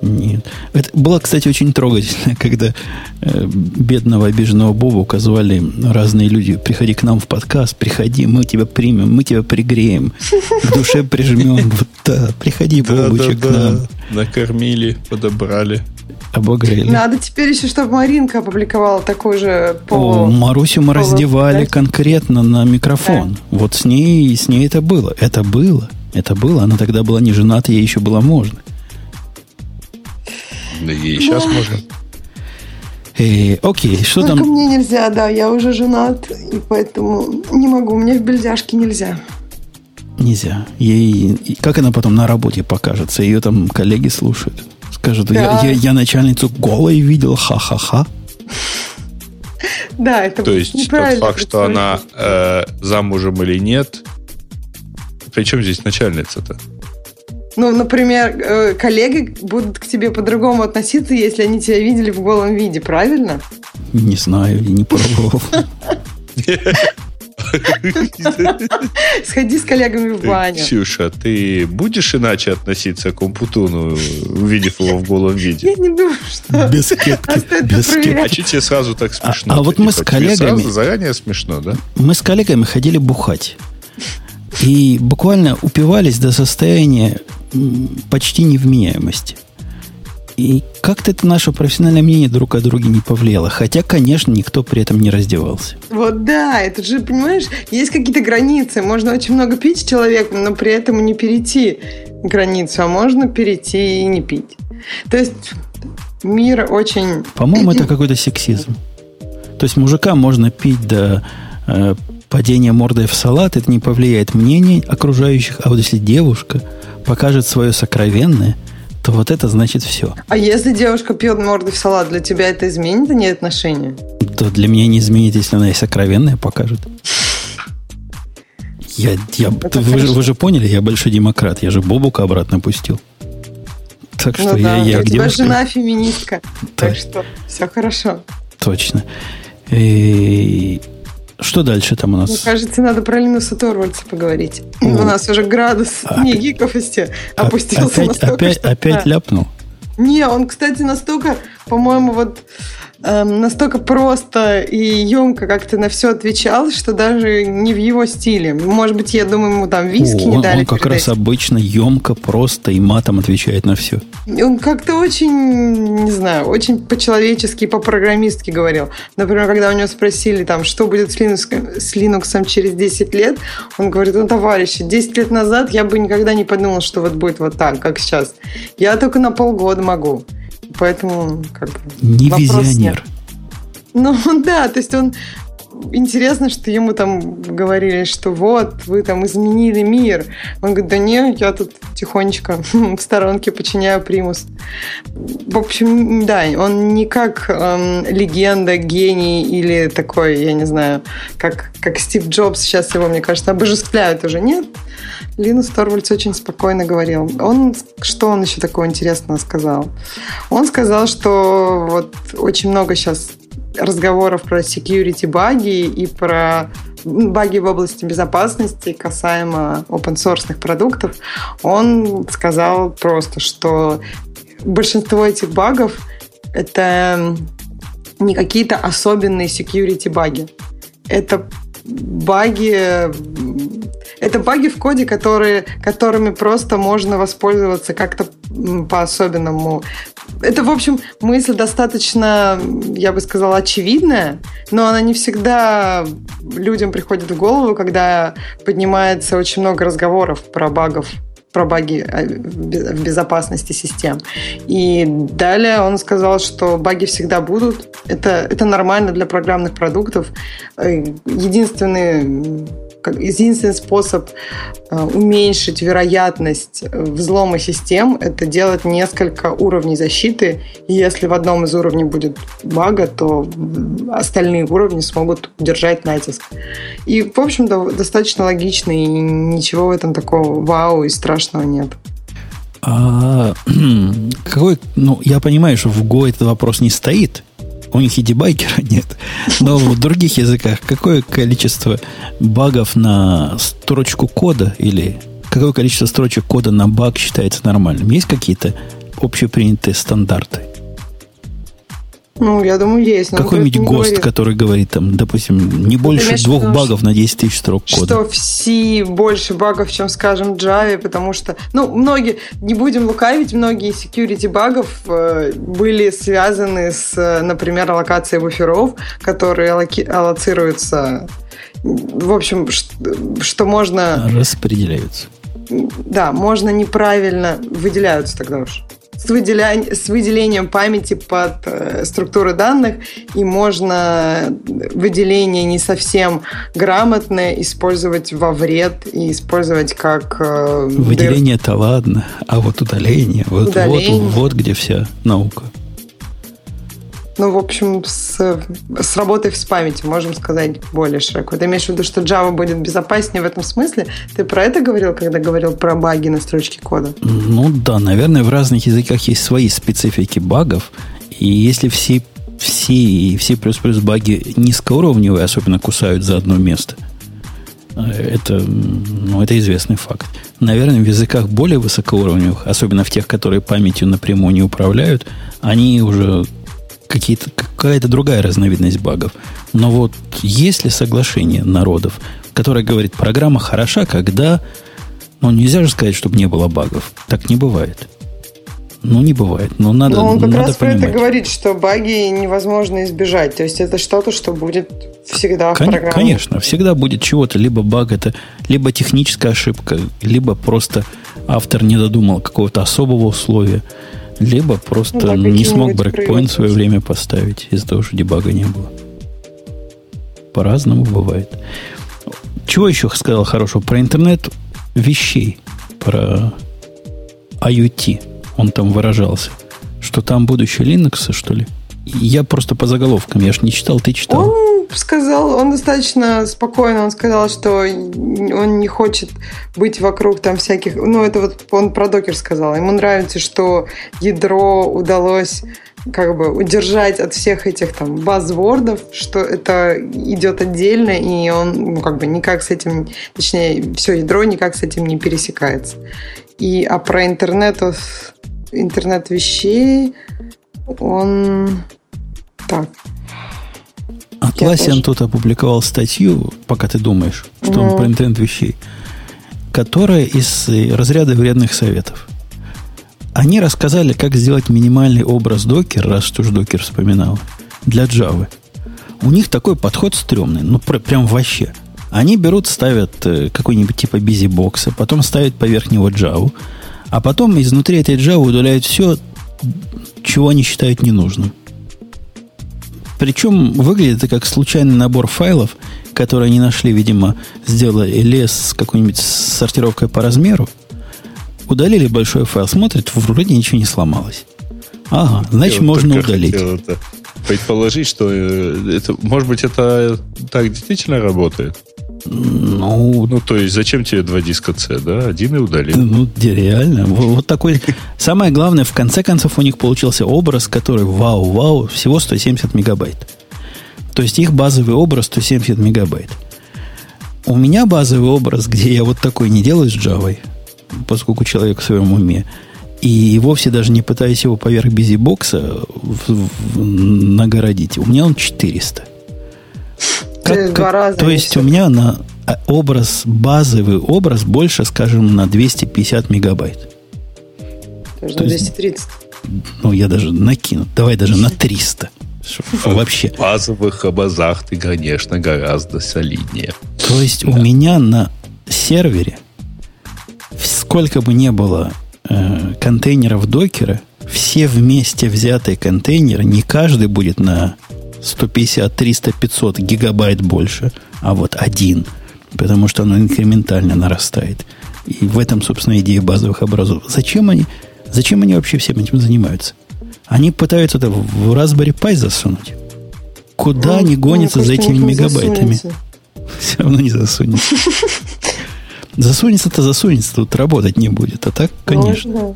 [SPEAKER 1] Нет. Это было, кстати, очень трогательно, <laughs> когда э, бедного обиженного Бобу указывали разные люди. Приходи к нам в подкаст, приходи, мы тебя примем, мы тебя пригреем, <laughs> к душе прижмем. Вот да, приходи, Бобучек, к нам.
[SPEAKER 2] Накормили, подобрали.
[SPEAKER 1] Обогрели.
[SPEAKER 3] Надо теперь еще, чтобы Маринка опубликовала такой же
[SPEAKER 1] О,
[SPEAKER 3] полу...
[SPEAKER 1] Марусю мы
[SPEAKER 3] полу-
[SPEAKER 1] раздевали
[SPEAKER 3] да?
[SPEAKER 1] конкретно на микрофон. Вот с ней, с ней это было. Это было. Это было. Она тогда была не жената, ей еще было можно.
[SPEAKER 2] Да ей сейчас можно.
[SPEAKER 1] Э, окей, что
[SPEAKER 3] Только
[SPEAKER 1] там?
[SPEAKER 3] мне нельзя, да, я уже женат, и поэтому не могу, у меня в бельдяшке нельзя.
[SPEAKER 1] Нельзя. Ей, как она потом на работе покажется? Ее там коллеги слушают. Скажут, я,
[SPEAKER 3] Да.
[SPEAKER 1] я, я начальницу голой видел, ха-ха-ха.
[SPEAKER 3] Да, это
[SPEAKER 2] То есть тот факт, что она э, замужем или нет. Причем здесь начальница-то?
[SPEAKER 3] Ну, например, э, коллеги будут к тебе по-другому относиться, если они тебя видели в голом виде, правильно?
[SPEAKER 1] Не знаю, я не пробовал. <laughs> <laughs>
[SPEAKER 3] Сходи с коллегами в баню.
[SPEAKER 2] Ксюша, ты будешь иначе относиться к Умпутуну, увидев его в голом виде?
[SPEAKER 3] Я не думаю, что...
[SPEAKER 1] Без кепки.
[SPEAKER 3] А
[SPEAKER 1] Без.
[SPEAKER 2] А что тебе сразу так смешно?
[SPEAKER 1] а вот мы с коллегами-
[SPEAKER 2] заранее смешно, да?
[SPEAKER 1] Мы с коллегами ходили бухать. И буквально упивались до состояния почти невменяемости. И как-то это наше профессиональное мнение друг о друге не повлияло. Хотя, конечно, никто при этом не раздевался.
[SPEAKER 3] Вот да, это же, понимаешь, есть какие-то границы. Можно очень много пить с человеком, но при этом не перейти границу, а можно перейти и не пить. То есть мир очень... <clears throat>
[SPEAKER 1] По-моему, это какой-то сексизм. То есть мужика можно пить до э, падения мордой в салат, это не повлияет мнение окружающих. А вот если девушка покажет свое сокровенное, то вот это значит все.
[SPEAKER 3] А если девушка пьет мордой в салат, для тебя это изменит они отношения?
[SPEAKER 1] То для меня не изменит, если она и сокровенное покажет. Я, я,
[SPEAKER 3] Это
[SPEAKER 1] вы, же, вы же поняли, я большой демократ. Я же Бобука обратно пустил. Так что
[SPEAKER 3] ну
[SPEAKER 1] я,
[SPEAKER 3] да,
[SPEAKER 1] я
[SPEAKER 3] тебя
[SPEAKER 1] девушкам-
[SPEAKER 3] жена феминистка.
[SPEAKER 1] Так.
[SPEAKER 3] Так что все хорошо.
[SPEAKER 1] Точно. И что дальше там у
[SPEAKER 3] Мне
[SPEAKER 1] нас?
[SPEAKER 3] кажется, надо про Линуса Торвальдса поговорить.
[SPEAKER 1] О.
[SPEAKER 3] У нас уже градус
[SPEAKER 1] А-
[SPEAKER 3] не гиковости
[SPEAKER 1] А-
[SPEAKER 3] опустился
[SPEAKER 1] опять,
[SPEAKER 3] настолько,
[SPEAKER 1] опять,
[SPEAKER 3] что-
[SPEAKER 1] опять
[SPEAKER 3] Да.
[SPEAKER 1] ляпнул.
[SPEAKER 3] Не, он, кстати, настолько, по-моему, вот эм, настолько просто и емко как-то на все отвечал, что даже не в его стиле. Может быть, я думаю, ему там виски
[SPEAKER 1] О,
[SPEAKER 3] не
[SPEAKER 1] он,
[SPEAKER 3] дали.
[SPEAKER 1] он как
[SPEAKER 3] перед
[SPEAKER 1] раз обычно емко, просто и матом отвечает на все.
[SPEAKER 3] Он как-то очень, не знаю, очень по-человечески, по-программистски говорил. Например, когда у него спросили, там, что будет с Linux, с Linux через 10 лет, он говорит, ну, товарищи, 10 лет назад я бы никогда не подумал, что вот будет вот так, как сейчас. Я только на полгода могу. Поэтому, как бы,
[SPEAKER 1] Не визионер.
[SPEAKER 3] нет. Ну, <laughs> да, то есть он интересно, что ему там говорили, что вот, вы там изменили мир. Он говорит, да не, я тут тихонечко <laughs> в сторонке подчиняю примус. В общем, да, он не как эм, легенда, гений или такой, я не знаю, как, как Стив Джобс, сейчас его, мне кажется, обожествляют уже. Нет, Линус Торвальдс очень спокойно говорил. Он, что он еще такого интересного сказал? Он сказал, что вот очень много сейчас разговоров про security баги и про баги в области безопасности касаемо open source продуктов, он сказал просто, что большинство этих багов это не какие-то особенные security баги. Это баги это баги в коде, которые, которыми просто можно воспользоваться как-то по-особенному. Это, в общем, мысль достаточно, я бы сказала, очевидная, но она не всегда людям приходит в голову, когда поднимается очень много разговоров про багов про баги э, в безопасности систем. И далее он сказал, что баги всегда будут. Это, это нормально для программных продуктов. Э, единственный единственный способ э, уменьшить вероятность взлома систем – это делать несколько уровней защиты. И если в одном из уровней будет бага, то остальные уровни смогут удержать натиск. И, в общем, достаточно логично, и ничего в этом такого вау и страшного нет.
[SPEAKER 1] А, <clears throat> какой, ну, я понимаю, что в Go этот вопрос не стоит, у них и дебайкера <laughs> нет. Но в других языках какое количество багов на строчку кода или какое количество строчек кода на баг считается нормальным? Есть какие-то общепринятые стандарты?
[SPEAKER 3] Ну, я думаю, есть.
[SPEAKER 1] Какой-нибудь ГОСТ, говорит. который говорит, там, допустим, не больше двух виду, багов на 10 тысяч строк кода.
[SPEAKER 3] Что в C больше багов, чем, скажем, в Java, потому что, ну, многие, не будем лукавить, многие security багов э, были связаны с, например, аллокацией буферов, которые аллоки, аллоцируются, в общем, что, что можно...
[SPEAKER 1] Распределяются.
[SPEAKER 3] Да, можно неправильно, выделяются тогда уж с, выделя... с выделением памяти под э, структуры данных, и можно выделение не совсем грамотное использовать во вред и использовать как... Э,
[SPEAKER 1] Выделение-то ладно, а вот удаление, вот, удаление. вот, вот где вся наука.
[SPEAKER 3] Ну, в общем, с, с работой с памятью, можем сказать, более широко. Ты имеешь в виду, что Java будет безопаснее в этом смысле? Ты про это говорил, когда говорил про баги на строчке кода?
[SPEAKER 1] Ну да, наверное, в разных языках есть свои специфики багов. И если все, все, все плюс-плюс баги низкоуровневые, особенно кусают за одно место, э, это, ну, это известный факт. Наверное, в языках более высокоуровневых, особенно в тех, которые памятью напрямую не управляют, они уже какие-то, какая-то другая разновидность багов. Но вот есть ли соглашение народов, которое говорит, программа хороша, когда... Ну, нельзя же сказать, чтобы не было багов. Так не бывает. Ну, не бывает. Но надо Но
[SPEAKER 3] он как
[SPEAKER 1] надо
[SPEAKER 3] раз понимать. про это говорит, что баги невозможно избежать. То есть это что-то, что будет всегда
[SPEAKER 1] в программе. Конечно, всегда будет чего-то. Либо баг это, либо техническая ошибка, либо просто автор не додумал какого-то особого условия. Либо просто ну, да, не смог брейкпоинт в свое время поставить из-за того, что дебага не было. По-разному бывает. Чего еще сказал хорошего? Про интернет вещей. Про IoT. Он там выражался. Что там будущее Linux, что ли? Я просто по заголовкам, я ж не читал, ты читал.
[SPEAKER 3] Он сказал, он достаточно спокойно, он сказал, что он не хочет быть вокруг там всяких... Ну, это вот он про докер сказал. Ему нравится, что ядро удалось как бы удержать от всех этих там базвордов, что это идет отдельно, и он ну, как бы никак с этим, точнее, все ядро никак с этим не пересекается. И а про интернет, интернет вещей он так.
[SPEAKER 1] Атласиан тут опубликовал статью, пока ты думаешь, что mm. он про интернет вещей, которая из разряда вредных советов. Они рассказали, как сделать минимальный образ докер, раз что ж докер вспоминал, для Java. У них такой подход стрёмный, ну пр- прям вообще. Они берут, ставят э, какой-нибудь типа бизибокса, потом ставят поверх него Java, а потом изнутри этой Java удаляют все, чего они считают ненужным Причем выглядит это как случайный набор файлов, которые они нашли, видимо, сделали лес с какой-нибудь сортировкой по размеру, удалили большой файл, смотрят, вроде ничего не сломалось. Ага, значит,
[SPEAKER 2] Я
[SPEAKER 1] можно удалить.
[SPEAKER 2] хотел это предположить, что э, это, может быть, это так действительно работает?
[SPEAKER 1] Ну,
[SPEAKER 2] Ну, то есть, зачем тебе два диска C, да? Один и удалил.
[SPEAKER 1] Ну, реально. Вот, вот такой. Самое главное, в конце концов, у них получился образ, который вау-вау, всего 170 мегабайт. То есть их базовый образ 170 мегабайт. У меня базовый образ, где я вот такой не делаю с Java, поскольку человек в своем уме, и вовсе даже не пытаюсь его поверх бизибокса в- в- нагородить. У меня он 400.
[SPEAKER 3] То есть два раза
[SPEAKER 1] то есть у меня на а, образ, базовый образ больше, скажем, на 250 мегабайт. То
[SPEAKER 3] на
[SPEAKER 1] есть-
[SPEAKER 3] 230.
[SPEAKER 1] Ну, я даже накину. Давай даже на 300. Чтоб Вообще.
[SPEAKER 2] В базовых обозах ты, конечно, гораздо солиднее.
[SPEAKER 1] То есть у меня на сервере, сколько бы не было э, контейнеров докера, все вместе взятые контейнеры, не каждый будет на 150, 300, 500 гигабайт больше, а вот один, потому что оно инкрементально нарастает. И в этом, собственно, идея базовых образов. Зачем они, зачем они вообще всем этим занимаются? Они пытаются это в Raspberry Pi засунуть. Куда
[SPEAKER 3] Ну,
[SPEAKER 1] они
[SPEAKER 3] ну,
[SPEAKER 1] гонятся за
[SPEAKER 3] кажется,
[SPEAKER 1] этими мегабайтами?
[SPEAKER 3] засунется. <laughs>
[SPEAKER 1] Все равно не засунется. <laughs> Засунется-то засунется, тут работать не будет. А так, конечно.
[SPEAKER 3] Можно.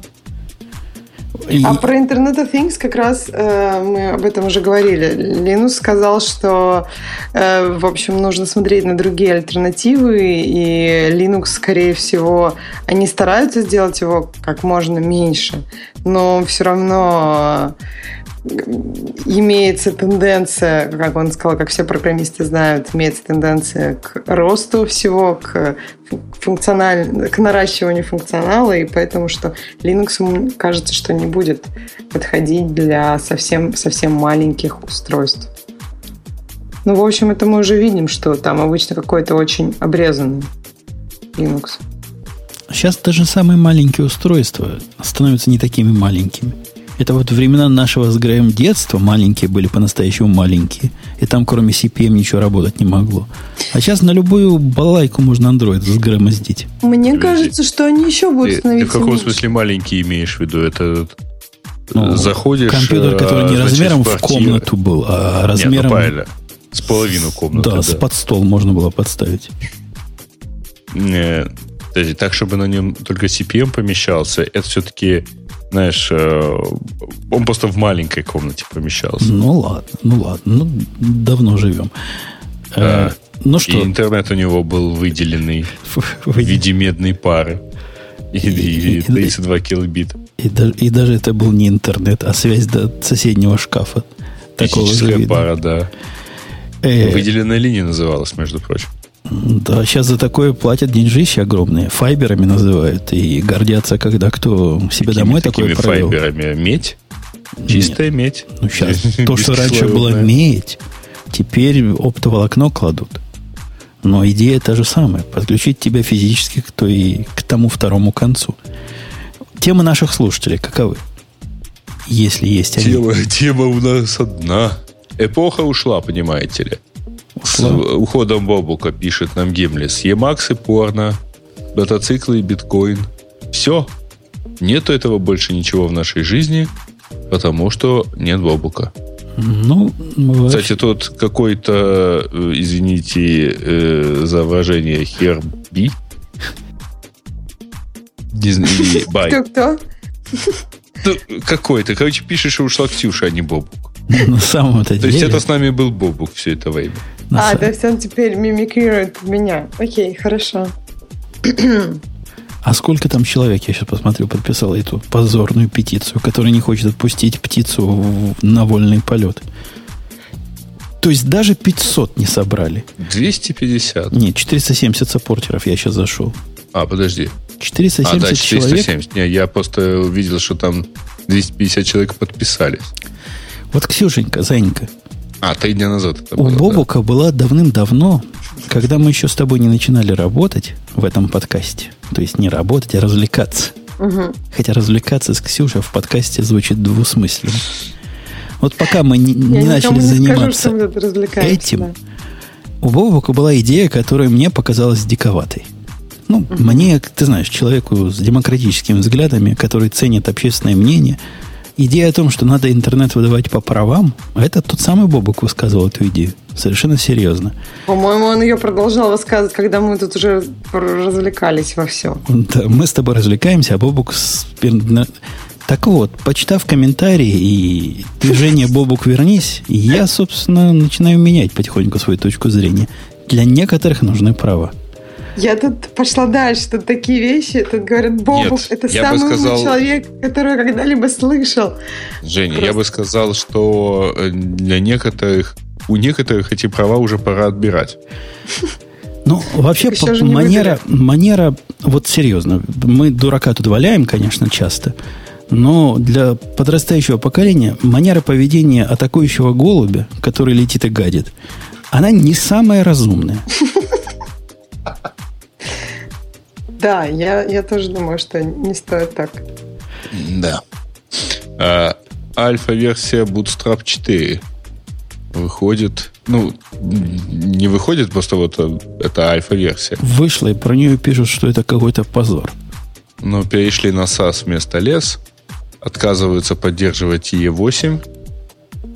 [SPEAKER 1] И-
[SPEAKER 3] А про Internet of Things как раз э, мы об этом уже говорили. Линус сказал, что, э, в общем, нужно смотреть на другие альтернативы, и Linux, скорее всего, они стараются сделать его как можно меньше, но все равно э, имеется тенденция, как он сказал, как все программисты знают, имеется тенденция к росту всего, к функциональ... к наращиванию функционала, и поэтому что Linux кажется, что не будет подходить для совсем, совсем маленьких устройств. Ну, в общем, это мы уже видим, что там обычно какой-то очень обрезанный Linux.
[SPEAKER 1] Сейчас даже самые маленькие устройства становятся не такими маленькими. Это вот времена нашего с Греем детства маленькие были по-настоящему маленькие. И там кроме CPM ничего работать не могло. А сейчас на любую балалайку можно Android с Грэма сдить.
[SPEAKER 3] Мне кажется, что они еще будут
[SPEAKER 2] Ты, ты
[SPEAKER 3] становиться
[SPEAKER 2] в каком
[SPEAKER 3] меньше.
[SPEAKER 2] смысле маленький имеешь в виду? Это
[SPEAKER 1] Ну,
[SPEAKER 2] заходишь...
[SPEAKER 1] Компьютер, который
[SPEAKER 2] э,
[SPEAKER 1] не
[SPEAKER 2] значит,
[SPEAKER 1] размером в
[SPEAKER 2] квартиру.
[SPEAKER 1] комнату был, а
[SPEAKER 2] Нет, ну,
[SPEAKER 1] размером...
[SPEAKER 2] правильно. С половину комнаты,
[SPEAKER 1] да,
[SPEAKER 2] да.
[SPEAKER 1] с под стол можно было подставить.
[SPEAKER 2] Не, подожди, так, чтобы на нем только CPM помещался, это все-таки, знаешь, э, он просто в маленькой комнате помещался.
[SPEAKER 1] Ну ладно, ну ладно, ну давно живем. Э,
[SPEAKER 2] Да.
[SPEAKER 1] ну
[SPEAKER 2] И
[SPEAKER 1] что,
[SPEAKER 2] интернет у него был выделенный в виде медной пары. И, и- и
[SPEAKER 1] И-
[SPEAKER 2] 32 килобита.
[SPEAKER 1] и, даже, и даже это был не интернет, а связь до соседнего шкафа. Такого же
[SPEAKER 2] пара, да.
[SPEAKER 1] Э,
[SPEAKER 2] Выделенная линия называлась, между прочим.
[SPEAKER 1] Да, сейчас за такое платят деньжищи огромные. Файберами называют. И гордятся, когда кто себе домой такое провел.
[SPEAKER 2] файберами? Медь? Чистая медь.
[SPEAKER 1] Ну, сейчас то, что раньше было медь, теперь оптоволокно кладут. Но идея та же самая. Подключить тебя физически к, той, к тому второму концу. Темы наших слушателей каковы? Если есть они.
[SPEAKER 2] Тема, тема у нас одна. Эпоха ушла, понимаете ли. С
[SPEAKER 1] Ушла.
[SPEAKER 2] уходом Бобука пишет нам Гемлис. Емакс и порно, мотоциклы и биткоин. Все. Нету этого больше ничего в нашей жизни, потому что нет Бобука.
[SPEAKER 1] Ну, вообще-
[SPEAKER 2] Кстати, тут какой-то, э, извините э, за выражение, херби. Бай.
[SPEAKER 3] Кто-кто?
[SPEAKER 2] Ну, Какой-то. Короче, пишешь, что ушла Ксюша, а не Бобук. <laughs>
[SPEAKER 1] на самом-то
[SPEAKER 2] То есть
[SPEAKER 1] деле...
[SPEAKER 2] это с нами был Бобук все это время.
[SPEAKER 1] на
[SPEAKER 3] А, то есть он теперь мимикрирует меня. Окей, хорошо.
[SPEAKER 1] А сколько там человек, я сейчас посмотрю, подписал эту позорную петицию, которая не хочет отпустить птицу в- на вольный полет. То есть даже 500 не собрали.
[SPEAKER 2] 250.
[SPEAKER 1] Нет, 470 саппортеров я сейчас зашел.
[SPEAKER 2] А, подожди.
[SPEAKER 1] 470
[SPEAKER 2] а, да,
[SPEAKER 1] человек.
[SPEAKER 2] 470. Не, я просто увидел, что там 250 человек подписались.
[SPEAKER 1] Вот Ксюшенька, Занька,
[SPEAKER 2] А, три дня назад это
[SPEAKER 1] у
[SPEAKER 2] было. да.
[SPEAKER 1] Бобука была давным-давно, когда мы еще с тобой не начинали работать в этом подкасте. То есть не работать, а развлекаться.
[SPEAKER 3] Мгм.
[SPEAKER 1] Хотя развлекаться с Ксюшей в подкасте звучит двусмысленно. Вот пока мы не, не начали
[SPEAKER 3] не
[SPEAKER 1] заниматься
[SPEAKER 3] скажу,
[SPEAKER 1] этим,
[SPEAKER 3] да.
[SPEAKER 1] у Бобука была идея, которая мне показалась диковатой. Ну, угу. мне, ты знаешь, человеку с демократическими взглядами, который ценит общественное мнение, идея о том, что надо интернет выдавать по правам, это тот самый Бобук высказывал эту идею. Совершенно серьезно.
[SPEAKER 3] По-моему, он ее продолжал высказывать, когда мы тут уже развлекались во всем.
[SPEAKER 1] Да, мы с тобой развлекаемся, а Бобук... Так вот, почитав комментарии и движение «Бобук, вернись», я, собственно, начинаю менять потихоньку свою точку зрения. Для некоторых нужны права.
[SPEAKER 3] Я тут пошла дальше. Тут такие вещи. Тут говорят, Бобук, Нет, это самый сказал... умный человек, который я когда-либо слышал.
[SPEAKER 2] Женя, Просто... я бы сказал, что э, для некоторых, у некоторых эти права уже пора отбирать. <laughs>
[SPEAKER 1] Ну, вообще, по, манера, манера, вот серьезно, мы дурака тут валяем, конечно, часто, но для подрастающего поколения манера поведения атакующего голубя, который летит и гадит, она не самая разумная. <laughs>
[SPEAKER 3] Да, я, я тоже думаю, что не стоит так.
[SPEAKER 2] Да. А, альфа-версия Bootstrap 4 выходит. Ну, не выходит, просто вот э, это альфа-версия.
[SPEAKER 1] Вышла, и про нее пишут, что это какой-то позор.
[SPEAKER 2] Но перешли на SAS вместо лес, отказываются поддерживать IE8.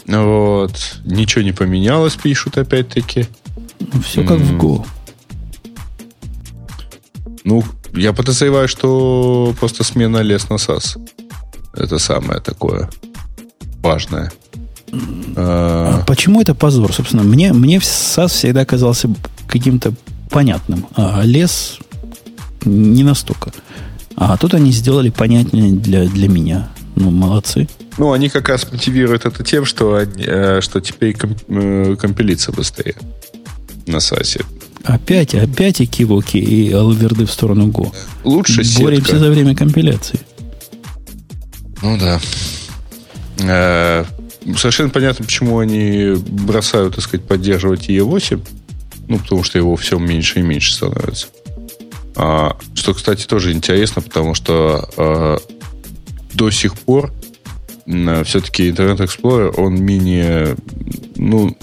[SPEAKER 2] Вот. Ничего не поменялось, пишут опять-таки.
[SPEAKER 1] Ну, все как в Go.
[SPEAKER 2] Ну, я подозреваю, что просто смена лес на САС. Это самое такое важное.
[SPEAKER 1] А, а почему это позор? Собственно, мне, мне САС всегда казался каким-то понятным, а лес не настолько. А тут они сделали понятнее для, для меня. Ну, молодцы.
[SPEAKER 2] Ну, они как раз мотивируют это тем, что, они, э, что теперь комп, э, компилится быстрее на САСе.
[SPEAKER 1] Опять, опять и кивоки, и алверды в сторону Go.
[SPEAKER 2] Лучше
[SPEAKER 1] сетка. Боремся за время компиляции.
[SPEAKER 2] Ну да. Э, совершенно понятно, почему они бросают, так сказать, поддерживать E8. Ну, потому что его все меньше и меньше становится. А, что, кстати, тоже интересно, потому что а, до сих пор а, все-таки Internet Explorer, он менее, ну,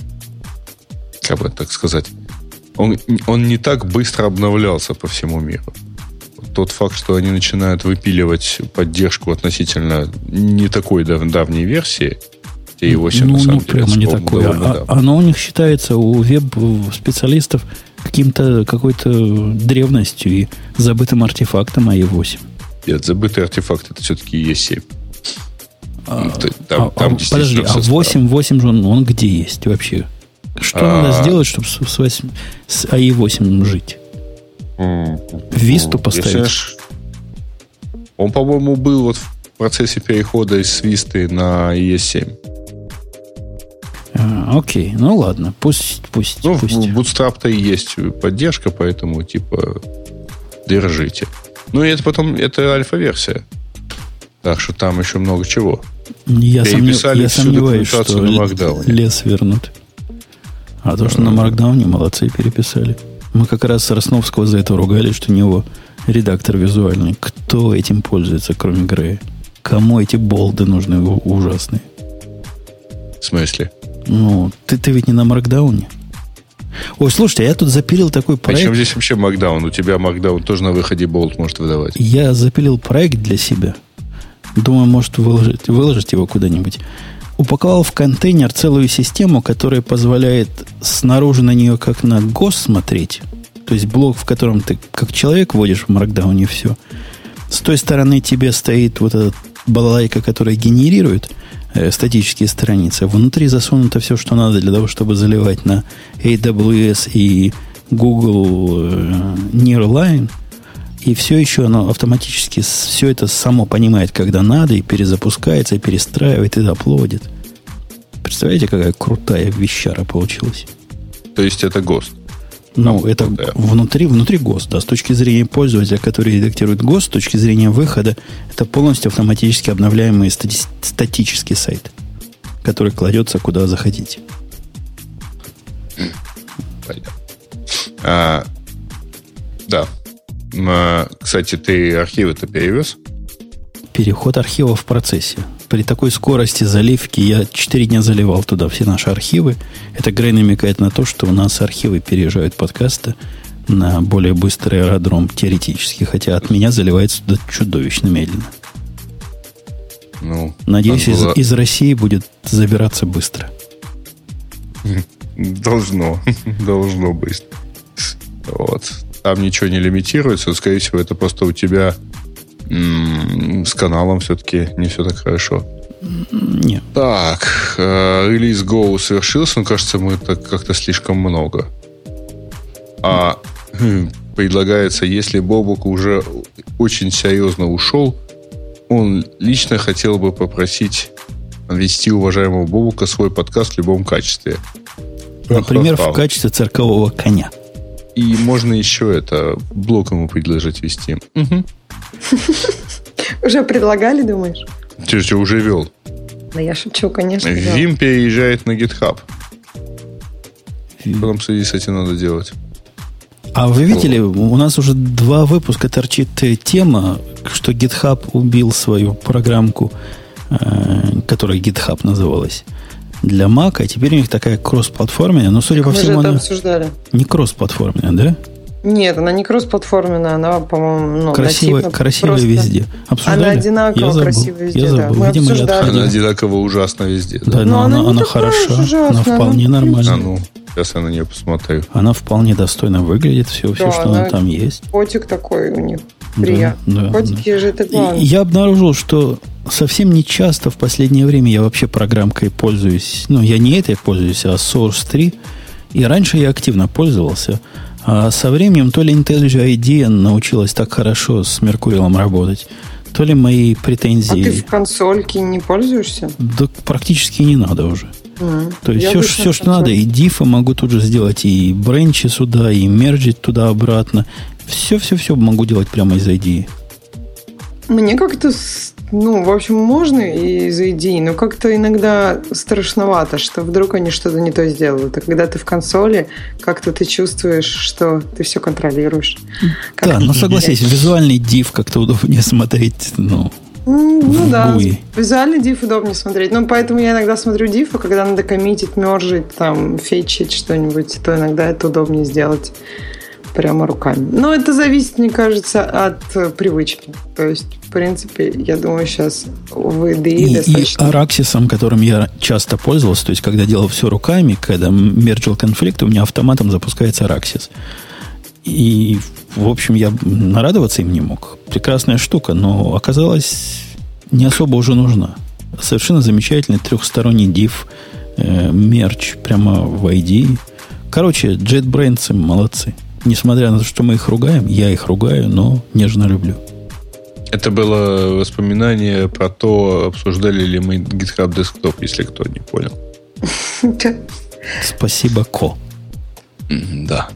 [SPEAKER 2] как бы так сказать, он, он не так быстро обновлялся по всему миру. Тот факт, что они начинают выпиливать поддержку относительно не такой дав- давней версии, и его все
[SPEAKER 1] ну,
[SPEAKER 2] на самом
[SPEAKER 1] ну,
[SPEAKER 2] деле
[SPEAKER 1] прямо не такое. А, оно у них считается у веб-специалистов каким-то какой-то древностью и забытым артефактом АЕ8.
[SPEAKER 2] Нет, забытый артефакт это все-таки Е7.
[SPEAKER 1] А, там, а, там а, подожди, а 8, 8 же он, он где есть вообще? Что а... надо сделать, чтобы с, с, 8, с AE8 жить? Висту поставить?
[SPEAKER 2] Он, по-моему, был вот в процессе перехода из Висты на ES7.
[SPEAKER 1] А, окей, ну ладно, пусть, пусть,
[SPEAKER 2] ну,
[SPEAKER 1] пусть.
[SPEAKER 2] В Bootstrap-то и есть поддержка, поэтому, типа, держите. Ну, и это потом, это альфа-версия. Так что там еще много чего.
[SPEAKER 1] Я, сомнев... я сомневаюсь, что лес вернут. А то, что на Маркдауне молодцы переписали. Мы как раз Росновского за это ругали, что у него редактор визуальный. Кто этим пользуется, кроме Грея? Кому эти болды нужны ужасные?
[SPEAKER 2] В смысле?
[SPEAKER 1] Ну, ты, ты ведь не на Маркдауне. Ой, слушайте, я тут запилил такой проект.
[SPEAKER 2] Причем здесь вообще Маркдаун? У тебя Маркдаун тоже на выходе болт может выдавать.
[SPEAKER 1] Я запилил проект для себя. Думаю, может выложить, выложить его куда-нибудь упаковал в контейнер целую систему, которая позволяет снаружи на нее как на ГОС смотреть. То есть блок, в котором ты как человек вводишь в и все. С той стороны тебе стоит вот эта балалайка, которая генерирует э, статические страницы. Внутри засунуто все, что надо для того, чтобы заливать на AWS и Google э, Nearline – и все еще оно автоматически все это само понимает, когда надо, и перезапускается, и перестраивает, и доплодит. Представляете, какая крутая вещара получилась?
[SPEAKER 2] То есть это ГОСТ?
[SPEAKER 1] Ну, Там это крутая. внутри, внутри ГОСТ, да. С точки зрения пользователя, который редактирует ГОСТ, с точки зрения выхода, это полностью автоматически обновляемый стати статический сайт, который кладется куда захотите.
[SPEAKER 2] Понятно. А, да, кстати, ты архивы-то перевез?
[SPEAKER 1] Переход архива в процессе. при такой скорости заливки я 4 дня заливал туда все наши архивы. Это Грей намекает на то, что у нас архивы переезжают подкасты на более быстрый аэродром теоретически, хотя от меня заливается туда чудовищно медленно.
[SPEAKER 2] Ну,
[SPEAKER 1] Надеюсь,
[SPEAKER 2] там
[SPEAKER 1] из,
[SPEAKER 2] было-
[SPEAKER 1] из России будет забираться быстро. <laughs>
[SPEAKER 2] Должно. <laughs> Должно быть. Вот. Там ничего не лимитируется. Скорее всего, это просто у тебя м, с каналом все-таки не все так хорошо.
[SPEAKER 1] Не,
[SPEAKER 2] Так, э, релиз Go совершился, но кажется, мы так как-то слишком много. А <laughs> предлагается, если Бобок уже очень серьезно ушел, он лично хотел бы попросить вести уважаемого Бобука свой подкаст в любом качестве.
[SPEAKER 1] например, в качестве циркового коня.
[SPEAKER 2] И можно еще это блок ему предложить вести.
[SPEAKER 3] Уже предлагали, думаешь?
[SPEAKER 2] Ты же уже вел.
[SPEAKER 3] Да я шепчу, конечно.
[SPEAKER 2] Вим переезжает на GitHub. Потом в связи с этим надо делать.
[SPEAKER 1] А вы видели, у нас уже два выпуска торчит э, тема, что GitHub убил свою программку, э, которая GitHub называлась, для Mac, а теперь у них такая кросс-платформенная, но, судя по
[SPEAKER 3] Мы же
[SPEAKER 1] всему,
[SPEAKER 3] это
[SPEAKER 1] она
[SPEAKER 3] обсуждали.
[SPEAKER 1] не кросс-платформенная, да?
[SPEAKER 3] Нет, она не кросс-платформенная, она, по-моему, ну,
[SPEAKER 1] красивая
[SPEAKER 3] нативно
[SPEAKER 1] красивая
[SPEAKER 3] просто-
[SPEAKER 1] везде. Обсуждали?
[SPEAKER 3] Она одинаково
[SPEAKER 1] Я забыл,
[SPEAKER 3] красивая везде,
[SPEAKER 1] Я
[SPEAKER 3] да.
[SPEAKER 1] забыл.
[SPEAKER 3] Мы
[SPEAKER 1] Видимо, я
[SPEAKER 3] обсуждали.
[SPEAKER 2] Она одинаково ужасно везде.
[SPEAKER 1] Да,
[SPEAKER 2] Да?
[SPEAKER 1] но
[SPEAKER 3] Но
[SPEAKER 1] она,
[SPEAKER 3] она не
[SPEAKER 1] она хороша,
[SPEAKER 3] уж ужасная,
[SPEAKER 1] она
[SPEAKER 3] она
[SPEAKER 1] вполне нормальная.
[SPEAKER 2] А ну, сейчас я на нее посмотрю.
[SPEAKER 1] Она вполне достойно выглядит, все, все
[SPEAKER 3] Да,
[SPEAKER 1] что
[SPEAKER 3] она-
[SPEAKER 1] она там есть.
[SPEAKER 3] Котик такой у них.
[SPEAKER 1] Да,
[SPEAKER 3] Приятно.
[SPEAKER 1] да,
[SPEAKER 3] Котики же это
[SPEAKER 1] И
[SPEAKER 3] главное.
[SPEAKER 1] Я обнаружил, что совсем не часто в последнее время я вообще программкой пользуюсь. Ну, я не этой пользуюсь, а Source 3. И раньше я активно пользовался. А со временем то ли IntelliJ IDEA научилась так хорошо с Меркуриалом работать, то ли мои
[SPEAKER 3] А
[SPEAKER 1] претензии...
[SPEAKER 3] ты в консольке не пользуешься?
[SPEAKER 1] Да практически не надо уже. То есть
[SPEAKER 3] Я
[SPEAKER 1] все, все, что надо, и дифы могу тут же сделать, и бренчи сюда, и мерджить туда-обратно. Все-все-все могу делать прямо из IDE.
[SPEAKER 3] Мне как-то, ну, в общем, можно и из идей, но как-то иногда страшновато, что вдруг они что-то не то сделают. А когда ты в консоли, как-то ты чувствуешь, что ты все контролируешь. Как
[SPEAKER 1] Да, но согласись, визуальный див как-то удобнее <laughs> смотреть, ну,
[SPEAKER 3] Ну да,
[SPEAKER 1] GUI.
[SPEAKER 3] визуальный диф удобнее смотреть. Ну, поэтому я иногда смотрю диф, а когда надо коммитить, мержить, там, фетчить что-нибудь, то иногда это удобнее сделать прямо руками. Но это зависит, мне кажется, от э, привычки. То есть, в принципе, я думаю, сейчас в IDE
[SPEAKER 1] И, и
[SPEAKER 3] достаточно...
[SPEAKER 1] Araxis, которым я часто пользовался, то есть, когда делал все руками, когда мерджил конфликт, у меня автоматом запускается Araxis. И, в общем, я нарадоваться им не мог. Прекрасная штука, но оказалось не особо уже нужна. Совершенно замечательный трехсторонний див, э, мерч прямо в ID. Короче, JetBrains молодцы. Несмотря на то, что мы их ругаем, я их ругаю, но нежно люблю.
[SPEAKER 2] Это было воспоминание про то, обсуждали ли мы GitHub Desktop, если кто не понял.
[SPEAKER 1] Спасибо, Ко.
[SPEAKER 2] Да.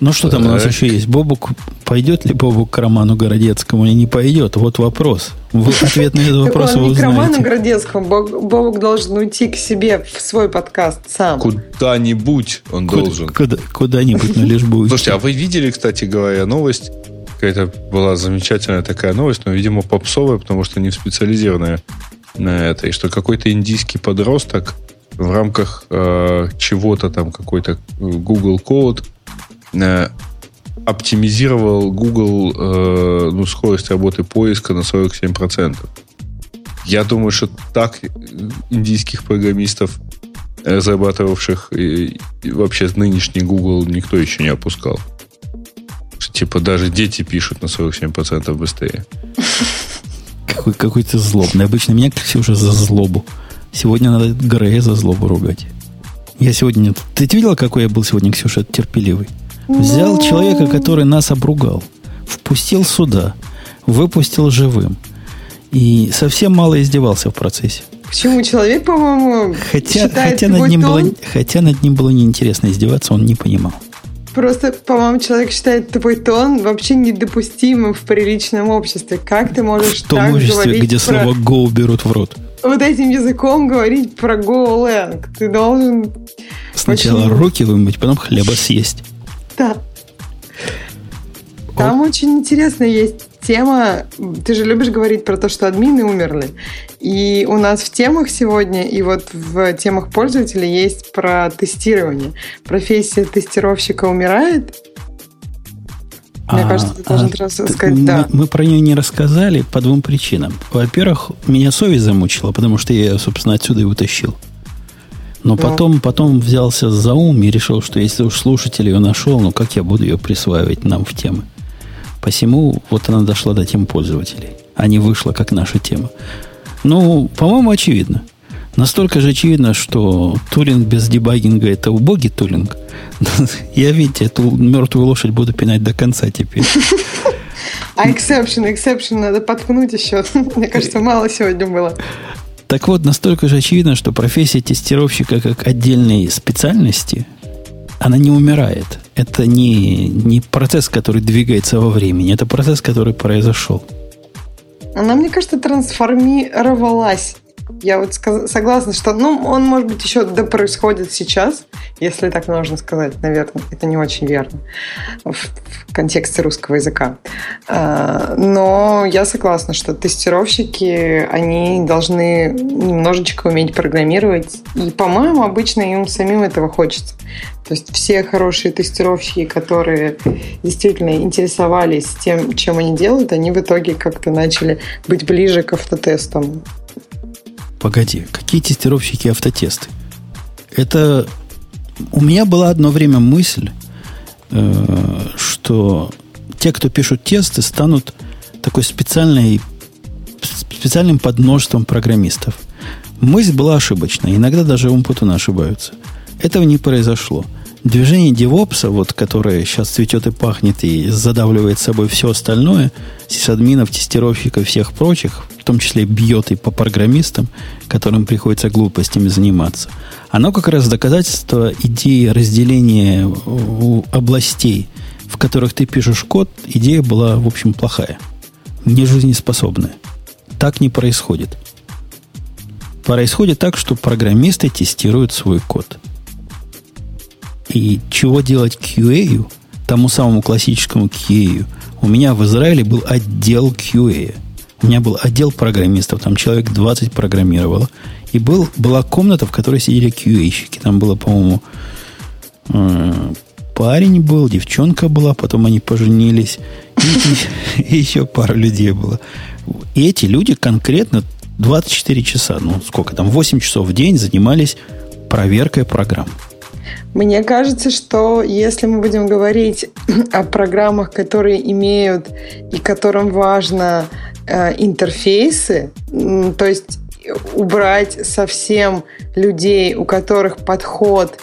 [SPEAKER 1] Ну, что там у нас еще есть? Бобук, пойдет ли Бобук к Роману Городецкому или не пойдет? Вот вопрос. Вы, ответ на этот вопрос вы
[SPEAKER 3] не к Роману
[SPEAKER 1] узнаете.
[SPEAKER 3] Городецкому. Бобок должен уйти к себе в свой подкаст сам.
[SPEAKER 2] Куда-нибудь он должен.
[SPEAKER 1] куда- Куда-нибудь, но лишь будет.
[SPEAKER 2] Слушайте, а вы видели, кстати говоря, новость? Какая-то была замечательная такая новость, но, видимо, попсовая, потому что не специализированная на это. И что какой-то индийский подросток в рамках э, чего-то там, какой-то э, Google Code оптимизировал Google э, ну, скорость работы поиска на 47%. Я думаю, что так э, индийских программистов, э, разрабатывавших и, и вообще нынешний Google, никто еще не опускал. Что, типа даже дети пишут на 47% быстрее.
[SPEAKER 1] Какой, какой ты злобный. Обычно меня Ксюша за злобу. Сегодня надо Грея за злобу ругать. Я сегодня... Ты видела, какой я был сегодня, Ксюша, терпеливый? Взял
[SPEAKER 3] Ну.
[SPEAKER 1] человека, который нас обругал, впустил сюда, выпустил живым. И совсем мало издевался в процессе.
[SPEAKER 3] Почему человек, по-моему,
[SPEAKER 1] Хотя, хотя, над ним
[SPEAKER 3] тон-
[SPEAKER 1] было, хотя над ним было неинтересно издеваться, он не понимал.
[SPEAKER 3] Просто, по-моему, человек считает твой тон вообще недопустимым в приличном обществе. Как ты можешь
[SPEAKER 1] В том
[SPEAKER 3] так
[SPEAKER 1] обществе,
[SPEAKER 3] говорить
[SPEAKER 1] где
[SPEAKER 3] про-
[SPEAKER 1] слово «go» берут в рот.
[SPEAKER 3] вот этим языком говорить про GoLang? Ты должен...
[SPEAKER 1] Сначала
[SPEAKER 3] Почему?
[SPEAKER 1] руки вымыть, потом хлеба съесть.
[SPEAKER 3] Да. Там очень интересно есть тема... Ты же любишь говорить про то, что админы умерли. И у нас в темах сегодня, и вот в темах пользователей есть про тестирование. Профессия тестировщика умирает, мне а, кажется, ты должен а, сказать мы, да.
[SPEAKER 1] Мы про нее не рассказали по двум причинам. Во-первых, меня совесть замучила, потому что я ее, собственно, отсюда и утащил. Но потом, потом взялся за ум и решил, что если уж слушатель ее нашел, ну как я буду ее присваивать нам в темы? Посему вот она дошла до тем пользователей, а не вышла как наша тема. Ну, по-моему, очевидно. Настолько же очевидно, что тулинг без дебагинга это убогий тулинг. <laughs> Я, видите, эту мертвую лошадь буду пинать до конца теперь. <laughs>
[SPEAKER 3] А exception, exception надо подкнуть еще. <laughs> Мне кажется, мало сегодня было.
[SPEAKER 1] Так вот, настолько же очевидно, что профессия тестировщика как отдельной специальности, она не умирает. Это не, не процесс, который двигается во времени, это процесс, который произошел.
[SPEAKER 3] Она, мне кажется, трансформировалась я вот согласна, что, ну, он, может быть, еще да происходит сейчас, если так можно сказать, наверное. Это не очень верно в, в контексте русского языка. А, но я согласна, что тестировщики, они должны немножечко уметь программировать. И, по-моему, обычно им самим этого хочется. То есть все хорошие тестировщики, которые действительно интересовались тем, чем они делают, они в итоге как-то начали быть ближе к автотестам
[SPEAKER 1] Погоди, какие тестировщики автотесты? Это у меня была одно время мысль, э, что те, кто пишут тесты, станут такой специальной, специальным подмножеством программистов. Мысль была ошибочная. Иногда даже умпутуны ошибаются. Этого не произошло. Движение DevOps, вот, которое сейчас цветет и пахнет и задавливает собой все остальное, сисадминов, тестировщиков всех прочих, в том числе бьет и по программистам, которым приходится глупостями заниматься, оно как раз доказательство идеи разделения областей, в которых ты пишешь код, идея была, в общем, плохая, не жизнеспособная. Так не происходит. Происходит так, что программисты тестируют свой код – и чего делать QA, тому самому классическому QA, у меня в Израиле был отдел QA. У меня был отдел программистов, там человек 20 программировало. И был, была комната, в которой сидели QA-щики. Там было, по-моему, э, парень был, девчонка была, потом они поженились. И, и <laughs> еще пара людей было. И эти люди конкретно 24 часа, ну сколько там, 8 часов в день занимались проверкой программ.
[SPEAKER 3] Мне кажется, что если мы будем говорить <clears throat> о программах, которые имеют и которым важно э, интерфейсы, то есть убрать совсем людей, у которых подход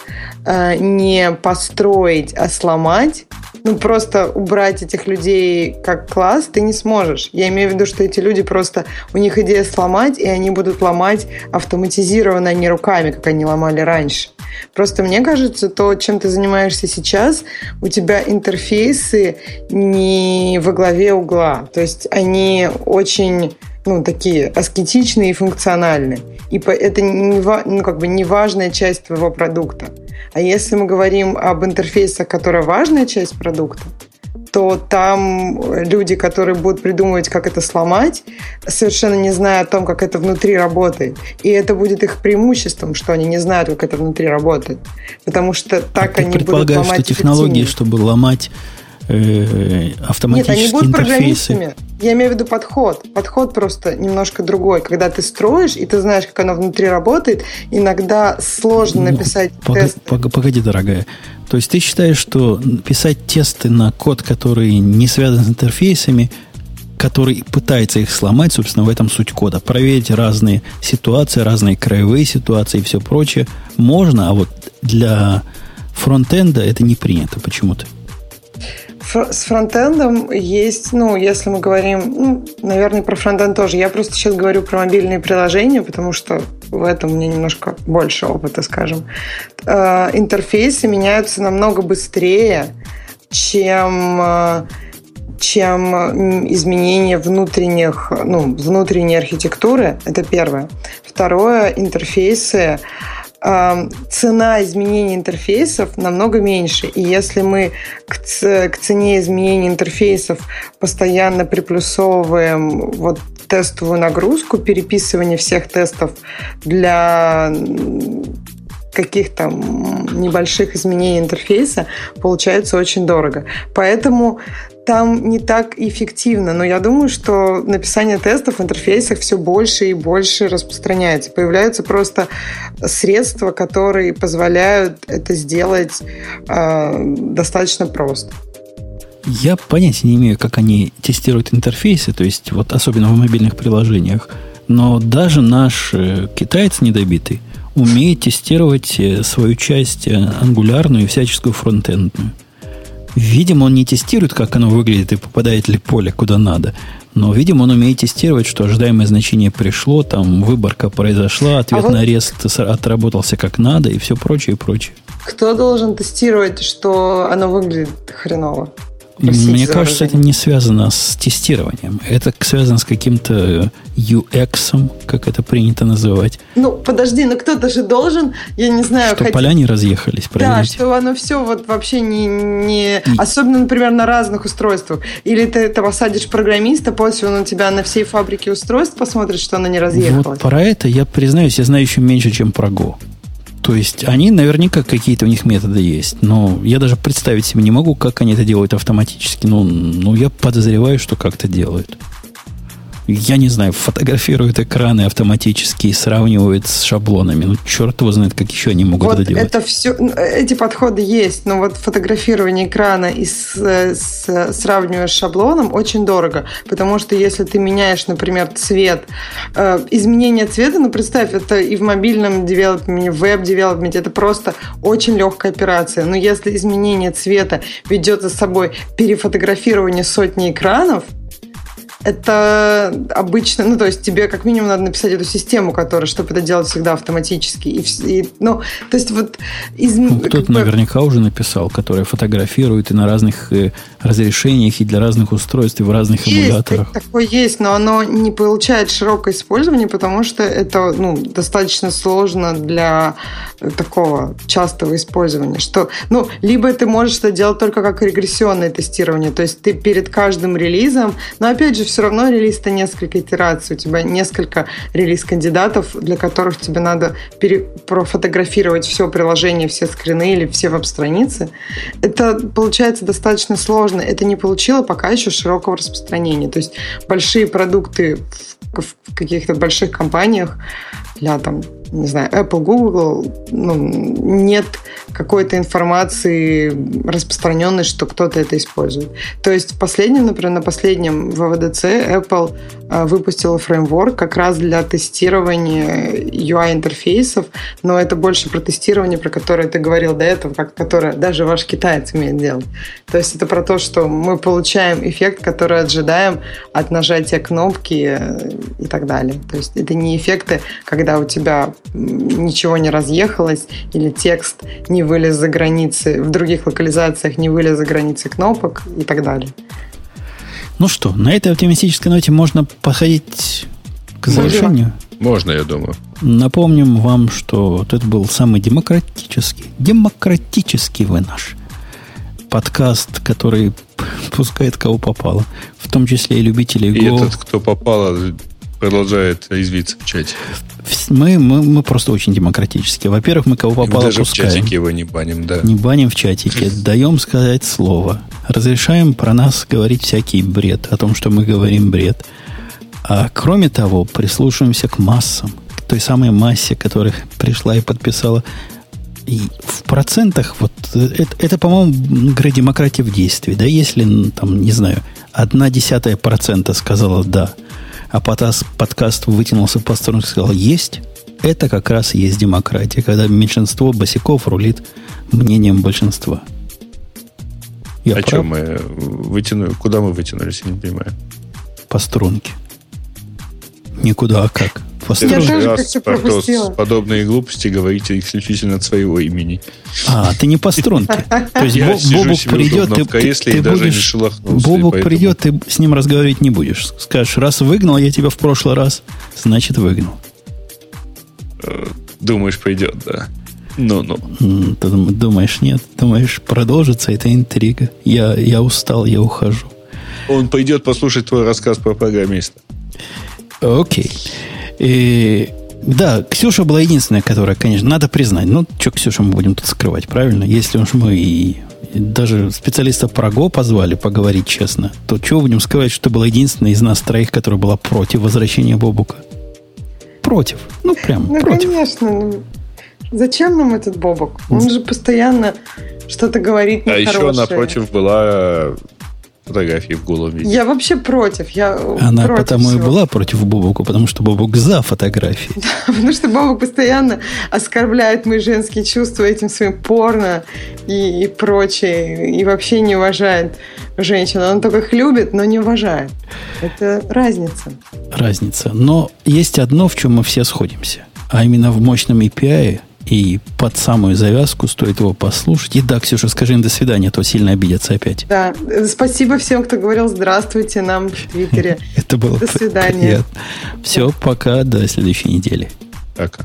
[SPEAKER 3] э, не построить, а сломать, ну, просто убрать этих людей как класс ты не сможешь. Я имею в виду, что эти люди просто, у них идея сломать, и они будут ломать автоматизированно, а не руками, как они ломали раньше. Просто мне кажется, то, чем ты занимаешься сейчас, у тебя интерфейсы не во главе угла. То есть они очень ну, такие аскетичные и функциональные. И это не, ну, как бы не важная часть твоего продукта. А если мы говорим об интерфейсах, которая важная часть продукта, то там люди, которые будут придумывать, как это сломать, совершенно не зная о том, как это внутри работает. И это будет их преимуществом, что они не знают, как это внутри работает. Потому что так
[SPEAKER 1] Ты
[SPEAKER 3] они будут ломать
[SPEAKER 1] что технологии, чтобы ломать э, автоматические Нет, они будут интерфейсы. программистами.
[SPEAKER 3] Я имею в виду подход. Подход просто немножко другой. Когда ты строишь, и ты знаешь, как оно внутри работает, иногда сложно ну, написать
[SPEAKER 1] погоди, тесты. Погоди, дорогая. То есть ты считаешь, что писать тесты на код, который не связан с интерфейсами, который пытается их сломать, собственно, в этом суть кода. Проверить разные ситуации, разные краевые ситуации и все прочее можно, а вот для фронтенда это не принято почему-то.
[SPEAKER 3] С фронтендом есть, ну, если мы говорим, ну, наверное, про фронтенд тоже. Я просто сейчас говорю про мобильные приложения, потому что в этом у меня немножко больше опыта, скажем. Э, интерфейсы меняются намного быстрее, чем э, чем изменение внутренних, ну, внутренней архитектуры. Это первое. Второе, интерфейсы цена изменения интерфейсов намного меньше. И если мы к, цене изменения интерфейсов постоянно приплюсовываем вот тестовую нагрузку, переписывание всех тестов для каких-то небольших изменений интерфейса, получается очень дорого. Поэтому там не так эффективно, но я думаю, что написание тестов в интерфейсах все больше и больше распространяется. Появляются просто средства, которые позволяют это сделать э, достаточно просто.
[SPEAKER 1] Я понятия не имею, как они тестируют интерфейсы, то есть вот особенно в мобильных приложениях. Но даже наш э, китаец недобитый умеет тестировать э, свою часть э, ангулярную и всяческую фронтендную. Видимо, он не тестирует, как оно выглядит и попадает ли поле куда надо. Но, видимо, он умеет тестировать, что ожидаемое значение пришло, там выборка произошла, ответ а вот... арест отработался как надо и все прочее и прочее.
[SPEAKER 3] Кто должен тестировать, что оно выглядит хреново?
[SPEAKER 1] Мне кажется, это не связано с тестированием. Это связано с каким-то UX, как это принято называть.
[SPEAKER 3] Ну, подожди, но кто-то же должен, я не знаю...
[SPEAKER 1] Что хоть... поля не разъехались,
[SPEAKER 3] Да, что оно все вот вообще не... не... И... Особенно, например, на разных устройствах. Или ты, ты посадишь программиста, после он у тебя на всей фабрике устройств посмотрит, что оно не разъехалось.
[SPEAKER 1] Вот про это я признаюсь, я знаю еще меньше, чем про Go. То есть они наверняка какие-то у них методы есть, но я даже представить себе не могу, как они это делают автоматически. Ну, ну я подозреваю, что как-то делают я не знаю, фотографируют экраны автоматически и сравнивают с шаблонами. Ну, черт его знает, как еще они могут
[SPEAKER 3] вот
[SPEAKER 1] это делать.
[SPEAKER 3] Это все, ну, эти подходы есть, но вот фотографирование экрана и с, с, сравнивая с шаблоном очень дорого, потому что если ты меняешь, например, цвет, э, изменение цвета, ну, представь, это и в мобильном девелопменте, в веб-девелопменте, это просто очень легкая операция. Но если изменение цвета ведет за собой перефотографирование сотни экранов, это обычно, ну, то есть тебе как минимум надо написать эту систему, которая, чтобы это делать всегда автоматически. И, и, ну, то есть вот...
[SPEAKER 1] Из, ну, кто-то бы... наверняка уже написал, который фотографирует и на разных э, разрешениях, и для разных устройств, и в разных
[SPEAKER 3] есть,
[SPEAKER 1] эмуляторах.
[SPEAKER 3] Такое есть, но оно не получает широкое использование, потому что это ну, достаточно сложно для такого частого использования. Что, ну, либо ты можешь это делать только как регрессионное тестирование, то есть ты перед каждым релизом, но опять же, все равно релиз это несколько итераций, у тебя несколько релиз-кандидатов, для которых тебе надо пере- профотографировать все приложение, все скрины или все веб-страницы. Это получается достаточно сложно. Это не получило пока еще широкого распространения. То есть большие продукты в, в каких-то больших компаниях для там не знаю, Apple, Google, ну, нет какой-то информации распространенной, что кто-то это использует. То есть в последнем, например, на последнем ВВДЦ Apple а, выпустила фреймворк как раз для тестирования UI-интерфейсов, но это больше про тестирование, про которое ты говорил до этого, как, которое даже ваш китаец умеет делать. То есть это про то, что мы получаем эффект, который ожидаем от нажатия кнопки э, и так далее. То есть это не эффекты, когда у тебя ничего не разъехалось, или текст не вылез за границы, в других локализациях не вылез за границы кнопок и так далее.
[SPEAKER 1] Ну что, на этой оптимистической ноте можно подходить к завершению?
[SPEAKER 2] Можно, я думаю.
[SPEAKER 1] Напомним вам, что вот это был самый демократический, демократический вы наш подкаст, который пускает кого попало, в том числе и любителей
[SPEAKER 2] И Go. этот, кто попало, продолжает извиться в чате.
[SPEAKER 1] Мы, мы, мы просто очень демократические. Во-первых, мы кого попало
[SPEAKER 2] Даже пускаем. в чатике его не баним, да.
[SPEAKER 1] Не баним в чатике. <laughs> Даем сказать слово. Разрешаем про нас говорить всякий бред, о том, что мы говорим бред. А кроме того, прислушиваемся к массам, к той самой массе, которая пришла и подписала. И в процентах, вот это, это по-моему, игра демократии в действии. Да, если, там, не знаю, одна десятая процента сказала «да», а подкаст, подкаст вытянулся по сторону и сказал «есть», это как раз и есть демократия, когда меньшинство босиков рулит мнением большинства.
[SPEAKER 2] Я а прав? что мы вытянули? Куда мы вытянулись, я не понимаю.
[SPEAKER 1] По струнке. Никуда, а как?
[SPEAKER 2] Струнке. Я тоже раз про подобные глупости говорите исключительно от своего имени.
[SPEAKER 1] А, ты не по струнке. <laughs> То есть Бобук придет, ты, ты будешь... Бобук придет, ты с ним разговаривать не будешь. Скажешь, раз выгнал я тебя в прошлый раз, значит выгнал.
[SPEAKER 2] Э, Думаешь, пойдет, да? Ну-ну.
[SPEAKER 1] Ты думаешь, нет? Думаешь, продолжится эта интрига? Я, я устал, я ухожу.
[SPEAKER 2] Он пойдет послушать твой рассказ про программиста.
[SPEAKER 1] Окей. И, да, Ксюша была единственная, которая, конечно, надо признать. Ну, что Ксюша мы будем тут скрывать, правильно? Если уж мы и даже специалиста про Го позвали поговорить честно, то чего будем сказать, что была единственная из нас троих, которая была против возвращения Бобука? Против. Ну, прям
[SPEAKER 3] ну,
[SPEAKER 1] против.
[SPEAKER 3] конечно. Ну, зачем нам этот Бобук? Он же постоянно что-то говорит
[SPEAKER 2] А еще напротив была фотографии в голом виде.
[SPEAKER 3] Я вообще против. Я
[SPEAKER 1] Она
[SPEAKER 3] против
[SPEAKER 1] потому
[SPEAKER 3] всего.
[SPEAKER 1] и была против Бобука, потому что Бобук за фотографии. <laughs>
[SPEAKER 3] Потому что Бобук постоянно оскорбляет мои женские чувства этим своим порно и, и прочее. И вообще не уважает женщин. Он только их любит, но не уважает. Это разница.
[SPEAKER 1] Разница. Но есть одно, в чем мы все сходимся. А именно в мощном API и под самую завязку стоит его послушать. И да, Ксюша, скажи им до свидания, а то сильно обидятся опять.
[SPEAKER 3] Да, спасибо всем, кто говорил здравствуйте нам в Твиттере. <laughs>
[SPEAKER 1] Это было
[SPEAKER 3] До свидания.
[SPEAKER 1] Все, пока, до следующей недели.
[SPEAKER 2] Пока.